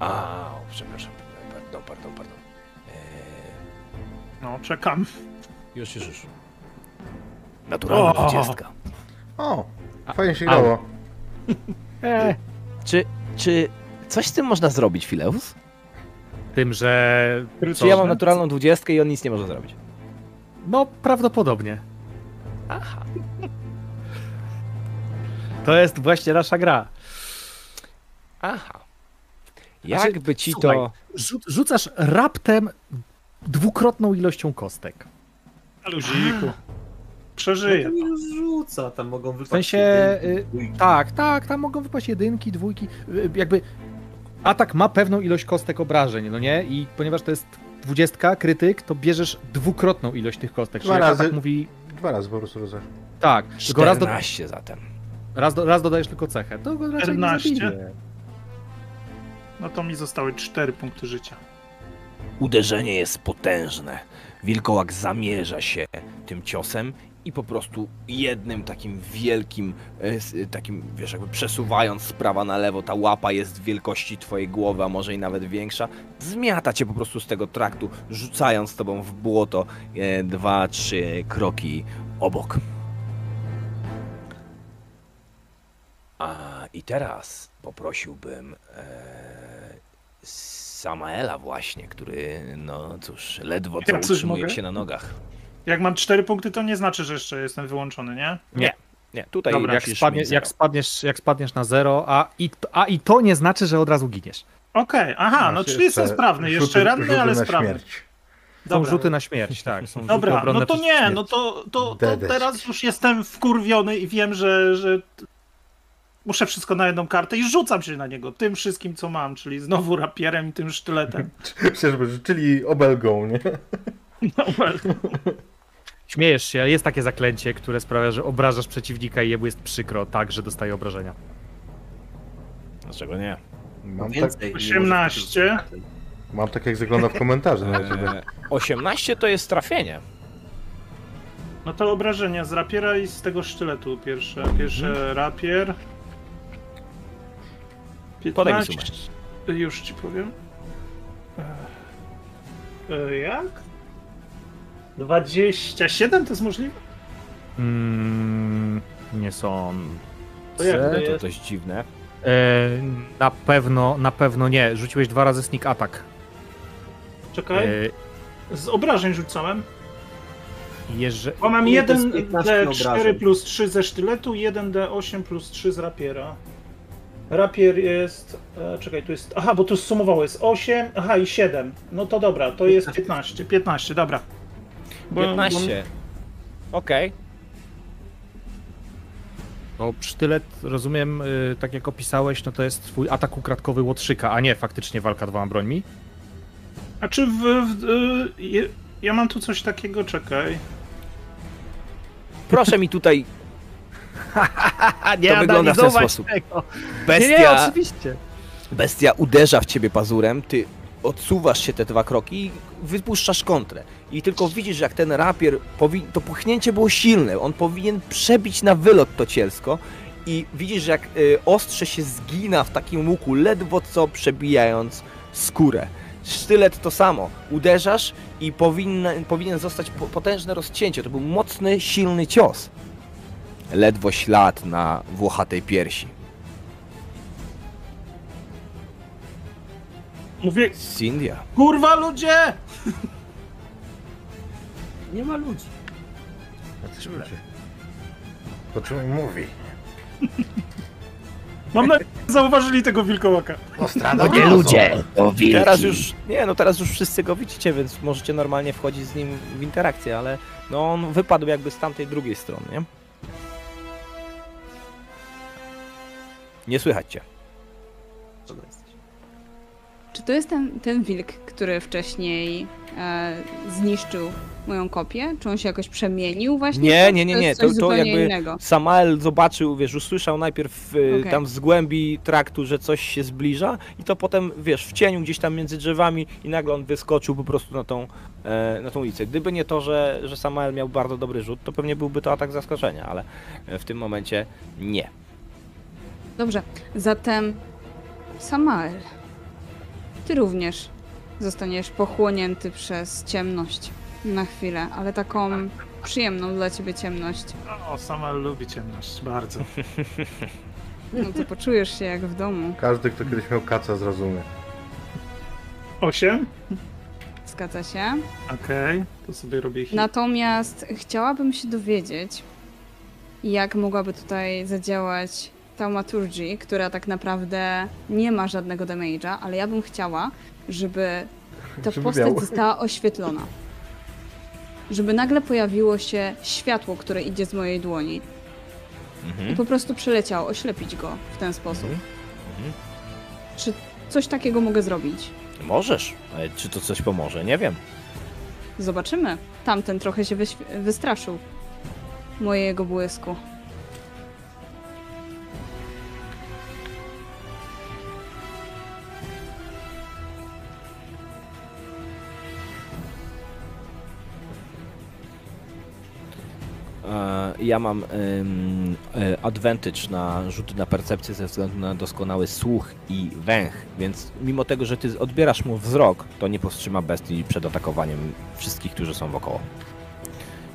A, o, przepraszam. Pardon, pardon, pardon. Eee, No, czekam. już, już, już. Naturalna O! dwudziestka. O, fajnie się grało. E, Czy, czy coś z tym można zrobić, Fileus? Tym, że... Czy ja mam naturalną dwudziestkę i on nic nie może zrobić? No, prawdopodobnie. Aha. [LAUGHS] To jest właśnie nasza gra. Aha. Znaczy, Jakby ci słuchaj, to... Rzu- rzucasz raptem dwukrotną ilością kostek. Luziku. No Przeżyję. to nie rzuca, tam mogą wypaść W sensie, jedynki, y, dwójki. Tak, tak, tam mogą wypaść jedynki, dwójki. y, Jakby atak ma pewną ilość kostek obrażeń, no nie? I ponieważ to jest dwudziestka, krytyk, to bierzesz dwukrotną ilość tych kostek. Dwa razy. atak mówi... Dwa razy po prostu rozdać. Tak, tylko raz, do, 14 zatem. raz, do, raz dodajesz tylko cechę. To go raczej 14? nie. No to mi zostały 4 punkty życia. Uderzenie jest potężne. Wilkołak zamierza się tym ciosem i po prostu jednym takim wielkim, e, s- takim, wiesz, jakby przesuwając z prawa na lewo, ta łapa jest wielkości twojej głowy, a może i nawet większa, zmiata cię po prostu z tego traktu, rzucając tobą w błoto e, dwa, trzy kroki obok. A i teraz poprosiłbym e, Samaela właśnie, który, no cóż, ledwo co Ja utrzymuje się na nogach. Jak mam 4 punkty, to nie znaczy, że jeszcze jestem wyłączony, nie? Nie, nie, tutaj Dobra, jak, spadnie, jak, spadniesz, jak spadniesz na zero, a i, a i to nie znaczy, że od razu giniesz. Okej, aha, no czyli jestem sprawny. rzuty- Jeszcze ranny, ale sprawny. śmierć. Są Dobra. rzuty na śmierć, tak. Są Dobra, no to nie, no to, to, to teraz już jestem wkurwiony i wiem, że, że muszę wszystko na jedną kartę i rzucam się na niego tym wszystkim, co mam, czyli znowu rapierem i tym sztyletem. [LAUGHS] Czyżby, czyli obelgą, nie? [LAUGHS] No, well. Śmiejesz się, ale jest takie zaklęcie, które sprawia, że obrażasz przeciwnika i jemu jest przykro, tak, że dostaje obrażenia. Dlaczego nie? Mam tak, Więcej, nie 18. może być mam tak jak zagląda w komentarze na ciebie. E, 18 to jest trafienie. No to obrażenia z rapiera i z tego sztyletu pierwsze. Pierwsze rapier. Podaj mi 15. Już ci powiem. E, jak? 27 to jest możliwe? Mm, nie są. To jak to jest? To dość dziwne. E, na pewno, na pewno nie. Rzuciłeś dwa razy sneak attack. Czekaj, E, z obrażeń rzucałem. Jeżeli... Bo mam Nie, to jest 1d4 15 obrażeń. plus 3 ze sztyletu, 1d8 plus 3 z rapiera. Rapier jest. E, czekaj, tu jest. Aha, bo tu sumowało jest 8, aha i 7. No to dobra, to jest 15. 15, dobra. Bo- 15. Okej. Bo sztylet, rozumiem, y, tak jak opisałeś, no to jest twój atak ukradkowy łotrzyka, a nie faktycznie walka dwoma brońmi. A czy w. w y, ja mam tu coś takiego, czekaj. Proszę mi tutaj. [LAUGHS] nie, To wygląda w ten sposób. Tego. Bestia, Nie, nie, oczywiście. bestia uderza w ciebie pazurem, ty odsuwasz się te dwa kroki i wypuszczasz kontrę. I tylko widzisz, jak ten rapier, to puchnięcie było silne, on powinien przebić na wylot to cielsko i widzisz, jak y, ostrze się zgina w takim łuku, ledwo co przebijając skórę. Sztylet to samo. Uderzasz i powinien, powinien zostać po, potężne rozcięcie. To był mocny, silny cios. Ledwo ślad na włochatej piersi. Mówię, Cindia. kurwa ludzie! Nie ma ludzi. Po czym mówi? Mam nadzieję, że zauważyli tego wilkołaka. Ostrada To nie ludzie, to wilki. Teraz już, nie no teraz już wszyscy go widzicie, więc możecie normalnie wchodzić z nim w interakcję, ale no on wypadł jakby z tamtej drugiej strony, nie? Nie słychać cię. Co to jesteś? Czy to jest ten, ten wilk, który wcześniej e, zniszczył moją kopię? Czy on się jakoś przemienił właśnie? Nie, Czy nie, nie, to nie, jest to- to jakby- innego. Samael zobaczył, wiesz, usłyszał najpierw y, Okej. tam z głębi traktu, że coś się zbliża i to potem, wiesz, w cieniu gdzieś tam między drzewami i nagle on wyskoczył po prostu na tą, e, na tą ulicę. Gdyby nie to, że, że Samael miał bardzo dobry rzut, to pewnie byłby to atak zaskoczenia, ale e, w tym momencie nie. Dobrze, zatem Samael, ty również zostaniesz pochłonięty przez ciemność na chwilę, ale taką przyjemną dla ciebie ciemność. O, Samuel lubi ciemność, bardzo. [LAUGHS] No to poczujesz się jak w domu. Każdy, kto kiedyś miał kaca, zrozumie. 8? Zgadza się. Okej, to sobie robię hit. Natomiast chciałabym się dowiedzieć, jak mogłaby tutaj zadziałać taumaturgy, która tak naprawdę nie ma żadnego damage'a, ale ja bym chciała, żeby ta Żeby postać miał. została oświetlona. Żeby nagle pojawiło się światło, które idzie z mojej dłoni i Mhm. po prostu przeleciało, oślepić go w ten sposób. Mhm. Mhm. Czy coś takiego mogę zrobić? Możesz, ale czy to coś pomoże? Nie wiem. Zobaczymy. Tamten trochę się wystraszył mojego błysku. Ja mam e, advantage na rzuty na percepcję ze względu na doskonały słuch i węch, więc mimo tego, że ty odbierasz mu wzrok, to nie powstrzyma bestii przed atakowaniem wszystkich, którzy są wokoło.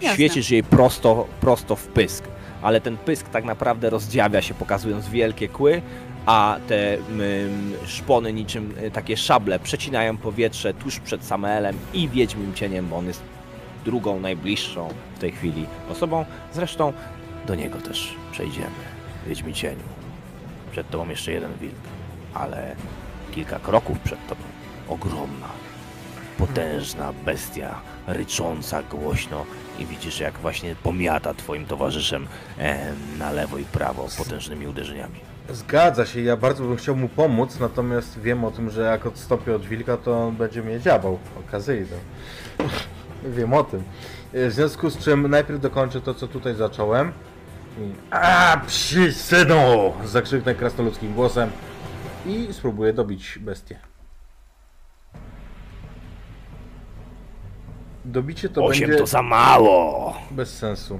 Jasne. Świecisz jej prosto, prosto w pysk, ale ten pysk tak naprawdę rozdziawia się, pokazując wielkie kły, a te szpony niczym y, takie szable przecinają powietrze tuż przed Samuelem i Wiedźmim Cieniem, bo on jest drugą najbliższą w tej chwili osobą. Zresztą do niego też przejdziemy. Wiedźmi cieniu. Przed tobą jeszcze jeden wilk, ale kilka kroków przed tobą ogromna, potężna bestia, rycząca głośno i widzisz jak właśnie pomiata twoim towarzyszem e, na lewo i prawo potężnymi uderzeniami. Zgadza się, ja bardzo bym chciał mu pomóc, natomiast wiem o tym, że jak odstąpię od wilka, to on będzie mnie dziabał. Okazyjnie. Wiem o tym. W związku z czym najpierw dokończę to, co tutaj zacząłem. I... A, psi synu! Zakrzyknę krasnoludzkim głosem i spróbuję dobić bestię. Dobicie to Osiem będzie to za mało! bez sensu.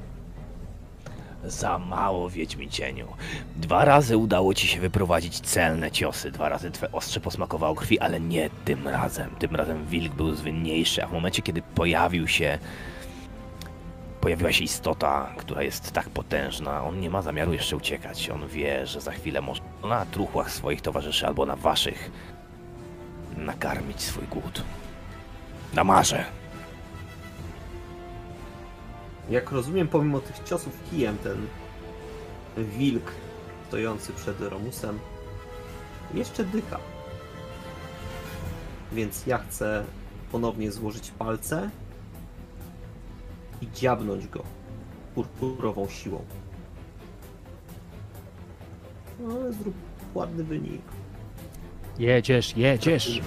Za mało, Wiedźmi cieniu. Dwa razy udało ci się wyprowadzić celne ciosy, dwa razy twe ostrze posmakowało krwi, ale nie tym razem. Tym razem wilk był zwinniejszy, a w momencie, kiedy pojawił się Pojawiła się istota, która jest tak potężna. On nie ma zamiaru jeszcze uciekać. On wie, że za chwilę może na truchłach swoich towarzyszy albo na waszych nakarmić swój głód. Damarze. Jak rozumiem, pomimo tych ciosów kijem, ten wilk stojący przed Romusem jeszcze dycha. Więc ja chcę ponownie złożyć palce i dziabnąć go purpurową siłą. No ale zrób ładny wynik. Jedziesz, jedziesz.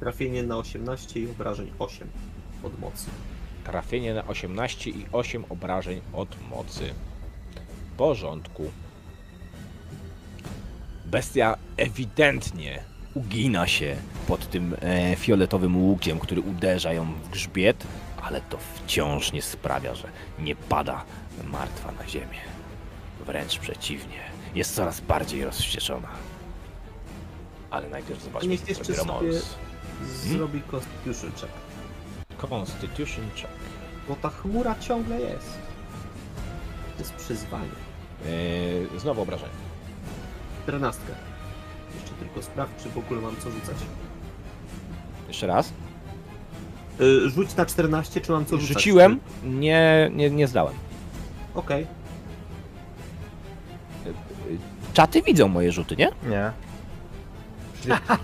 Trafienie na 18 i obrażeń 8 od mocy. Trafienie na 18 i 8 obrażeń od mocy. W porządku. Bestia ewidentnie ugina się pod tym e, fioletowym łukiem, który uderza ją w grzbiet, ale to wciąż nie sprawia, że nie pada martwa na ziemię. Wręcz przeciwnie, jest coraz bardziej rozwścieczona. Ale najpierw zobaczmy, co jeszcze zrobi sobie Romulus. zrobi Constitution check. Constitution check. Bo ta chmura ciągle jest. To jest przyzwanie. Yy, znowu obrażenie. Czternastkę. Jeszcze tylko sprawdź, czy w ogóle mam co rzucać. Jeszcze raz. Y, rzuć na 14, czy mam co rzucać? Rzuciłem, nie, nie, nie zdałem. Okej. Czaty widzą moje rzuty, nie? Nie.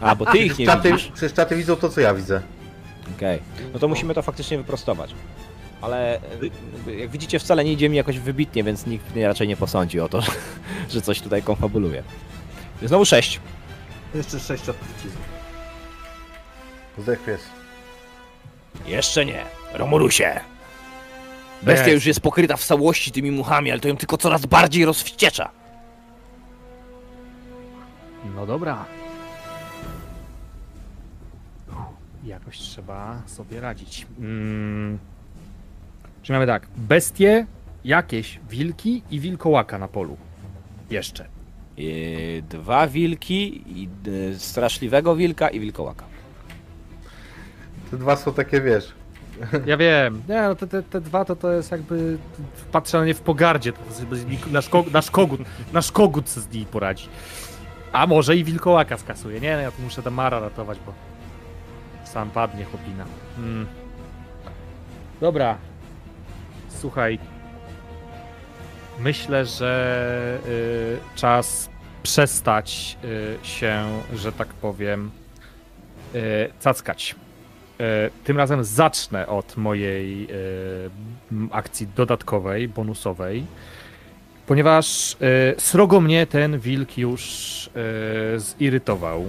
A, bo ty ich nie czaty, widzisz. Przecież czaty widzą to, co ja widzę. Okej. No to musimy to faktycznie wyprostować. Ale jak widzicie, wcale nie idzie mi jakoś wybitnie, więc nikt mnie raczej nie posądzi o to, [LAUGHS] że, że coś tutaj konfabuluje. Znowu 6. Jeszcze 6 od trucizny. Zdech pies. Jeszcze nie. Romulusie. Bestia już jest pokryta w całości tymi muchami, ale to ją tylko coraz bardziej rozwściecza. No dobra. Jakoś trzeba sobie radzić. Mm. Czyli mamy tak, bestie, jakieś wilki i wilkołaka na polu. Jeszcze. Yy, dwa wilki, i, y, straszliwego wilka i wilkołaka. Te dwa są takie, wiesz. Ja wiem, nie, no te, te, te dwa to to jest jakby, patrzę na nie w pogardzie, to nasz, ko, nasz kogut, nasz kogut z nimi poradzi. A może i wilkołaka skasuje, nie, no ja tu muszę Damara ratować, bo sam padnie chłopina. Mm. Dobra, słuchaj, myślę, że y, czas przestać y, się, że tak powiem, y, cackać. E, Tym razem zacznę od mojej m, akcji dodatkowej, bonusowej, ponieważ e, srogo mnie ten wilk już zirytował.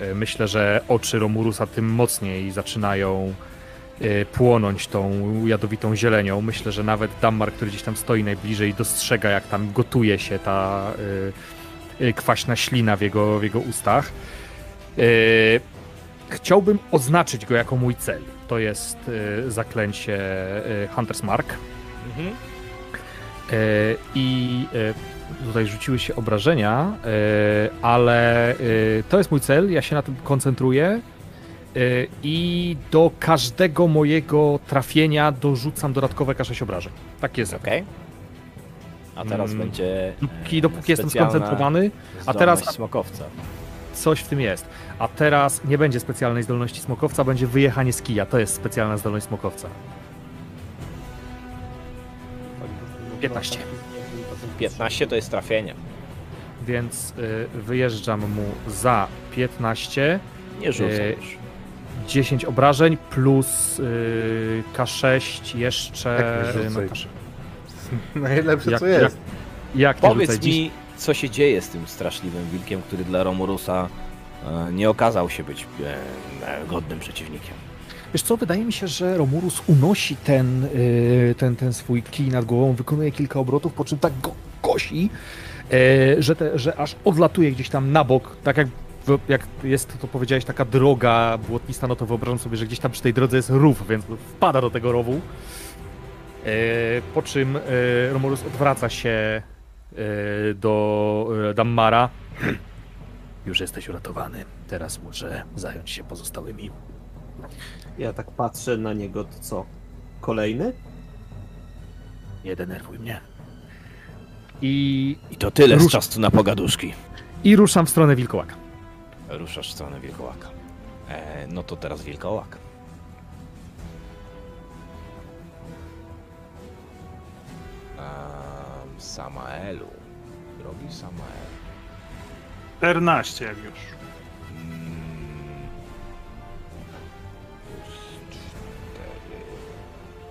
E, Myślę, że oczy Romurusa tym mocniej zaczynają e, płonąć tą jadowitą zielenią. Myślę, że nawet Dammar, który gdzieś tam stoi najbliżej, dostrzega, jak tam gotuje się ta e, kwaśna ślina w jego, w jego ustach. Chciałbym oznaczyć go jako mój cel. To jest zaklęcie Hunter's Mark. Mhm. I tutaj rzuciły się obrażenia, e, ale e, to jest mój cel. Ja się na tym koncentruję. E, I do każdego mojego trafienia dorzucam dodatkowe K6 obrażeń. Tak jest. Okej. A teraz Mm. będzie. Dopóki, dopóki jestem skoncentrowany, a teraz- smokowca. coś w tym jest. A teraz nie będzie specjalnej zdolności smokowca, będzie wyjechanie z kija. To jest specjalna zdolność smokowca. 15. 15 to jest trafienie. Więc y, wyjeżdżam mu za 15, Nie rzucę E, już. 10 obrażeń plus y, K6 jeszcze. Jak nie y, rzucaj? K6. [LAUGHS] Najlepsze, Jak- co jak- jest. Jak nie Powiedz rzucaj? mi, co się dzieje z tym straszliwym wilkiem, który dla Romurusa e, nie okazał się być e, godnym przeciwnikiem. Wiesz co, wydaje mi się, że Romurus unosi ten, y, ten, ten swój kij nad głową, wykonuje kilka obrotów, po czym tak go kosi, e, że, te, że aż odlatuje gdzieś tam na bok, tak jak, jak jest, to powiedziałeś, taka droga błotnista, no to wyobrażam sobie, że gdzieś tam przy tej drodze jest rów, więc wpada do tego rowu. E, po czym e, Romulus odwraca się e, do Dammara. [CLEARS THROAT] Już jesteś uratowany. Teraz muszę zająć się pozostałymi. Ja tak patrzę na niego, to co? Kolejny? Nie denerwuj mnie. I, I to tyle z Rusz- czasu na pogaduszki. i ruszam w stronę wilkołaka. Ruszasz w stronę wilkołaka. E, no to teraz wilkołak. Um, Samaelu. Drogi Samael. 14 jak już. Mm, cztery.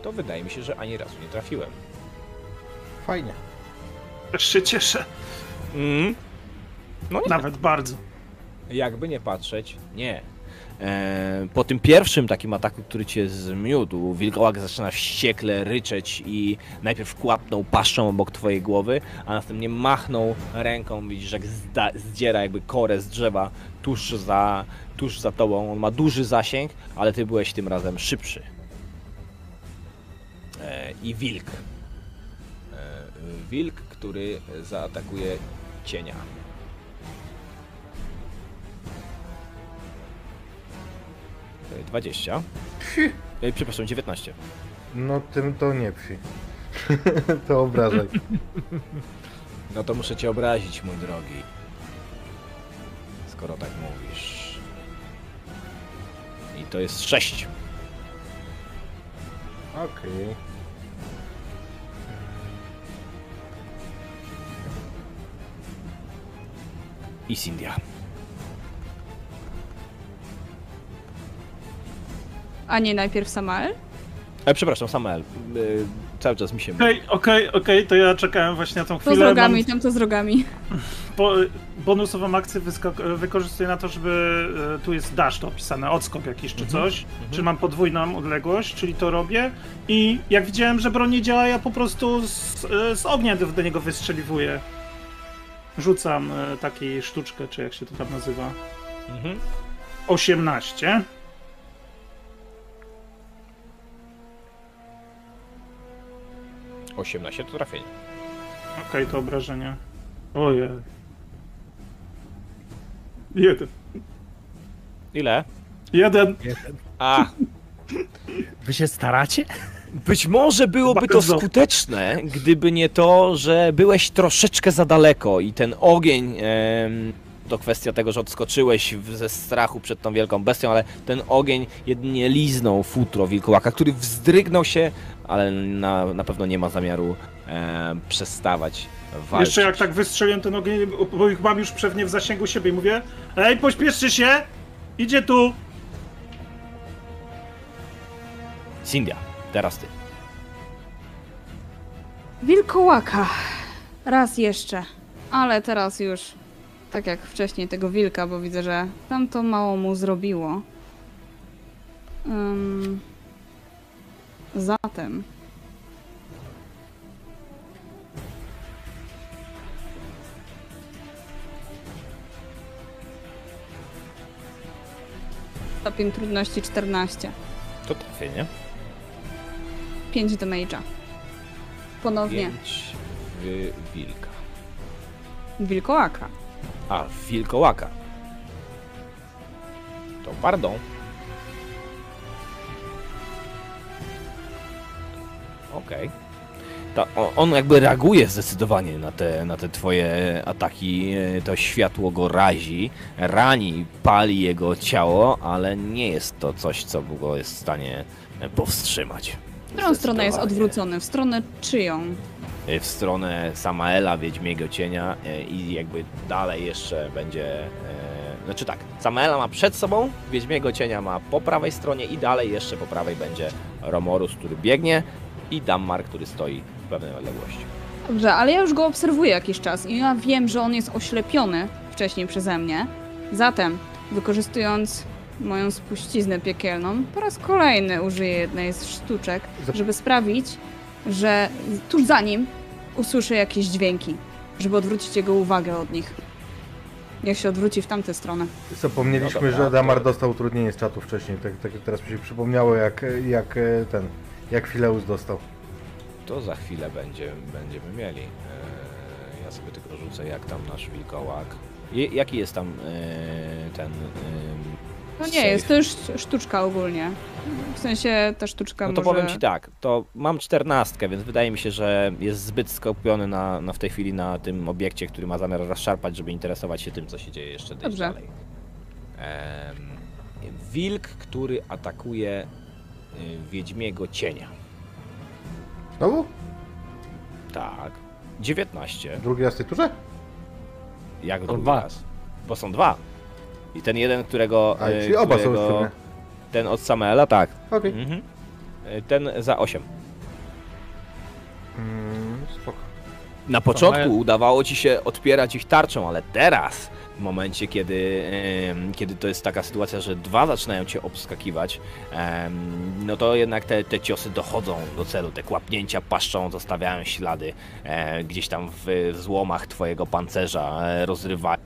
To wydaje mi się, że ani razu nie trafiłem. Fajnie. Też się cieszę. Mm. No nie. Nawet bardzo. Jakby nie patrzeć, nie. E, po tym pierwszym takim ataku, który cię zmiódł, wilkołak zaczyna wściekle ryczeć i najpierw kłapnął paszczą obok twojej głowy, a następnie machnął ręką, widzisz jak zda, zdziera jakby korę z drzewa tuż za, tuż za tobą. On ma duży zasięg, ale ty byłeś tym razem szybszy. E, I wilk. E, wilk, który zaatakuje cienia. E, 20. E, Przepraszam, 19. No tym to nie psi. [LAUGHS] to obrażaj. [LAUGHS] No to muszę cię obrazić, mój drogi. Skoro tak mówisz. I to jest 6. Okej. I Cindia. A nie najpierw Samael? E, przepraszam, Samuel. E, cały czas mi się myli. Okej, okej, okej, to ja czekałem właśnie na tą To z chwilę. rogami, Mam tam to z rogami. bo, bonusową akcję wyskok- wykorzystuję na to, żeby e, tu jest dash to opisane, odskok jakiś czy coś. Czy mam podwójną odległość, czyli to robię. I jak widziałem, że broń nie działa, ja po prostu z, e, z ognia do, do niego wystrzeliwuję. Rzucam e, takiej sztuczkę, czy jak się to tam nazywa. Mhm. 18. Mhm. 18 to trafienie. Okej, to obrażenie. Ojej. Jeden. Ile? Jeden. A, Wy się staracie? Być może byłoby to skuteczne, gdyby nie to, że byłeś troszeczkę za daleko i ten ogień. em, to kwestia tego, że odskoczyłeś w- ze strachu przed tą wielką bestią, ale ten ogień jedynie liznął futro wilkołaka, który wzdrygnął się, ale na, na pewno nie ma zamiaru em, przestawać walczyć. Jeszcze jak tak wystrzeliłem ten ogień, bo ich mam już pewnie w zasięgu siebie i mówię Ej, pośpieszcie się! Idzie tu! Cindia, teraz ty. Wilkołaka. Raz jeszcze. Ale teraz już tak jak wcześniej tego wilka, bo widzę, że tam to mało mu zrobiło. Ym, zatem. Stopień trudności 14. To trafienie. 5 damage'a. Ponownie. 5 w wilka. Wilkołaka. A, wilkołaka. To pardon. Okej. Ta- o- On jakby reaguje zdecydowanie na te, na te twoje ataki. e, To światło go razi, rani, pali jego ciało, ale nie jest to coś, co go jest w stanie e, powstrzymać. W którą stronę jest odwrócony? W stronę czyją? w stronę Samaela, Wiedźmiego Cienia e, i jakby dalej jeszcze będzie... e, Znaczy tak, Samaela ma przed sobą, Wiedźmiego Cienia ma po prawej stronie i dalej jeszcze po prawej będzie Romorus, który biegnie i Dammar, który stoi w pewnej odległości. Dobrze, ale ja już go obserwuję jakiś czas i ja wiem, że on jest oślepiony wcześniej przeze mnie. Zatem, wykorzystując moją spuściznę piekielną, po raz kolejny użyję jednej z sztuczek, żeby sprawić, że tuż za nim usłyszę jakieś dźwięki, żeby odwrócić jego uwagę od nich. Niech się odwróci w tamtę stronę. Zapomnieliśmy, No że Damar to- dostał utrudnienie z czatu wcześniej. Tak, tak teraz mi się przypomniało, jak, jak e, ten, jak Fileus dostał. To za chwilę będzie, będziemy mieli. E, Ja sobie tylko rzucę, jak tam nasz wilkołak. Jaki jest tam e, ten... No nie, jest to już sztuczka ogólnie. W sensie ta sztuczka No to może... powiem ci tak, to mam czternastkę, więc wydaje mi się, że jest zbyt skupiony na, na w tej chwili na tym obiekcie, który ma zamiar rozszarpać, żeby interesować się tym, co się dzieje jeszcze Dobrze. dalej. Em, wilk, który atakuje y, Wiedźmiego Cienia. Znowu? Tak. 19. Drugi raz w tej turze? Jak drugi dwa. raz? Bo są dwa. I ten jeden, którego... A, y, czyli oba są którego- już w sumie. Ten od Samuela, tak. Okej. Mhm. Y, Ten za 8. Mm, spoko. Na początku Samuel- udawało ci się odpierać ich tarczą, ale teraz, w momencie, kiedy, kiedy to jest taka sytuacja, że dwa zaczynają cię obskakiwać, no to jednak te, te ciosy dochodzą do celu. Te kłapnięcia paszczą zostawiają ślady e, gdzieś tam w złomach twojego pancerza, e, rozrywają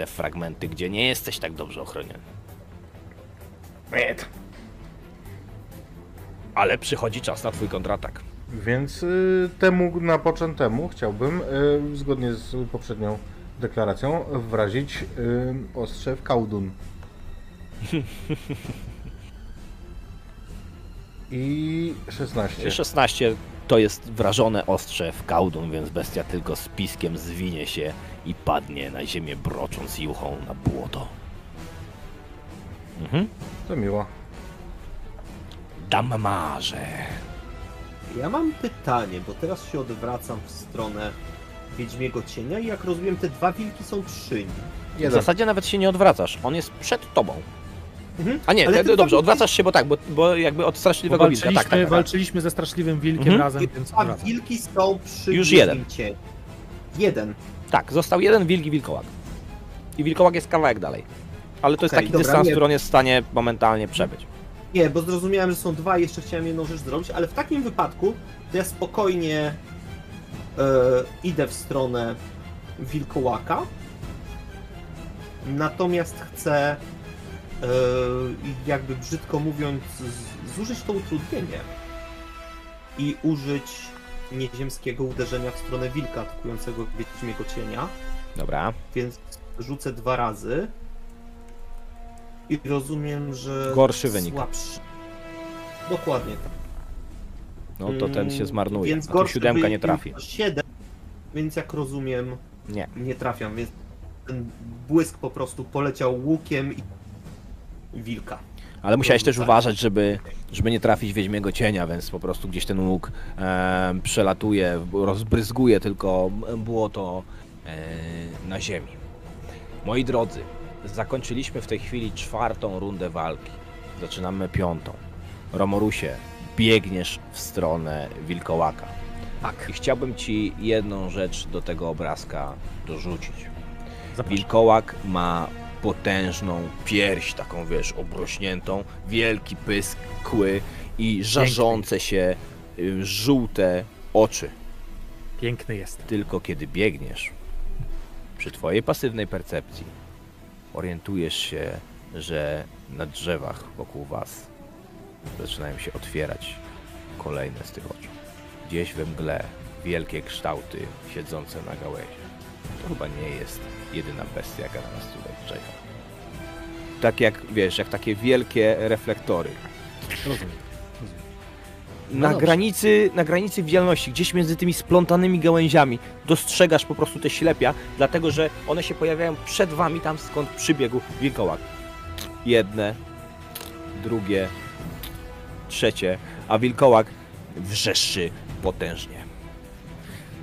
te fragmenty, gdzie nie jesteś tak dobrze ochroniony. Ale przychodzi czas na twój kontratak. Więc y, temu na początemu chciałbym, y, zgodnie z poprzednią deklaracją, wrazić y, ostrze w Kaudun. [LAUGHS] I 16. 16 to jest wrażone ostrze w kałdun, więc bestia tylko z piskiem zwinie się i padnie na ziemię, brocząc juchą na błoto. Mhm. To miło. Dammarze. Ja mam pytanie, bo teraz się odwracam w stronę Wiedźmiego Cienia i jak rozumiem, te dwa wilki są przy nim. W Jeden. zasadzie nawet się nie odwracasz, on jest przed tobą. Mhm. A nie, Ale te, te dobrze, odwracasz się, bo tak, bo, bo jakby od Bo straszliwego wilka, tak, walczyliśmy, tak, tak. walczyliśmy ze straszliwym wilkiem Mhm. razem, więc odwracam. wilki są przy Już jeden. Jeden. Tak, został jeden wilk i wilkołak. I wilkołak jest kawałek dalej. Ale to jest Okej, taki dobra, dystans, nie- który on jest w stanie momentalnie przebyć. Nie, bo zrozumiałem, że są dwa i jeszcze chciałem jedną rzecz zrobić, ale w takim wypadku to ja spokojnie e, idę w stronę wilkołaka. Natomiast chcę, e, jakby brzydko mówiąc, zużyć to utrudnienie i użyć nieziemskiego uderzenia w stronę wilka atakującego Wiedźmiego Cienia. Dobra. Więc rzucę dwa razy. I rozumiem, że. Gorszy wynik. Słabszy. Dokładnie tak. No to ten się Mm, zmarnuje, Więc a tu gorszy siódemka nie trafi. 7, więc jak rozumiem, Nie. nie trafiam, więc ten błysk po prostu poleciał łukiem i wilka. Ale musiałeś też Tak. uważać, żeby, żeby nie trafić Wiedźmiego Cienia, więc po prostu gdzieś ten łuk e, przelatuje, rozbryzguje tylko błoto e, na ziemi. Moi drodzy, zakończyliśmy w tej chwili czwartą rundę walki. Zaczynamy piątą. Romorusie, biegniesz w stronę wilkołaka. Tak, I chciałbym ci jedną rzecz do tego obrazka dorzucić. zapraszam. Wilkołak ma potężną pierś, taką wiesz, obrośniętą, wielki pysk, kły i żarzące się y, żółte oczy. Piękny jest. Tylko kiedy biegniesz, przy twojej pasywnej percepcji, orientujesz się, że na drzewach wokół was zaczynają się otwierać kolejne z tych oczu. Gdzieś we mgle wielkie kształty siedzące na gałęzi. To chyba nie jest jedyna bestia, jaka na nas tutaj Tak jak, wiesz, jak takie wielkie reflektory. Rozumiem. rozumiem. No Na dobrze. granicy, na granicy widzialności, gdzieś między tymi splątanymi gałęziami, dostrzegasz po prostu te ślepia, dlatego że one się pojawiają przed wami, tam skąd przybiegł wilkołak. Jedne, drugie, trzecie, a wilkołak wrzeszczy potężnie.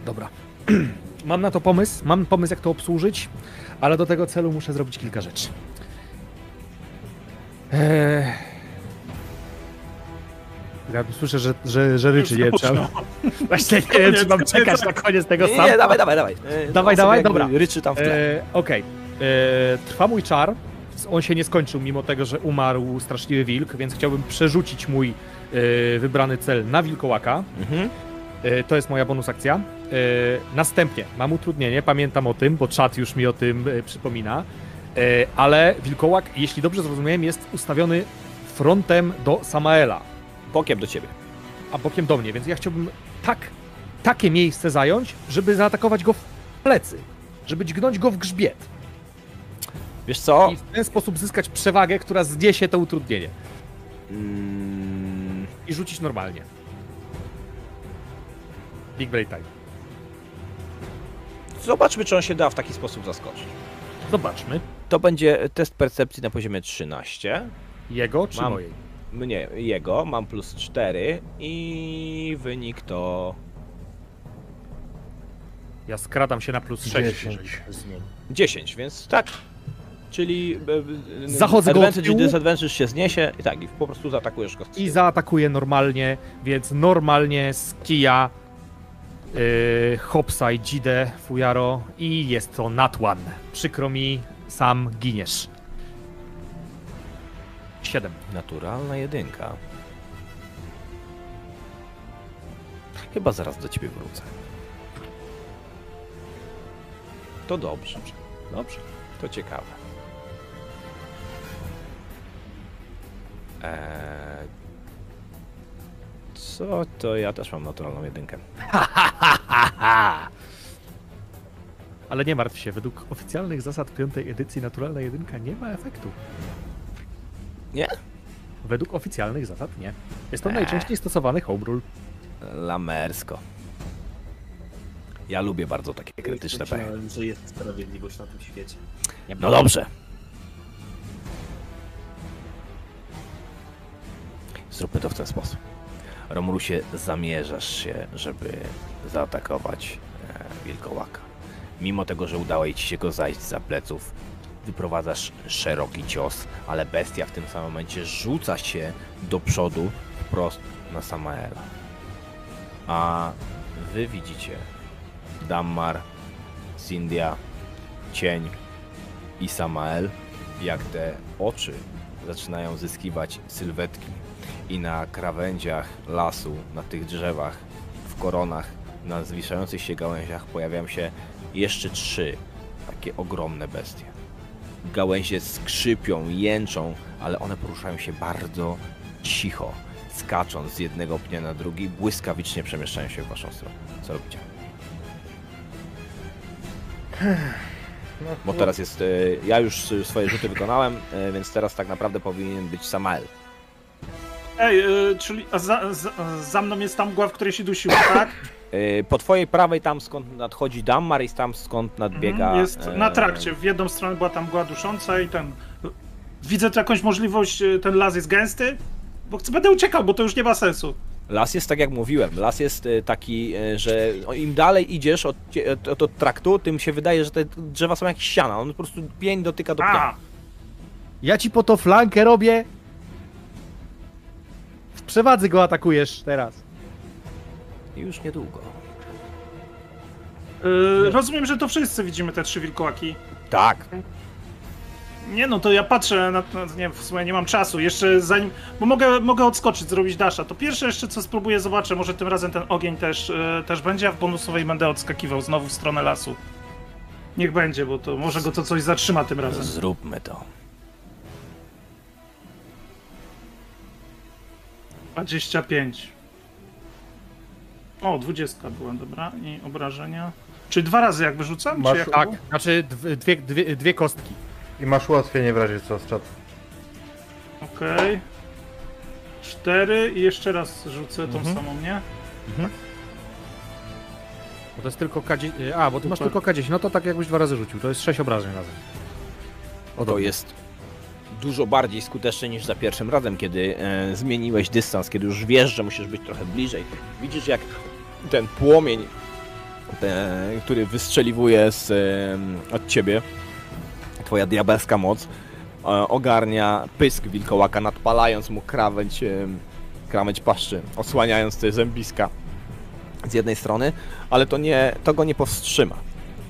Dobra. [CLEARS THROAT] Mam na to pomysł, mam pomysł jak to obsłużyć, ale do tego celu muszę zrobić kilka rzeczy. Eee... Ja słyszę, że, że, że ryczy, nie mam... [LAUGHS] Właśnie nie wiem, czy mam czekać na koniec tego Nie, sam. nie, dawaj, dawaj, dawaj. E, Dawaj, sobie dawaj, dobra. Ryczy tam w tle. E, Okej. E, Trwa mój czar. On się nie skończył, mimo tego, że umarł straszliwy wilk, więc chciałbym przerzucić mój wybrany cel na wilkołaka. Mhm. To jest moja bonus akcja. E, Następnie mam utrudnienie, pamiętam o tym, bo czat już mi o tym e, przypomina. E, Ale wilkołak, jeśli dobrze zrozumiałem, jest ustawiony frontem do Samaela, Bokiem do ciebie. a bokiem do mnie, więc ja chciałbym tak, takie miejsce zająć, żeby zaatakować go w plecy, żeby dźgnąć go w grzbiet. Wiesz co? I w ten sposób zyskać przewagę, która zniesie to utrudnienie. Mm, I rzucić normalnie. Big Brain Time. Zobaczmy, czy on się da w taki sposób zaskoczyć. Zobaczmy. To będzie test percepcji na poziomie 13. Jego czy Mam. mojej? Mnie, jego, mam plus 4 i wynik to Ja skradam się na plus 6. 10. 10, więc tak. Czyli e, e, Zachodzę go od tyłu. disadvantage się zniesie i tak, i po prostu zaatakujesz go. I tyłu. zaatakuję normalnie, więc normalnie z kija yy, Hopsa i Fujaro i jest to nat one. Przykro mi, sam giniesz. 7. Naturalna jedynka. Chyba zaraz do ciebie wrócę. To dobrze. Dobrze. To ciekawe. Eee, co to ja też mam naturalną jedynkę. [LAUGHS] Ale nie martw się, według oficjalnych zasad piątej edycji naturalna jedynka nie ma efektu. Nie? Według oficjalnych zasad nie. Jest to Eee. najczęściej stosowany home rule. Lamersko. Ja lubię bardzo takie krytyczne pechy. Myślałem, że jest sprawiedliwość na tym świecie. No dobrze. Zróbmy to w ten sposób. Romulusie, zamierzasz się, żeby zaatakować e, wilkołaka. Mimo tego, że udało ci się go zajść za pleców, wyprowadzasz szeroki cios, ale bestia w tym samym momencie rzuca się do przodu wprost na Samaela. A wy widzicie Dammar, Cindia, cień i Samael, jak te oczy zaczynają zyskiwać sylwetki i na krawędziach lasu, na tych drzewach, w koronach, na zwiszających się gałęziach pojawiają się jeszcze trzy takie ogromne bestie. Gałęzie skrzypią, jęczą, ale one poruszają się bardzo cicho, skacząc z jednego pnia na drugi, błyskawicznie przemieszczają się w waszą stronę. Co robicie? No, Bo teraz jest. e, Ja już swoje rzuty wykonałem, e, więc teraz tak naprawdę powinien być Samael. Ej, y, czyli a za, za, za mną jest ta mgła, w której się dusiło, [COUGHS] tak? E, Po twojej prawej, tam skąd nadchodzi Dammar i tam skąd nadbiega. Mhm, Jest e, na trakcie. W jedną stronę była tam mgła dusząca i ten... Widzę tu jakąś możliwość, y, ten las jest gęsty? Bo chcę, będę uciekał, bo to już nie ma sensu. Las jest tak jak mówiłem. Las jest e, taki, e, że im dalej idziesz od, cie- od, od, od traktu, tym się wydaje, że te drzewa są jak ściana. On po prostu pień dotyka do A, pnia. Ja ci po to flankę robię. Przewadzy go atakujesz teraz. Już niedługo. y, rozumiem, że to wszyscy widzimy te trzy wilkołaki. Tak. Nie no, to ja patrzę na to, nie w sumie nie mam czasu, jeszcze zanim, bo mogę, mogę odskoczyć, zrobić dasha, to pierwsze jeszcze co spróbuję, zobaczę, może tym razem ten ogień też, y, też będzie, a w bonusowej będę odskakiwał znowu w stronę lasu. Niech będzie, bo to może go to coś zatrzyma tym razem. Zróbmy to. 25. O, 20 była, dobra, i obrażenia. Czy dwa razy jakby rzucam? Masz- jak Tak, było? znaczy dwie, dwie, dwie, dwie kostki. I masz ułatwienie w razie co z czatu. Okej. Cztery i jeszcze raz rzucę tą Mhm. samą, nie? Bo to jest tylko K10. A, bo ty masz Super. tylko K10. No to tak jakbyś dwa razy rzucił. To jest 6 obrażeń razem. To jest dużo bardziej skuteczne niż za pierwszym razem, kiedy e, zmieniłeś dystans, kiedy już wiesz, że musisz być trochę bliżej. Widzisz, jak ten płomień, te, który wystrzeliwuje z, e, od ciebie, twoja diabelska moc, e, ogarnia pysk wilkołaka, nadpalając mu krawędź, e, krawędź paszczy, osłaniając te zębiska z jednej strony, ale to, nie, to go nie powstrzyma.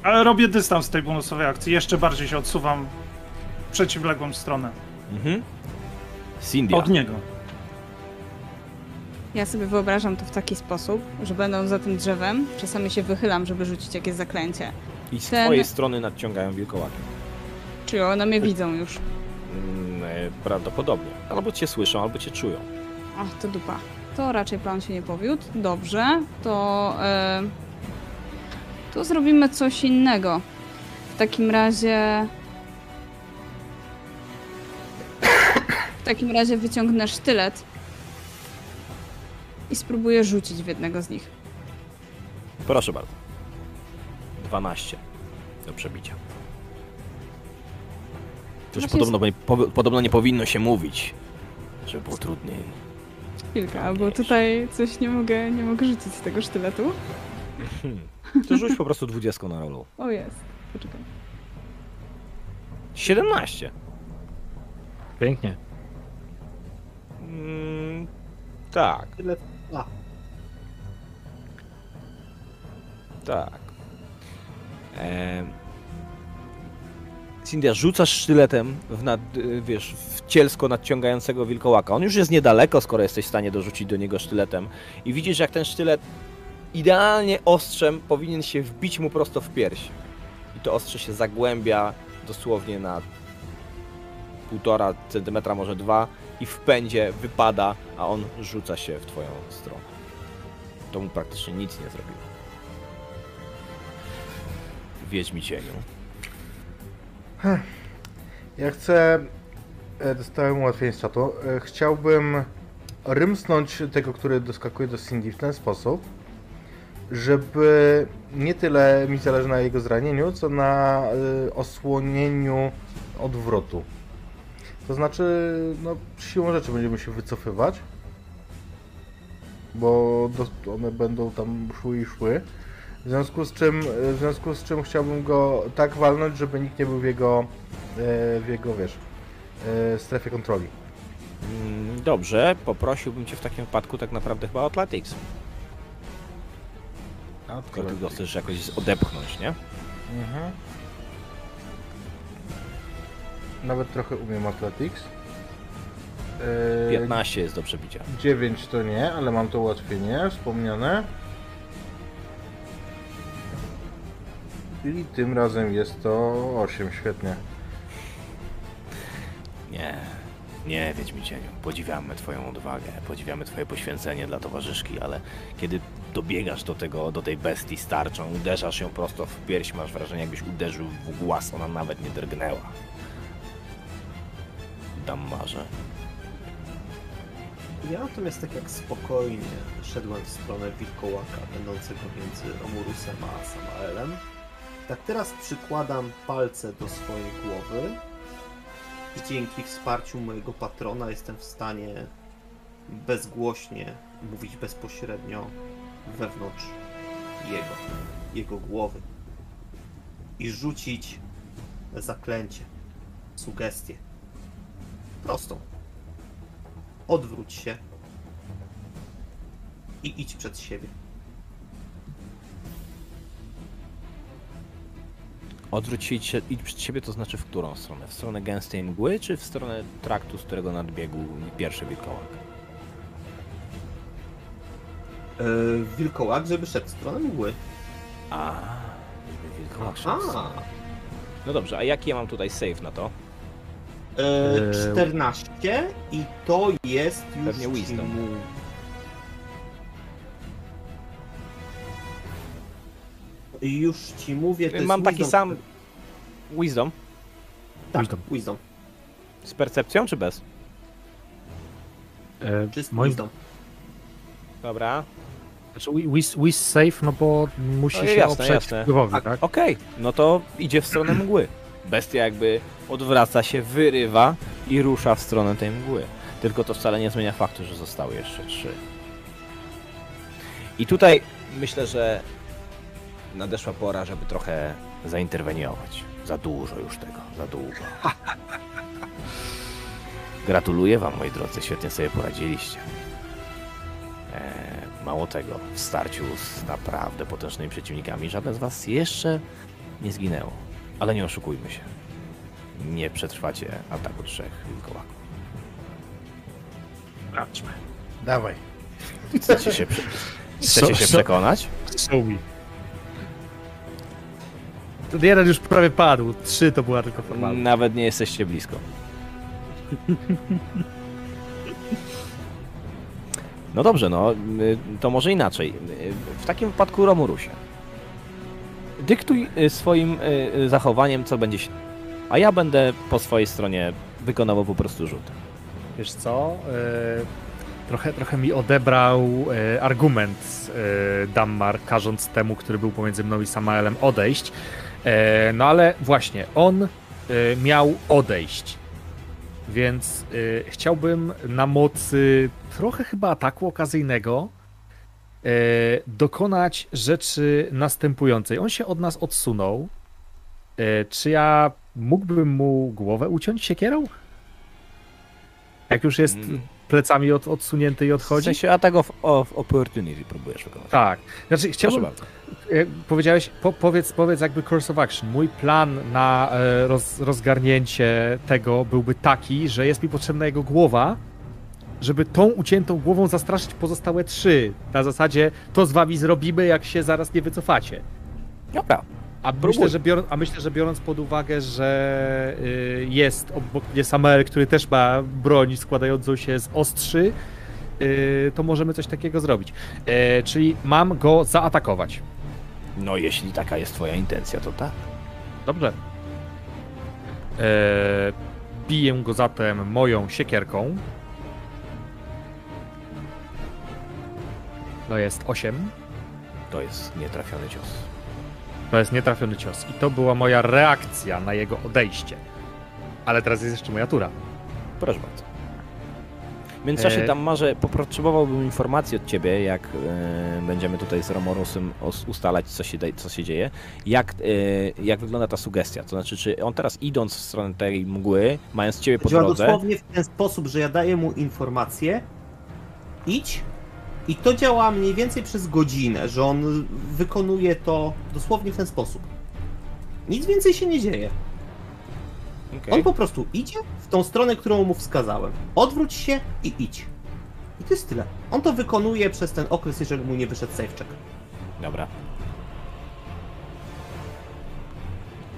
Ale robię dystans z tej bonusowej akcji, jeszcze bardziej się odsuwam przeciwległą stronę. Mhm. Cindy. Od niego. Ja sobie wyobrażam to w taki sposób, że będąc za tym drzewem, czasami się wychylam, żeby rzucić jakieś zaklęcie. I z Ten- twojej strony nadciągają wilkołaki. Czyli one mnie widzą już. Mm, e, Prawdopodobnie. Albo cię słyszą, albo cię czują. Ach, to dupa. To raczej plan się nie powiódł. Dobrze, to... E, to zrobimy coś innego. W takim razie... takim razie wyciągnę sztylet i spróbuję rzucić w jednego z nich. Proszę bardzo. 12 do przebicia. Też Właśnie podobno, nie- po, podobno nie powinno się mówić, żeby było trudniej. Chwilkę, albo tutaj coś nie mogę, nie mogę rzucić z tego sztyletu. Hmm. To rzuć po prostu 20 na rolu. O jest, poczekaj. 17. Pięknie. Tak, Tyle... A, tak. Cindy, rzucasz sztyletem w, nad, wiesz, w cielsko nadciągającego wilkołaka. On już jest niedaleko, skoro jesteś w stanie dorzucić do niego sztyletem. I widzisz, jak ten sztylet idealnie ostrzem powinien się wbić mu prosto w pierś. I to ostrze się zagłębia dosłownie na półtora centymetra, może dwa i w pędzie wypada, a on rzuca się w twoją stronę. To mu praktycznie nic nie zrobiło. Wiedź mi cieniu. Ja chcę. e, Dostałem ułatwienie czatu. E, Chciałbym rymsnąć tego, który doskakuje do Cindy w ten sposób, żeby nie tyle mi zależy na jego zranieniu, co na e, osłonieniu odwrotu. To znaczy, no, siłą rzeczy będziemy się wycofywać, bo do, one będą tam szły i szły. W związku z czym, w związku z czym chciałbym go tak walnąć, żeby nikt nie był w jego, e, w jego wiesz, e, strefie kontroli. Mm, Dobrze, poprosiłbym cię w takim wypadku tak naprawdę chyba o Athletics. Skoro ty go chcesz jakoś odepchnąć, nie? Mhm. Nawet trochę umiem Athletics. E, 15 jest do przebicia. 9 to nie, ale mam to ułatwienie wspomniane. I tym razem jest to 8, świetnie. Nie, nie, Wiedźmi cieniu. Podziwiamy twoją odwagę, podziwiamy twoje poświęcenie dla towarzyszki, ale kiedy dobiegasz do tego, do tej bestii starczą, uderzasz ją prosto w pierś, masz wrażenie jakbyś uderzył w głaz, ona nawet nie drgnęła. Damarze. Ja natomiast tak jak spokojnie szedłem w stronę wilkołaka będącego między Romurusem a Samaelem, tak teraz przykładam palce do swojej głowy i dzięki wsparciu mojego patrona jestem w stanie bezgłośnie mówić bezpośrednio wewnątrz jego, jego głowy i rzucić zaklęcie, sugestię. Prostą. Odwróć się i idź przed siebie. Odwróć się i idź- idź przed siebie, to znaczy w którą stronę? W stronę gęstej mgły, czy w stronę traktu, z którego nadbiegł pierwszy wilkołak? Yy, wilkołak, żeby szedł w stronę mgły. A, żeby wilkołak szedł w stronę. No dobrze, a jaki ja mam tutaj save na to? Yy, Eee. 14 i to jest już Pewnie ci wisdom. mu- Już ci mówię, to jest Mam taki wisdom. sam wisdom Tak, Wisdom. wisdom. z percepcją, czy bez? E, Czysty moim, wisdom. Dobra, znaczy, wis safe, no bo musi No się jasne, oprzeć jasne. wpływowi, Tak. tak? okej, no to idzie w stronę mgły. Bestia jakby odwraca się, wyrywa i rusza w stronę tej mgły. Tylko to wcale nie zmienia faktu, że zostały jeszcze trzy. I tutaj myślę, że nadeszła pora, żeby trochę zainterweniować. Za dużo już tego, za długo. [LAUGHS] Gratuluję wam, moi drodzy, świetnie sobie poradziliście. Eee, mało tego, w starciu z naprawdę potężnymi przeciwnikami żaden z was jeszcze nie zginęło. Ale nie oszukujmy się. Nie przetrwacie ataku trzech wilkołaków. Sprawdźmy. Dawaj. Chcecie się, prze... [LAUGHS] Chcecie się przekonać? Show me. Ten jeden już prawie padł, trzy to była tylko formalność. Nawet nie jesteście blisko. [LAUGHS] No dobrze, no y, to może inaczej. Y, W takim wypadku Romurusie. Dyktuj y, swoim y, y, zachowaniem, co będzie się. A ja będę po swojej stronie wykonywał po prostu rzut. wiesz co? Trochę, trochę mi odebrał argument Dammar, każąc temu, który był pomiędzy mną i Samaelem, odejść. No ale właśnie, on miał odejść. Więc chciałbym na mocy trochę chyba ataku okazyjnego dokonać rzeczy następującej. On się od nas odsunął. E, czy ja mógłbym mu głowę uciąć siekierą? Jak już jest Mm. plecami od, odsunięty i W odchodzi? sensie attack of, of opportunity próbujesz wykonać. Tak. Znaczy, Proszę chciałbym, bardzo. e, powiedziałeś, po, powiedz, powiedz jakby course of action. Mój plan na e, roz, rozgarnięcie tego byłby taki, że jest mi potrzebna jego głowa, żeby tą uciętą głową zastraszyć pozostałe trzy. Na zasadzie to z wami zrobimy, jak się zaraz nie wycofacie. Dobra. A myślę, że biorąc, a myślę, że biorąc pod uwagę, że y, jest obok mnie Samael, który też ma broń składającą się z ostrzy, y, to możemy coś takiego zrobić. E, czyli mam go zaatakować. No jeśli taka jest twoja intencja, to tak. Dobrze. Biję go zatem moją siekierką. To jest 8. To jest nietrafiony cios. To jest nietrafiony cios. I to była moja reakcja na jego odejście. Ale teraz jest jeszcze moja tura. Proszę bardzo. W międzyczasie E- tam może potrzebowałbym informacji od ciebie, jak e, będziemy tutaj z Romorusem ustalać, co się, co się dzieje. Jak, e, jak wygląda ta sugestia? To znaczy, czy on teraz idąc w stronę tej mgły, mając ciebie po Działa drodze, dosłownie w ten sposób, że ja daję mu informację, idź i to działa mniej więcej przez godzinę, że on wykonuje to dosłownie w ten sposób. Nic więcej się nie dzieje. Okej. On po prostu idzie w tą stronę, którą mu wskazałem. Odwróć się i idź. I to jest tyle. On to wykonuje przez ten okres, jeżeli mu nie wyszedł safe check. Dobra.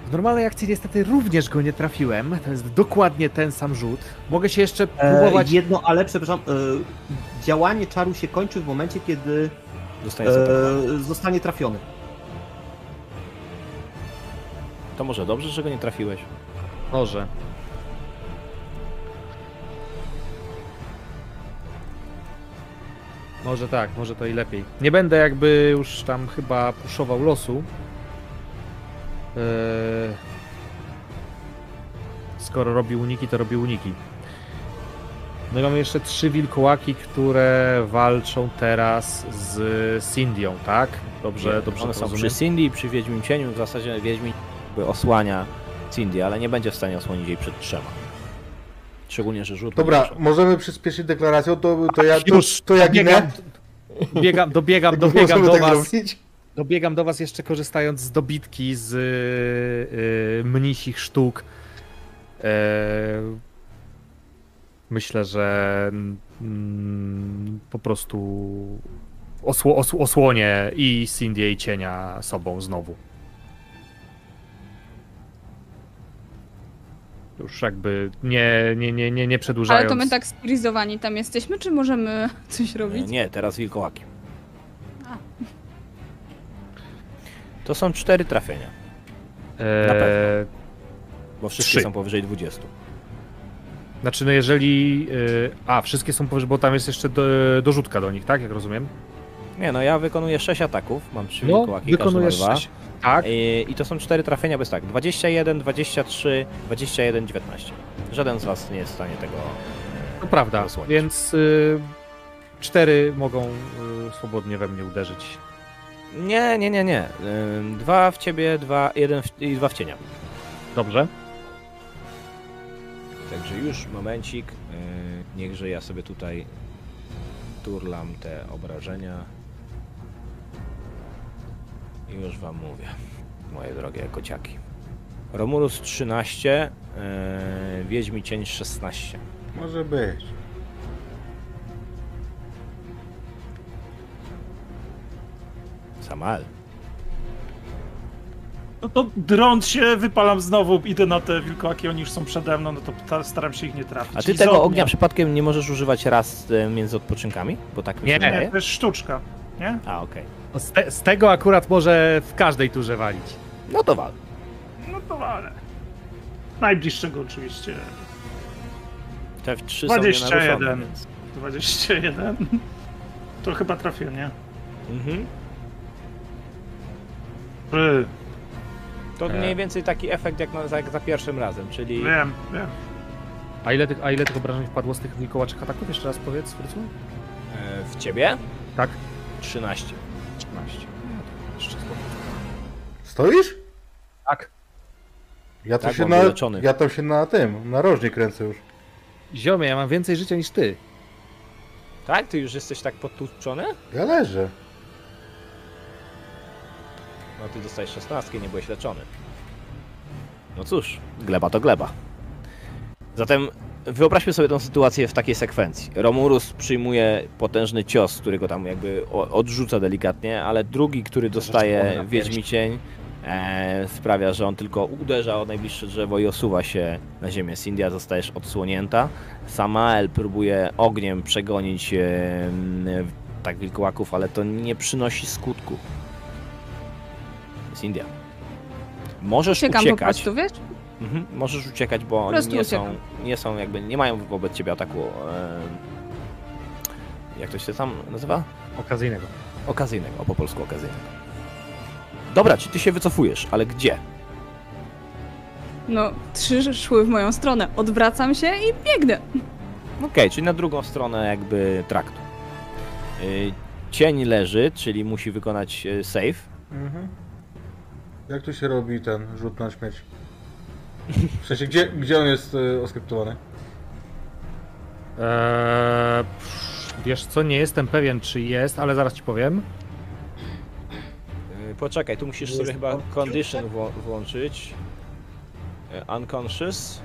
W normalnej akcji niestety również go nie trafiłem. To jest dokładnie ten sam rzut. Mogę się jeszcze E, próbować. jedno, ale przepraszam, e, działanie czaru się kończy w momencie, kiedy Zostanie e, zostanie trafiony. To może dobrze, że go nie trafiłeś. Może. Może tak, może to i lepiej. Nie będę jakby już tam chyba puszował losu. Eee... Skoro robi uniki, to robi uniki. No i mamy jeszcze trzy wilkołaki, które walczą teraz z Cindią, tak? Dobrze, Nie, dobrze One to są rozumiem? przy Cindy i przy Wiedźmin Cieniu. W zasadzie Wiedźmin jakby osłania Cindy, ale nie będzie w stanie osłonić jej przed trzema. Szczególnie, że rzut Dobra, będzie możemy przyspieszyć deklaracją, to, to ja, to, Już, to ja dobiegam, [LAUGHS] ginę. dobiegam, dobiegam, Jak dobiegam możemy do tak was. zrobić? Dobiegam do was jeszcze korzystając z dobitki z yy, mnisich sztuk. E, myślę, że mm, po prostu osło, osł, osłonię i Cindy i cienia sobą znowu. Już jakby nie, nie, nie, nie, nie przedłużając. Ale to my tak spirizowani tam jesteśmy, czy możemy coś robić? nie, teraz wilkołaki. A. To są cztery trafienia, E, na pewno. bo wszystkie Trzy. są powyżej 20. Znaczy, no jeżeli. y, a, wszystkie są powyżej, bo tam jest jeszcze do, dorzutka do nich, tak? Jak rozumiem? Nie, no ja wykonuję 6 ataków, mam 3 No, ma wykonujesz dwa. sześć. Tak. I, I to są cztery trafienia, bo jest tak, 21, 23, 21, 19. Żaden z was nie jest w stanie tego... To prawda, zasłonić. więc y, cztery mogą y, swobodnie we mnie uderzyć. Nie, nie, nie, nie. Dwa w ciebie, dwa, jeden w, i dwa w cienia. Dobrze. Także już momencik. Yy, niechże ja sobie tutaj turlam te obrażenia. I już wam mówię, moje drogie kociaki. Romulus 13, yy, Wiedźmi Cień 16. Może być. Samal. No to drąc się, wypalam znowu, idę na te wilkołaki, oni już są przede mną, no to ta- staram się ich nie trafić. A ty I z tego ognia przypadkiem nie możesz używać raz e, między odpoczynkami? Bo tak Nie. Nie, to jest sztuczka, nie? A, okej. No Z, te, z tego akurat może w każdej turze walić. No to wal. No to ale. Najbliższego oczywiście. Te są nienaruszone, 21. więc... 21. To chyba trafię, nie? Mhm. To E. mniej więcej taki efekt jak, na, jak za pierwszym razem, czyli Wiem, wiem. A ile, tych, a ile tych obrażeń wpadło z tych wilkołaczych ataków? Jeszcze raz powiedz, Frycu? e, w ciebie Tak. 13. 13. No to jeszcze spoko. Stoisz? Tak. Ja to Tak, się na, wyleczony. ja tam się na tym, na rożnie kręcę już. Ziomie, ja mam więcej życia niż ty. Tak? Ty już jesteś tak podtłuczony? Ja leżę. No ty dostajesz 16, nie byłeś leczony. No cóż, gleba to gleba. Zatem wyobraźmy sobie tę sytuację w takiej sekwencji. Romulus przyjmuje potężny cios, który go tam jakby odrzuca delikatnie, ale drugi, który dostaje Wiedźmi Cień, e, sprawia, że on tylko uderza o najbliższe drzewo i osuwa się na ziemię. Cindia zostajesz odsłonięta. Samael próbuje ogniem przegonić e, tak wilkołaków, ale to nie przynosi skutku. Jest India. Możesz Uciekam po uciekać. prostu, wiesz? Mhm, możesz uciekać, bo oni nie są, nie są jakby, nie mają wobec ciebie ataku. E, jak to się tam nazywa? Okazyjnego. Okazyjnego, o po polsku okazyjnego. Dobra, czy ty się wycofujesz, ale gdzie? No, trzy szły w moją stronę. Odwracam się i biegnę. Okej, czyli na drugą stronę jakby traktu. Y, Cień leży, czyli musi wykonać y, save. Mhm. Jak tu się robi ten rzut na śmierć? W sensie, gdzie, gdzie on jest y, oskryptowany? Eee, wiesz co, nie jestem pewien czy jest, ale zaraz ci powiem. Y, Poczekaj, tu musisz sobie chyba on- condition wło- włączyć. Y, Unconscious.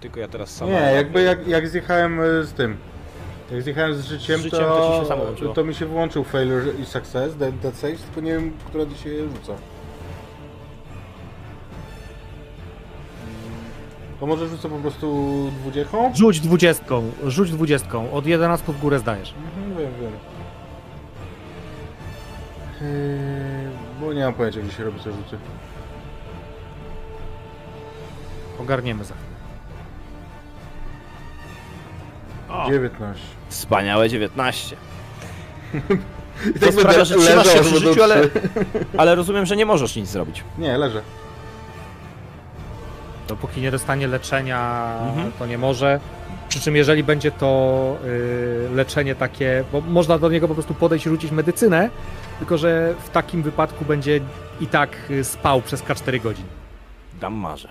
Tylko ja teraz sam. Nie, jakby jak, jak zjechałem y, z tym. Jak zjechałem z życiem, Z życiem to, to ci się samo włączyło. to mi się wyłączył failure i success, dead, dead saves, tylko nie wiem, która się rzuca. To może rzucę po prostu dwudziechą? Rzuć dwudziestką, rzuć dwudziestką. Od 11 w górę zdajesz. Mhm, wiem, wiem. Yy, bo nie mam pojęcia, gdzie się robi te rzuty. Ogarniemy za chwilę. O, 19. Wspaniałe 19. I [LAUGHS] To sprawia, że trzymasz się przy życiu, ale, ale rozumiem, że nie możesz nic zrobić. Nie, leżę. Dopóki nie dostanie leczenia, Mhm. to nie może. Przy czym jeżeli będzie to y, leczenie takie, bo można do niego po prostu podejść i rzucić medycynę, tylko że w takim wypadku będzie i tak y, spał przez K4 godzin. Dam marze.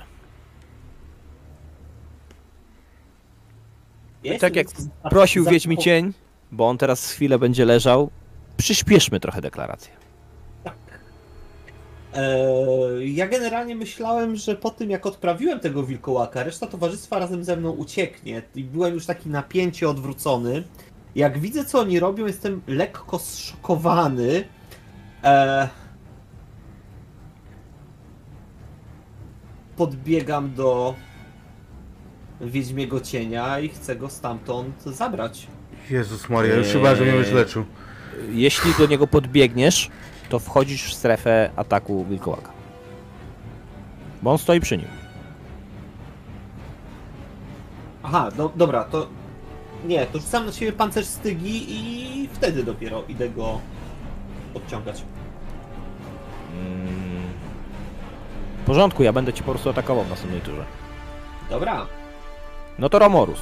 Tak jak Prosił Wiedźmi Cień, bo on teraz chwilę będzie leżał. Przyspieszmy trochę deklarację. Eee, ja generalnie myślałem, że po tym jak odprawiłem tego wilkołaka, reszta towarzystwa razem ze mną ucieknie i byłem już taki napięcie odwrócony. Jak widzę co oni robią, jestem lekko zszokowany. Eee, podbiegam do Wiedźmiego Cienia i chcę go stamtąd zabrać. Jezus Maria, już chyba, że mnie już Eee. leczył. Jeśli do niego podbiegniesz, to wchodzisz w strefę ataku wilkołaka. Bo on stoi przy nim. Aha, do, dobra, to. Nie, to rzucam na siebie pancerz stygi i wtedy dopiero idę go odciągać. Mm. W porządku, ja będę cię po prostu atakował w następnej turze. Dobra. No to Romorus.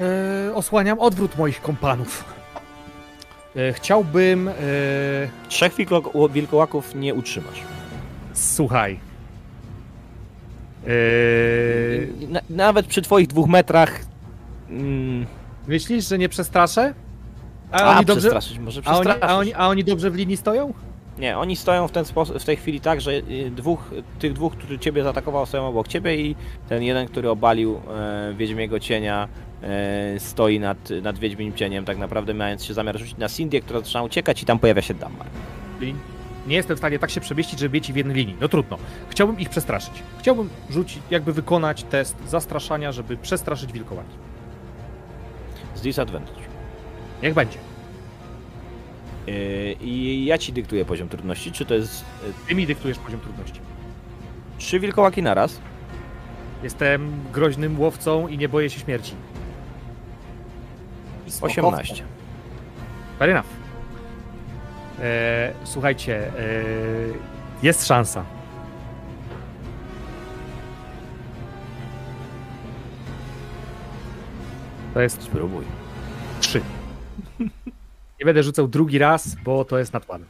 E, osłaniam odwrót moich kompanów. E, chciałbym. E, Trzech wilko- wilkołaków nie utrzymasz. słuchaj. E, Na, nawet przy twoich dwóch metrach. Mm, myślisz, że nie przestraszę? A, a, oni dobrze. przestraszyć, może A oni, przestraszyć. a, oni, a oni dobrze w linii stoją? Nie, oni stoją w ten sposób, w tej chwili tak, że y, dwóch, tych dwóch, którzy ciebie zaatakował, stoją obok ciebie i ten jeden, który obalił e, Wiedźmiego Cienia, e, stoi nad, nad Wiedźmim Cieniem, tak naprawdę mając się zamiar rzucić na Cindię, która zaczyna uciekać i tam pojawia się Dammar. Nie jestem w stanie tak się przemieścić, żeby być w jednej linii. No trudno. Chciałbym ich przestraszyć. Chciałbym rzucić, jakby wykonać test zastraszania, żeby przestraszyć wilkołaki. Z disadvantage. Niech będzie. E, I ja ci dyktuję poziom trudności, czy to jest e, Ty mi dyktujesz poziom trudności. trzy wilkołaki naraz? Jestem groźnym łowcą i nie boję się śmierci. I smokowcem. 18. Fair enough. E, słuchajcie, e, jest szansa. To jest Spróbuj. trzy. Nie będę rzucał drugi raz, bo to jest nakład.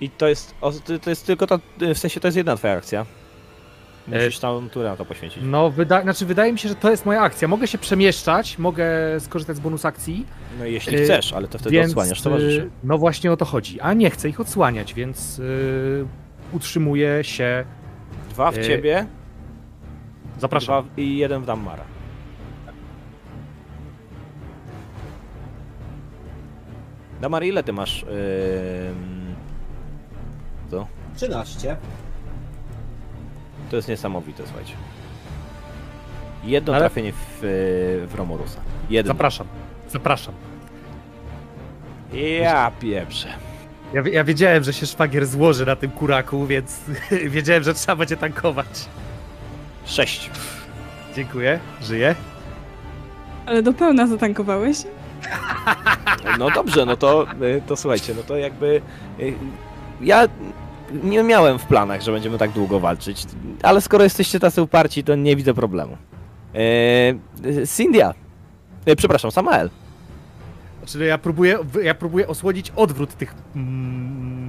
I to jest, to jest tylko ta, w sensie to jest jedna twoja akcja. Musisz tam turę na to poświęcić. No, wyda- znaczy, wydaje mi się, że to jest moja akcja. Mogę się przemieszczać, mogę skorzystać z bonus akcji. No jeśli chcesz, ale to wtedy więc, odsłaniasz towarzyszy. y, No właśnie o to chodzi. A nie chcę ich odsłaniać, więc y, utrzymuję się. Dwa w y, ciebie Zapraszam. dwa, i jeden w Dammara. Damar, ile ty masz? Yy... To? 13. To jest niesamowite, słuchajcie. Jedno Ale- trafienie w, w Romorusa. Jedno. Zapraszam. Zapraszam. Ja pieprzę. Ja, ja wiedziałem, że się szwagier złoży na tym kuraku, więc [LAUGHS] wiedziałem, że trzeba będzie tankować. Sześć. Dziękuję. Żyję. Ale do pełna zatankowałeś? [LAUGHS] No dobrze, no to, y, to słuchajcie, no to jakby y, ja nie miałem w planach, że będziemy tak długo walczyć, ale skoro jesteście tacy uparci, to nie widzę problemu. Eee, Cynthia, e, przepraszam, Samael. Znaczy, no ja próbuję, ja próbuję osłodzić odwrót tych. Mm,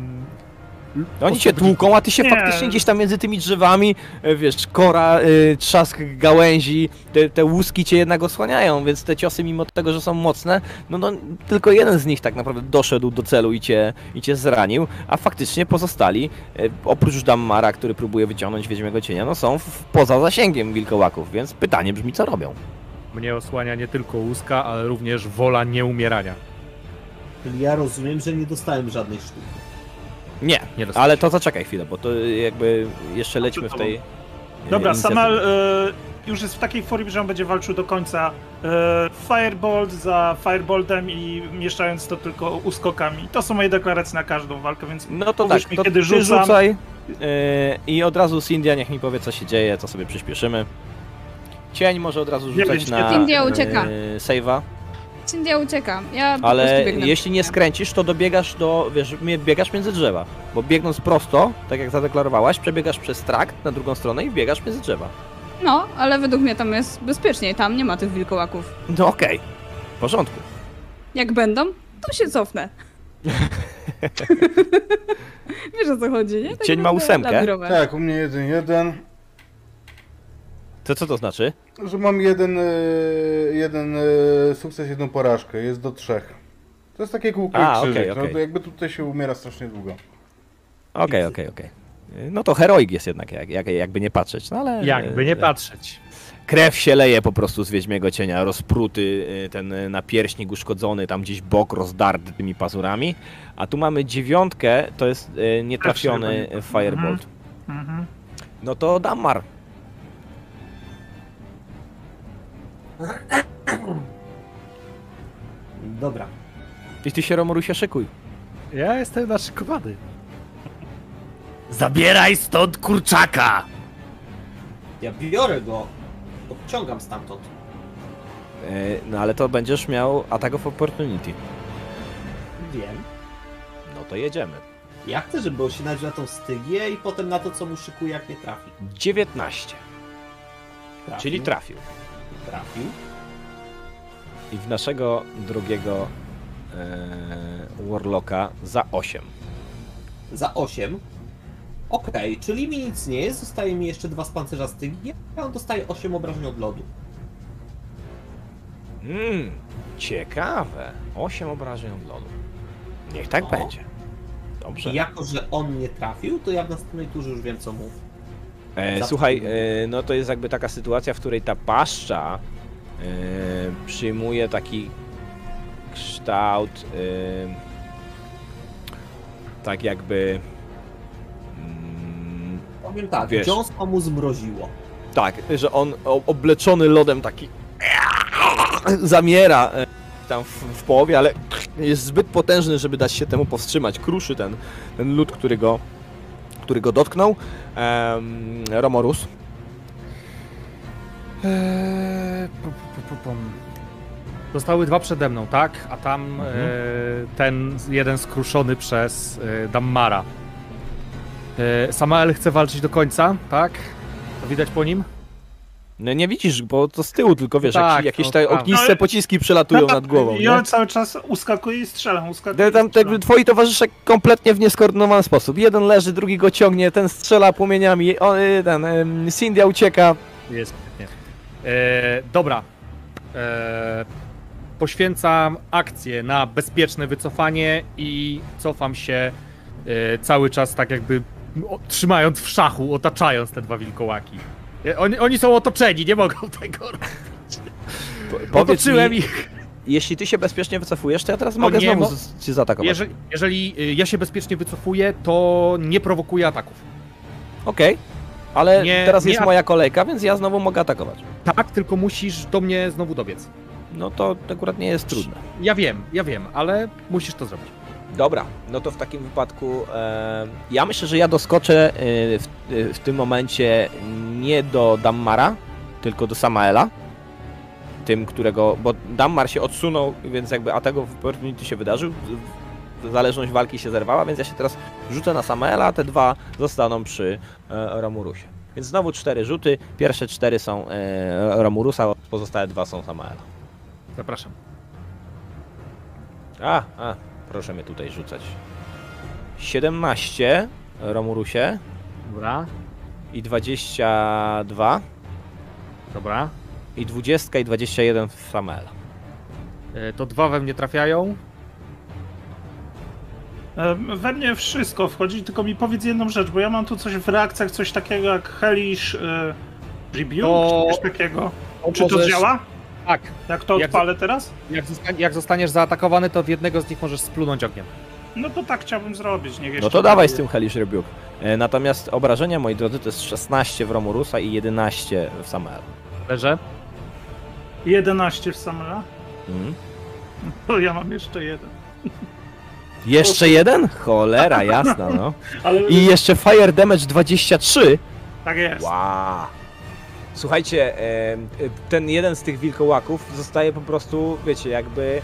Oni cię tłuką, a ty się Nie. faktycznie gdzieś tam między tymi drzewami, e, wiesz, kora, y, trzask gałęzi, te, te łuski cię jednak osłaniają, więc te ciosy mimo tego, że są mocne, no, no tylko jeden z nich tak naprawdę doszedł do celu i cię, i cię zranił, a faktycznie pozostali, e, oprócz Dammara, który próbuje wyciągnąć Wiedźmiego Cienia, no są w, poza zasięgiem wilkołaków, więc pytanie brzmi, co robią? Mnie osłania nie tylko łuska, ale również wola nieumierania. Czyli ja rozumiem, że nie dostałem żadnej sztuki. Nie, Nie ale to zaczekaj chwilę, bo to jakby jeszcze lećmy w tej... e, Dobra. Samal y, już jest w takiej formie, że on będzie walczył do końca. Y, Firebolt za Fireboltem i mieszając to tylko uskokami. To są moje deklaracje na każdą walkę, więc No to tak, mi, to kiedy rzucam. rzucaj yy, i od razu Cindia niech mi powie co się dzieje, to sobie przyspieszymy. Cień może od razu rzucać wiem, na Cindia ucieka. yy, save'a, Cindy, uciekam. Ja ale jeśli nie skręcisz, to dobiegasz do, wiesz, biegasz między drzewa, bo biegnąc prosto, tak jak zadeklarowałaś, przebiegasz przez trak na drugą stronę i biegasz między drzewa. No, ale według mnie tam jest bezpieczniej. Tam nie ma tych wilkołaków. No okej, w porządku. Jak będą, to się cofnę. [LAUGHS] Wiesz o co chodzi, nie? Tak Cień ma ósemkę? Tak, u mnie jeden, jeden. To co to znaczy? Że mam jeden, e, jeden e, sukces, jedną porażkę. Jest do trzech. To jest takie kółko A, krzyżyk. okej, okej. No, to jakby tutaj się umiera strasznie długo. Okej, okej, okej. No to heroik jest jednak, jak, jak, jakby nie patrzeć, no ale... Jakby nie patrzeć. Krew się leje po prostu z Wiedźmiego Cienia, rozpruty y, ten y, napierśnik uszkodzony, tam gdzieś bok rozdarty tymi pazurami. A tu mamy dziewiątkę, to jest y, nietrafiony Też Firebolt. Mhm. No to Dammar. [CLEARS THROAT] Dobra. I ty się Romorusia szykuj. Ja jestem naszykowany. Zabieraj stąd kurczaka! Ja biorę go, odciągam stamtąd. Y, No ale to będziesz miał Attack of Opportunity. Wiem. No to jedziemy. Ja chcę, żeby on się nadział na tą stygię i potem na to, co mu szykuje, jak nie trafi. 19, trafił. czyli trafił. Trafił. I w naszego drugiego e, Warlocka za 8. Za 8. Okej, czyli mi nic nie jest, zostaje mi jeszcze dwa z pancerza stygi, a on dostaje 8 obrażeń od lodu. Mmm, ciekawe. 8 obrażeń od lodu. Niech tak O. będzie. Dobrze. I jako, że on nie trafił, to ja w następnej turze już wiem, co mu. E, słuchaj, e, no to jest jakby taka sytuacja, w której ta paszcza e, przyjmuje taki kształt e, tak jakby mm, Powiem tak, Wiesz. dziąsło mu zmroziło. tak, że on obleczony lodem taki zamiera e, tam w, w połowie, ale jest zbyt potężny, żeby dać się temu powstrzymać. Kruszy ten, ten lód, który go który go dotknął. Em, Romorus. Eee, pum. Zostały dwa przede mną, tak? A tam e, ten jeden skruszony przez e, Dammara. E, Samael chce walczyć do końca, tak? To widać po nim? No nie widzisz, bo to z tyłu tylko wiesz, Tak, jak, jakieś no, te prawda. ogniste No, pociski przelatują nad głową. Ja Nie? cały czas uskakuję i strzelam, uskakuję i Tam te, strzelam. twoi towarzysze kompletnie w nieskoordynowany sposób. Jeden leży, drugi go ciągnie, ten strzela płomieniami, o, y, ten em, Cindia ucieka. Jest świetnie. E, dobra. E, poświęcam akcję na bezpieczne wycofanie i cofam się e, cały czas tak jakby o, trzymając w szachu, otaczając te dwa wilkołaki. Oni, oni są otoczeni, nie mogą [LAUGHS] tego robić. Po, Otoczyłem mi, ich. jeśli ty się bezpiecznie wycofujesz, to ja teraz mogę nie, znowu z, cię zaatakować. Jeżeli, jeżeli y, ja się bezpiecznie wycofuję, to nie prowokuję ataków. Okej, ale Nie- teraz nie jest moja kolejka, więc ja znowu mogę atakować. Tak, tylko musisz do mnie znowu dobiec. No to akurat nie jest trudne. Ja wiem, ja wiem, ale musisz to zrobić. Dobra, no to w takim wypadku e, ja myślę, że ja doskoczę e, w, e, w tym momencie nie do Dammara, tylko do Samaela. Tym, którego. Bo Dammar się odsunął, więc jakby a tego w opportunity się wydarzył. Zależność walki się zerwała, więc ja się teraz rzucę na Samaela, a te dwa zostaną przy e, Romurusie. Więc znowu cztery rzuty. Pierwsze cztery są e, Romurusa, pozostałe dwa są Samaela. Zapraszam. A, a, proszę mnie tutaj rzucać. 17 Romurusie Dobra, i 22 dobra. i 20 i 21 w Samuela. E, To dwa we mnie trafiają. E, We mnie wszystko wchodzi, tylko mi powiedz jedną rzecz, bo ja mam tu coś w reakcjach, coś takiego jak Hellish e, Rebuke, To- czy coś takiego. Czy to Możesz- działa? Tak. Jak to Jak odpalę teraz? Jak, jak zostaniesz zaatakowany, to w jednego z nich możesz splunąć ogniem. No to tak chciałbym zrobić, niech No jeszcze to dawaj z tym Hellish Rebuke. E, Natomiast obrażenia, moi drodzy, to jest 16 w Romurusa i 11 w Samuela. Leżę. 11 w Samela? Mhm. To ja mam jeszcze jeden. Jeszcze jeden? Cholera, [LAUGHS] jasna, no. Ale I jeszcze Fire Damage 23. tak jest. Wow. Słuchajcie, e, e, ten jeden z tych wilkołaków zostaje po prostu, wiecie, jakby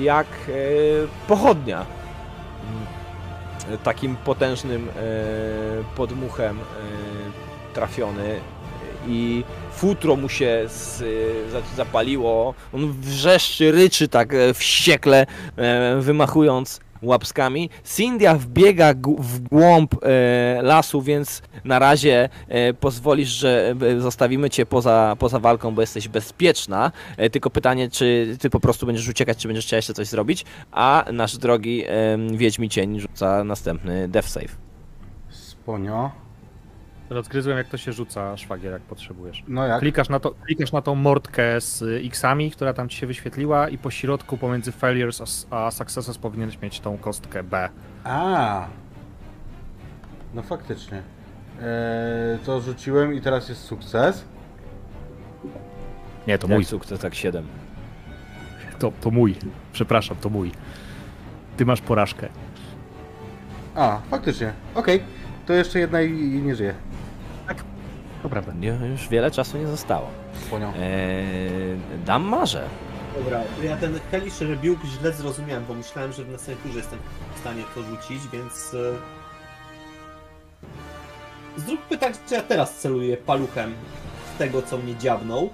jak e, pochodnia. Takim potężnym e, podmuchem e, trafiony i futro mu się z, za- zapaliło. On wrzeszczy, ryczy tak e, wściekle, wymachując łapskami. Cindia wbiega w głąb e, lasu, więc na razie e, pozwolisz, że e, zostawimy cię poza, poza walką, bo jesteś bezpieczna. Tylko pytanie, czy ty po prostu będziesz uciekać, czy będziesz chciała jeszcze coś zrobić, a nasz drogi Wiedźmi Cień rzuca następny death save. Sponio. Rozgryzłem jak to się rzuca szwagier, jak potrzebujesz. No jak? Klikasz na, to, klikasz na tą mordkę z y, X-ami, która tam ci się wyświetliła i po środku pomiędzy failures a, a successes powinieneś mieć tą kostkę B. A. No faktycznie. Eee, to rzuciłem i teraz jest sukces. Nie, to Jak mój. sukces, tak 7. To, to mój. Przepraszam, to mój. Ty masz porażkę. A, faktycznie. Okej. To jeszcze jedna i, i nie żyje. To prawda. Już wiele czasu nie zostało. Sponio. Eee, dam marze. Dobra, ja ten Hellish Rebuke źle zrozumiałem, bo myślałem, że w następnej turze jestem w stanie to rzucić, więc... e, Zróbmy tak, że ja teraz celuję paluchem w tego, co mnie dziabnął.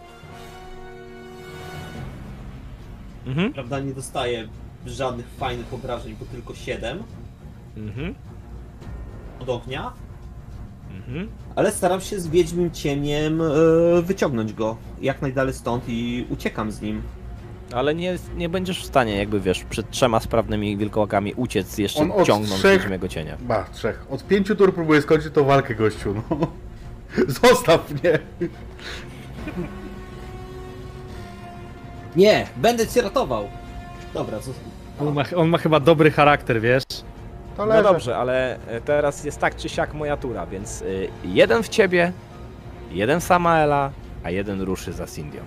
Mhm. Prawda, nie dostaję żadnych fajnych obrażeń, bo tylko 7 Mhm. od ognia. Mhm. Ale staram się z Wiedźmim Cieniem e, wyciągnąć go jak najdalej stąd i uciekam z nim. Ale nie, nie będziesz w stanie, jakby wiesz, przed trzema sprawnymi wilkołakami uciec jeszcze On od ciągnąc trzech- Wiedźmiego cienia. Ba, trzech. Od pięciu tur próbuję skończyć tą walkę, gościu, no. [LAUGHS] Zostaw mnie. Nie, będę cię ratował! Dobra, co... On ma, on ma chyba dobry charakter, wiesz? To No leży. dobrze, ale e, teraz jest tak czy siak moja tura, więc y, jeden w ciebie, jeden w Samaela, a jeden ruszy za Cindią.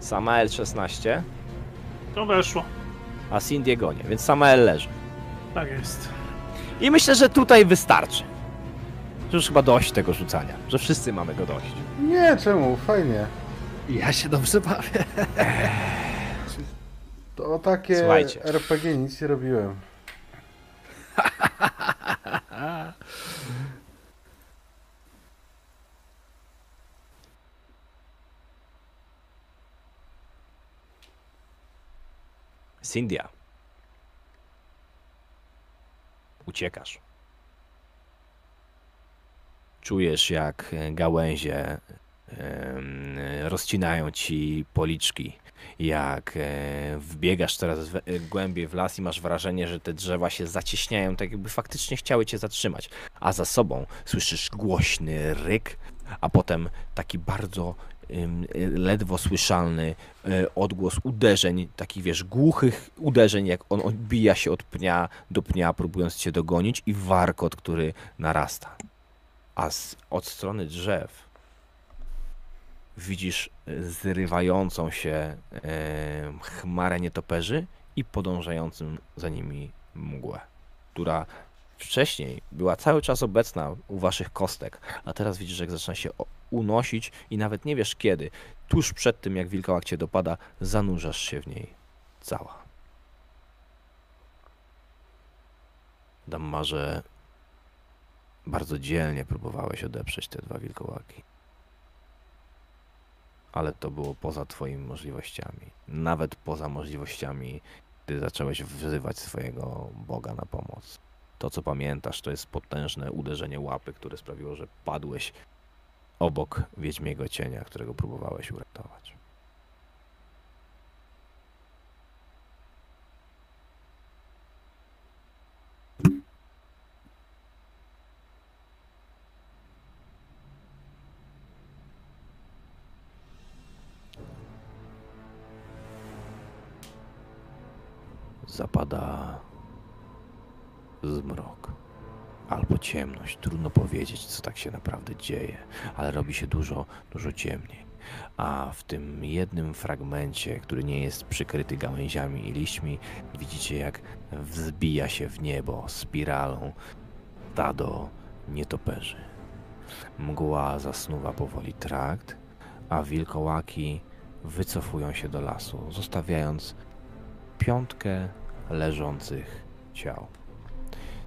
Samael 16, To weszło. a Cindy gonie, więc Samael leży. Tak jest. I myślę, że tutaj wystarczy. Że już chyba dość tego rzucania, że wszyscy mamy go dość. Nie, czemu? Fajnie. Ja się dobrze bawię. [LAUGHS] To o takie Słuchajcie. RPG nic nie robiłem. Cyndia. Uciekasz. Czujesz, jak e, gałęzie rozcinają ci policzki. Jak e, wbiegasz coraz e, głębiej w las i masz wrażenie, że te drzewa się zacieśniają, tak jakby faktycznie chciały cię zatrzymać. A za sobą słyszysz głośny ryk, a potem taki bardzo ledwo słyszalny odgłos uderzeń, takich wiesz, głuchych uderzeń, jak on odbija się od pnia do pnia, próbując cię dogonić i warkot, który narasta. A z, od strony drzew widzisz e, zrywającą się e, chmarę nietoperzy i podążającym za nimi mgłę, która wcześniej była cały czas obecna u waszych kostek, a teraz widzisz, jak zaczyna się unosić i nawet nie wiesz kiedy, tuż przed tym, jak wilkołak cię dopada, zanurzasz się w niej cała. Dammarze, bardzo dzielnie próbowałeś odeprzeć te dwa wilkołaki. Ale to było poza twoimi możliwościami. Nawet poza możliwościami, gdy zacząłeś wzywać swojego Boga na pomoc. To, co pamiętasz, to jest potężne uderzenie łapy, które sprawiło, że padłeś obok wiedźmiego cienia, którego próbowałeś uratować. Ciemność. Trudno powiedzieć, co tak się naprawdę dzieje, ale robi się dużo, dużo ciemniej. A w tym jednym fragmencie, który nie jest przykryty gałęziami i liśćmi, widzicie jak wzbija się w niebo spiralą stado nietoperzy. Mgła zasnuwa powoli trakt, a wilkołaki wycofują się do lasu, zostawiając piątkę leżących ciał.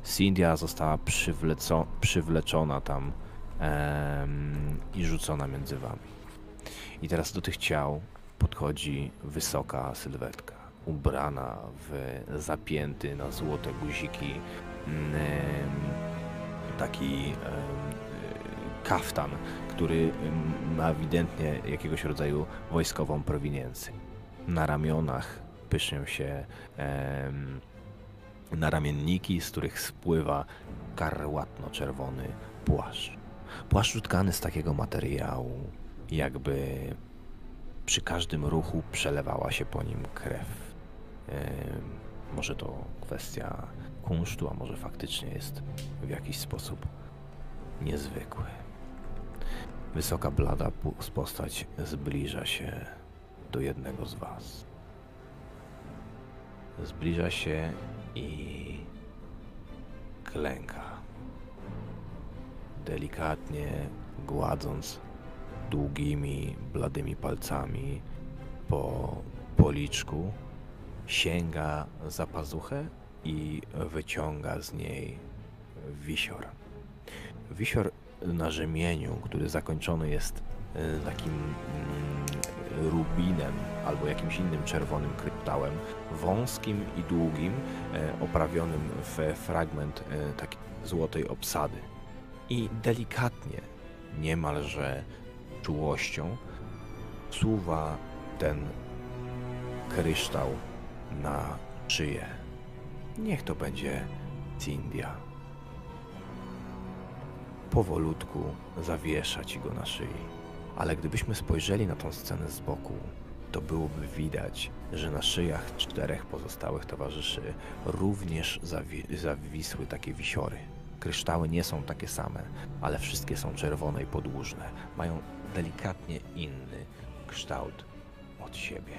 Cindia została przywleco- przywleczona tam em, i rzucona między wami. I teraz do tych ciał podchodzi wysoka sylwetka, ubrana w zapięty na złote guziki taki kaftan, który ma ewidentnie jakiegoś rodzaju wojskową prowiniencję. Na ramionach pysznią się em, naramienniki, z których spływa karłatno-czerwony płaszcz. Płaszcz utkany z takiego materiału, jakby przy każdym ruchu przelewała się po nim krew. Może to kwestia kunsztu, a może faktycznie jest w jakiś sposób niezwykły. Wysoka, blada postać zbliża się do jednego z was. Zbliża się i klęka. Delikatnie gładząc długimi, bladymi palcami po policzku, sięga za pazuchę i wyciąga z niej wisior. Wisior na rzemieniu, który zakończony jest takim mm, rubinem albo jakimś innym czerwonym kryptałem, wąskim i długim, e, oprawionym w fragment e, takiej złotej obsady. I delikatnie, niemalże czułością, suwa ten kryształ na szyję. Niech to będzie Cindia. Powolutku zawiesza ci go na szyi. Ale gdybyśmy spojrzeli na tą scenę z boku, to byłoby widać, że na szyjach czterech pozostałych towarzyszy również zawi- zawisły takie wisiory. Kryształy nie są takie same, ale wszystkie są czerwone i podłużne. Mają delikatnie inny kształt od siebie.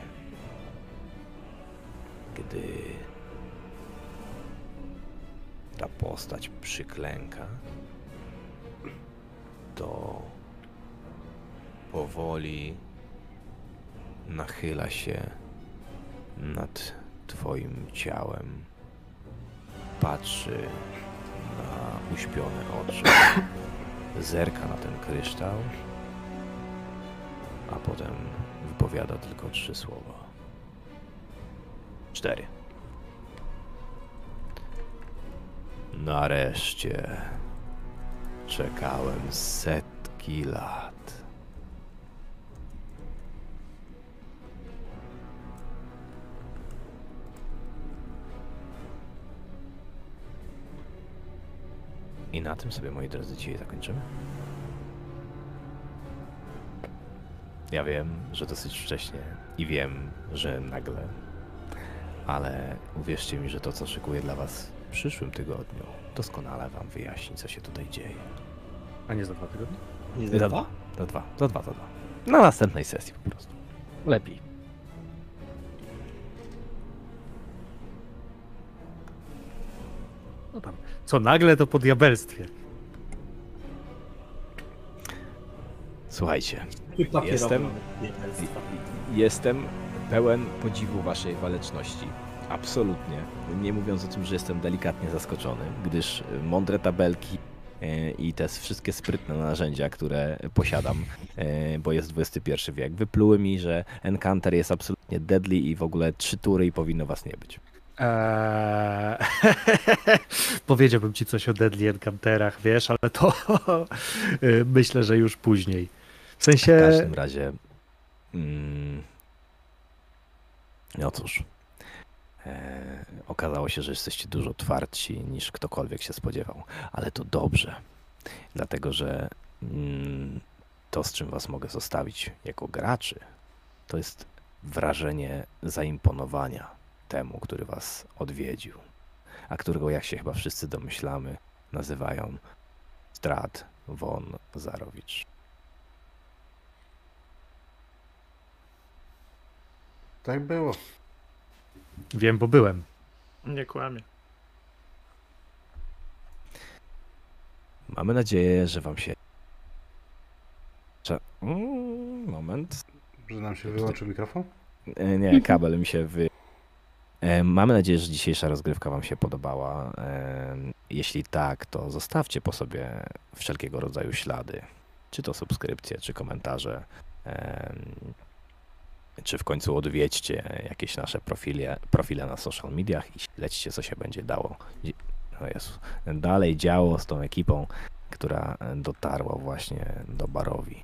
Gdy ta postać przyklęka, to powoli nachyla się nad Twoim ciałem, patrzy na uśpione oczy, [COUGHS] zerka na ten kryształ, a potem wypowiada tylko trzy słowa. Cztery. Nareszcie czekałem setki lat. I na tym sobie, moi drodzy, dzisiaj zakończymy. Ja wiem, że dosyć wcześnie i wiem, że nagle, ale uwierzcie mi, że to, co szykuję dla Was w przyszłym tygodniu, doskonale Wam wyjaśni, co się tutaj dzieje. A nie za dwa tygodnie? Nie Za za dwa. Za dwa, za dwa, za dwa. Na następnej sesji po prostu. Lepiej. No tam. Co nagle to po diabelstwie. Słuchajcie, Jestem-. Jestem pełen podziwu waszej waleczności. Absolutnie. Nie mówiąc o tym, że jestem delikatnie zaskoczony, gdyż mądre tabelki e, i te wszystkie sprytne narzędzia, które posiadam, e, bo jest XXI wiek, wypluły mi, że Encounter jest absolutnie deadly i w ogóle trzy tury i powinno was nie być. Eee... [LAUGHS] Powiedziałbym ci coś o Deadly Encounterach, wiesz, ale to [LAUGHS] y, myślę, że już później. W w sensie, każdym razie... Mm, no cóż, e, okazało się, że jesteście dużo twardsi niż ktokolwiek się spodziewał, ale to dobrze, dlatego że mm, to, z czym was mogę zostawić jako graczy, to jest wrażenie zaimponowania temu, który was odwiedził, a którego, jak się chyba wszyscy domyślamy, nazywają Strad von Zarowicz. Tak było. wiem, bo byłem. Nie kłamie. Mamy nadzieję, że wam się. Cze- Mm, Moment. Że nam się wyłączył mikrofon? E, Nie, kabel mi się wy. E, Mamy nadzieję, że dzisiejsza rozgrywka Wam się podobała. E, Jeśli tak, to zostawcie po sobie wszelkiego rodzaju ślady. Czy to subskrypcje, czy komentarze. e, Czy w końcu odwiedźcie jakieś nasze profile, profile na social mediach i śledźcie, co się będzie dało. Dzi- O Jezu. Dalej działo z tą ekipą, która dotarła właśnie do barowi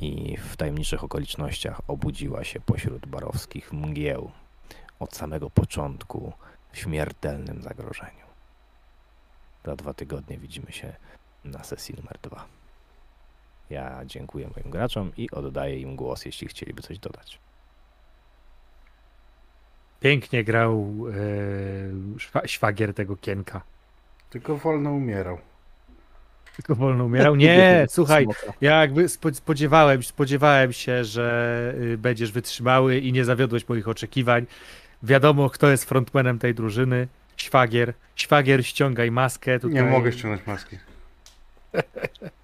i w tajemniczych okolicznościach obudziła się pośród barowskich mgieł od samego początku w śmiertelnym zagrożeniu. Za dwa tygodnie widzimy się na sesji numer dwa. Ja dziękuję moim graczom i oddaję im głos, jeśli chcieliby coś dodać. Pięknie grał e, szwa, szwagier tego kienka. Tylko wolno umierał. Tylko wolno umierał. [LAUGHS] Nie, słuchaj, ja jakby spo- spodziewałem, spodziewałem się, że y, będziesz wytrzymały i nie zawiodłeś moich oczekiwań. Wiadomo, kto jest frontmanem tej drużyny. Szwagier. Szwagier, ściągaj maskę. Tutaj. Nie mogę ściągnąć maski. [LAUGHS]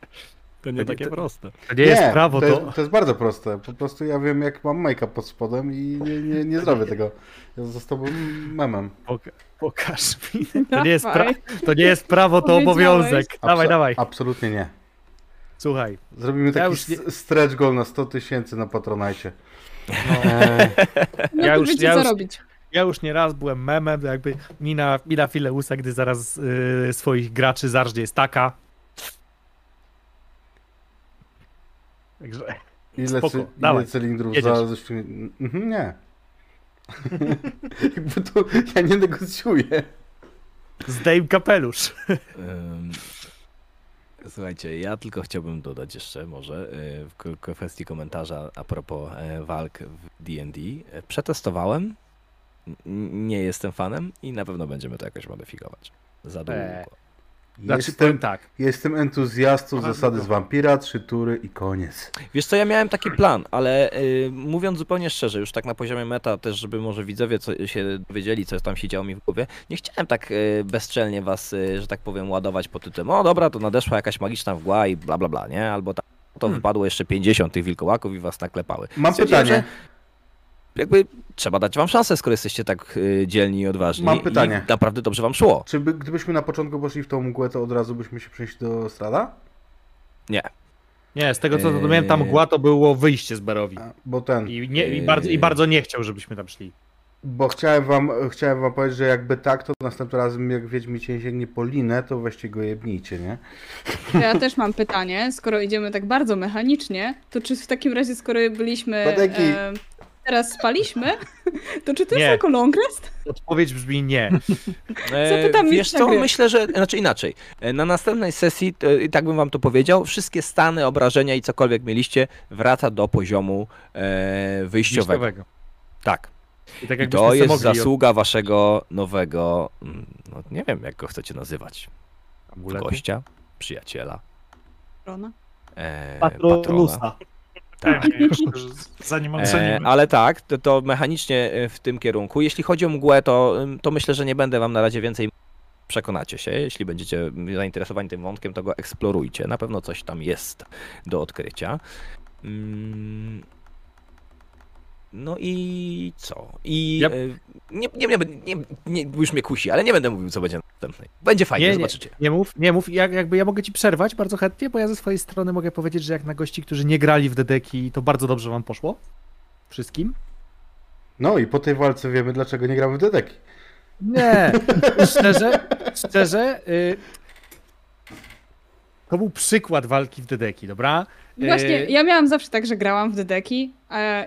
To nie takie proste. To nie, jest prawo, to, to... jest, to jest bardzo proste. Po prostu ja wiem, jak mam make-up pod spodem i nie, nie, nie zrobię tego. Ja zostałbym memem. Poka- pokaż mi. [LAUGHS] To nie, jest pra... To nie jest prawo, to obowiązek. Dawaj, dawaj. Absolutnie nie. Słuchaj. Zrobimy Ja taki już nie- stretch goal na 100 tysięcy na Patronite. No Ja to już- wiecie, ja co już- robić. Ja już nie raz byłem memem, to jakby mina, mina Fileusa, gdy zaraz y, swoich graczy zarżnie jest taka. Także Ile, Spoko, cy, ile cylindrów jedziesz. za. Mhm, nie. [LAUGHS] Jakby to ja nie negocjuję. zdejm kapelusz. Słuchajcie, ja tylko chciałbym dodać jeszcze może y, w kwestii komentarza a propos e, walk w D&D. E, Przetestowałem, nie jestem fanem i na pewno będziemy to jakoś modyfikować. Za długo. Znaczy, Jestem, powiem tak. jestem entuzjastą Aha, zasady z wampira, trzy tury i koniec. Wiesz co, ja miałem taki plan, ale y, mówiąc zupełnie szczerze, już tak na poziomie meta też, żeby może widzowie co, się dowiedzieli, co tam się działo mi w głowie, nie chciałem tak y, bezczelnie was, y, że tak powiem, ładować pod tytułem, o dobra, to nadeszła jakaś magiczna mgła i bla bla bla, nie? Albo tak, to Hmm. wypadło jeszcze 50 tych wilkołaków i was naklepały. Mam pytanie. Jakby trzeba dać wam szansę, skoro jesteście tak y, dzielni i odważni. Mam pytanie. I naprawdę dobrze wam szło. Czy by, gdybyśmy na początku poszli w tą mgłę, to od razu byśmy się przejść do strada? Nie, z tego co zrozumiałem, ta mgła to było wyjście z Barowi. A, Bo ten. I, nie, i, bardzo, I bardzo nie chciał, żebyśmy tam szli. Bo chciałem wam, chciałem wam powiedzieć, że jakby tak, to następnym razem jak Wiedźmi cię sięgnie po linę, to weźcie go jebnijcie, nie? Ja też mam pytanie, skoro idziemy tak bardzo mechanicznie, to czy w takim razie, skoro byliśmy... Badeki. E, teraz spaliśmy, to czy to Nie. jest jako long rest? Odpowiedź brzmi nie. [LAUGHS] Zapytam E, wiesz mistrza co, gry. myślę, że, znaczy inaczej, E, na następnej sesji, e, i tak bym wam to powiedział, wszystkie stany, obrażenia i cokolwiek mieliście, wraca do poziomu e, wyjściowego. Wyjściowego. Tak. I tak to jest mogli zasługa waszego nowego, mm, no nie wiem jak go chcecie nazywać, od amuletu. gościa, przyjaciela, Rona? e, patrona. Tak. [LAUGHS] Zanim E, ocenimy. ale tak, to, to mechanicznie e, w tym kierunku. Jeśli chodzi o mgłę, to, to myślę, że nie będę wam na razie więcej przekonacie się. Jeśli będziecie zainteresowani tym wątkiem, to go eksplorujcie. Na pewno coś tam jest do odkrycia. Mm, No i co? I Ja- e, nie, nie, nie, nie, nie, już mnie kusi, ale nie będę mówił, co będzie następnej. Będzie fajnie, Nie, zobaczycie. Nie mów, nie mów, jak, jakby ja mogę ci przerwać bardzo chętnie, bo ja ze swojej strony mogę powiedzieć, że jak na gości, którzy nie grali w Dedeki, to bardzo dobrze wam poszło. Wszystkim. No i po tej walce wiemy, dlaczego nie gramy w Dedeki. Nie, [LAUGHS] szczerze, szczerze, y, to był przykład walki w Dedeki, dobra? Właśnie, E, ja miałam zawsze tak, że grałam w dedeki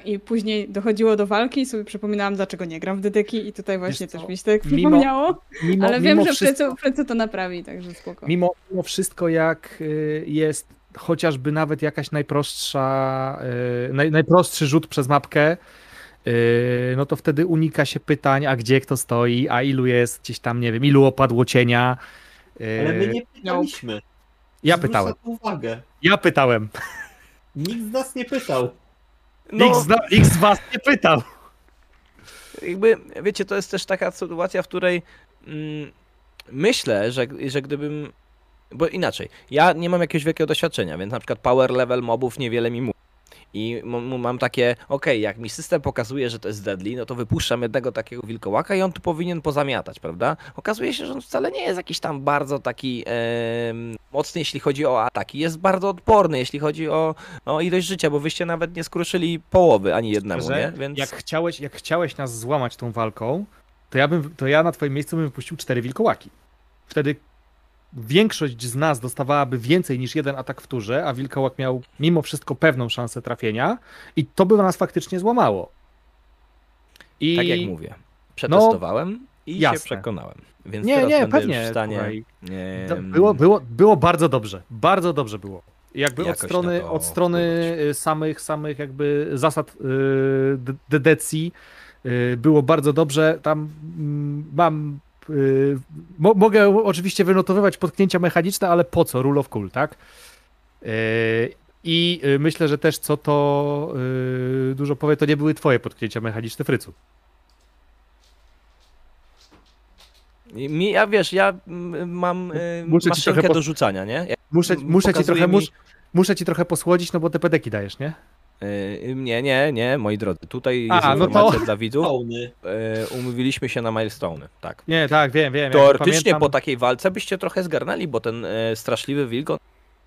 i później dochodziło do walki i sobie przypominałam, dlaczego nie gram w dedeki i tutaj właśnie też mi się tak mimo- przypomniało. Mimo, Ale wiem, że wszystko, Frecu, Frecu to naprawi, także spoko. mimo, mimo wszystko, jak y, jest chociażby nawet jakaś najprostsza, y, naj, najprostszy rzut przez mapkę, y, no to wtedy unika się pytań, a gdzie kto stoi, a ilu jest gdzieś tam, nie wiem, ilu opadło cienia. Ale my nie pytaliśmy. Ja Zwróć pytałem, uwagę. ja pytałem. Nikt z nas nie pytał. No, Nikt, z, na- nikt z was nie pytał. jakby, wiecie, to jest też taka sytuacja, w której mm, myślę, że, że gdybym. Bo inaczej, ja nie mam jakiegoś wielkiego doświadczenia, więc na przykład power level mobów niewiele mi mówi. I mam takie, okej, jak mi system pokazuje, że to jest deadly, no to wypuszczam jednego takiego wilkołaka i on tu powinien pozamiatać, prawda? Okazuje się, że on wcale nie jest jakiś tam bardzo taki em, mocny, jeśli chodzi o ataki. Jest bardzo odporny, jeśli chodzi o, o ilość życia, bo wyście nawet nie skruszyli połowy ani jednemu, Szczerze, nie? Więc... jak, chciałeś, jak chciałeś nas złamać tą walką, to ja, bym, to ja na twoim miejscu bym wypuścił cztery wilkołaki. Wtedy większość z nas dostawałaby więcej niż jeden atak w turze, a wilkołak miał mimo wszystko pewną szansę trafienia i to by nas faktycznie złamało. I... Tak jak mówię. Przetestowałem i jasne. się przekonałem. Więc Nie, teraz nie, pewnie. w stanie. em, było, było, było bardzo dobrze. Bardzo dobrze było. Jakby od Jakoś strony, od strony y, samych, samych jakby zasad y, d- dedecji y, było bardzo dobrze. Tam mm, mam. Y, Mo, mogę oczywiście wynotowywać potknięcia mechaniczne, ale po co? Rule of cool, tak? Y, I y, myślę, że też co to dużo powie, to nie były twoje potknięcia mechaniczne, Frycu. Mi, ja wiesz, ja mm, mam Muszę ci maszynkę do rzucania, nie? Ja, Muszę, muszę, ci trochę, mi- mus, muszę ci trochę posłodzić, no bo te pedeki dajesz, nie? Y, nie, nie, nie, moi drodzy. Tutaj A, jest no to- informacja dla widzów. Y, umówiliśmy się na milestone, tak. Nie, tak, wiem, wiem. Teoretycznie pamiętam- po takiej walce byście trochę zgarnęli, bo ten e, straszliwy wilk,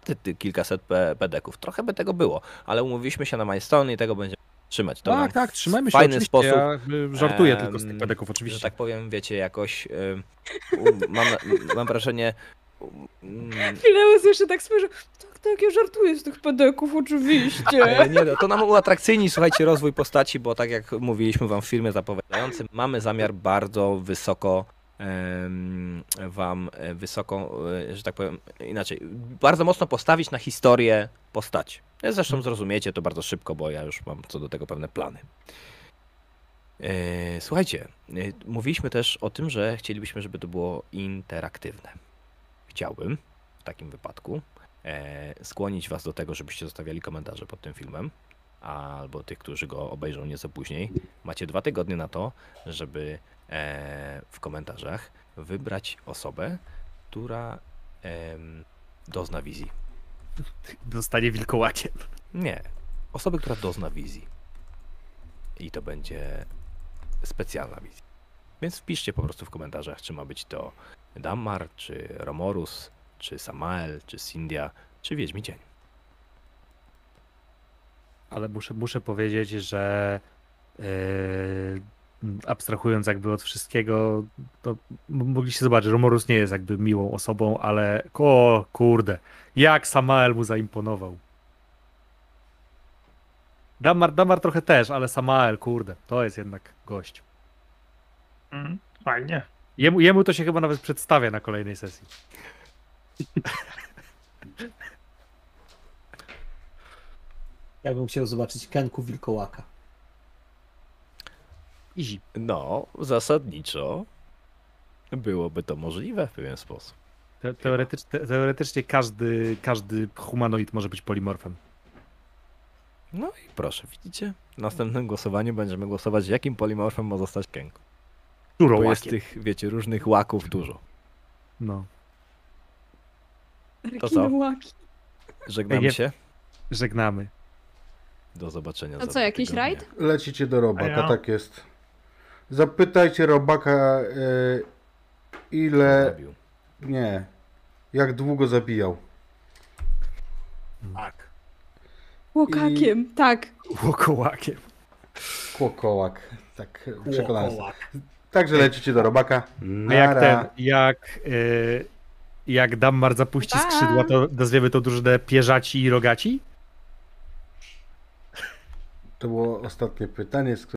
ty, ty, kilkaset pe- pedeków, trochę by tego było, ale umówiliśmy się na milestone i tego będziemy trzymać. To Tak, tak, trzymajmy się fajny oczywiście. sposób, Ja żartuję tylko z tych pedeków, że oczywiście. tak powiem, wiecie, jakoś um, mam, mam wrażenie um, Chwilę usłyszę tak spojrzę, tak, tak, ja żartuję z tych pedeków, oczywiście. Ale nie, no, to nam uatrakcyjni, słuchajcie, rozwój postaci, bo tak jak mówiliśmy wam w filmie zapowiadającym, mamy zamiar bardzo wysoko wam e, wysoko, e, że tak powiem, inaczej, bardzo mocno postawić na historię postaci. Zresztą zrozumiecie to bardzo szybko, bo ja już mam co do tego pewne plany. E, Słuchajcie, e, mówiliśmy też o tym, że chcielibyśmy, żeby to było interaktywne. Chciałbym w takim wypadku e, skłonić Was do tego, żebyście zostawiali komentarze pod tym filmem, albo tych, którzy go obejrzą nieco później. Macie dwa tygodnie na to, żeby e, w komentarzach wybrać osobę, która dozna wizji. [LAUGHS] Dostanie wilkołakiem. Nie, osobę, która dozna wizji. I to będzie specjalna wizja. Więc wpiszcie po prostu w komentarzach, czy ma być to Dammar, czy Romorus, czy Samael, czy Sindia, czy Wiedźmi Cień. Ale muszę, muszę powiedzieć, że yy, abstrahując jakby od wszystkiego, to mogliście zobaczyć, Romorus nie jest jakby miłą osobą, ale o kurde, jak Samael mu zaimponował. Damar, Damar trochę też, ale Samael, kurde, to jest jednak gość. Mm, fajnie. Jemu, jemu to się chyba nawet przedstawia na kolejnej sesji. Ja bym chciał zobaczyć Kenku Wilkołaka. Easy. No, zasadniczo byłoby to możliwe w pewien sposób. Te, teoretycz, te, teoretycznie każdy, każdy humanoid może być polimorfem. No i proszę, widzicie? W następnym głosowaniu będziemy głosować, jakim polimorfem ma zostać Kenku. Bo jest tych, wiecie, różnych łaków dużo. No. To co? Żegnamy się. Żegnamy. Do zobaczenia. A za co, jakiś tygodnie. rajd? Lecicie do robaka, ja? tak jest. Zapytajcie robaka, e, ile. Nie. Jak długo zabijał. Tak. Łokakiem, tak. Łokołakiem. Kłokołak. Tak, przekonany. Także lecicie do robaka. A jak ten, jak, y, jak Dammar zapuści Pa! skrzydła, to nazwiemy to drużynę pierzaci i rogaci? To było ostatnie pytanie, z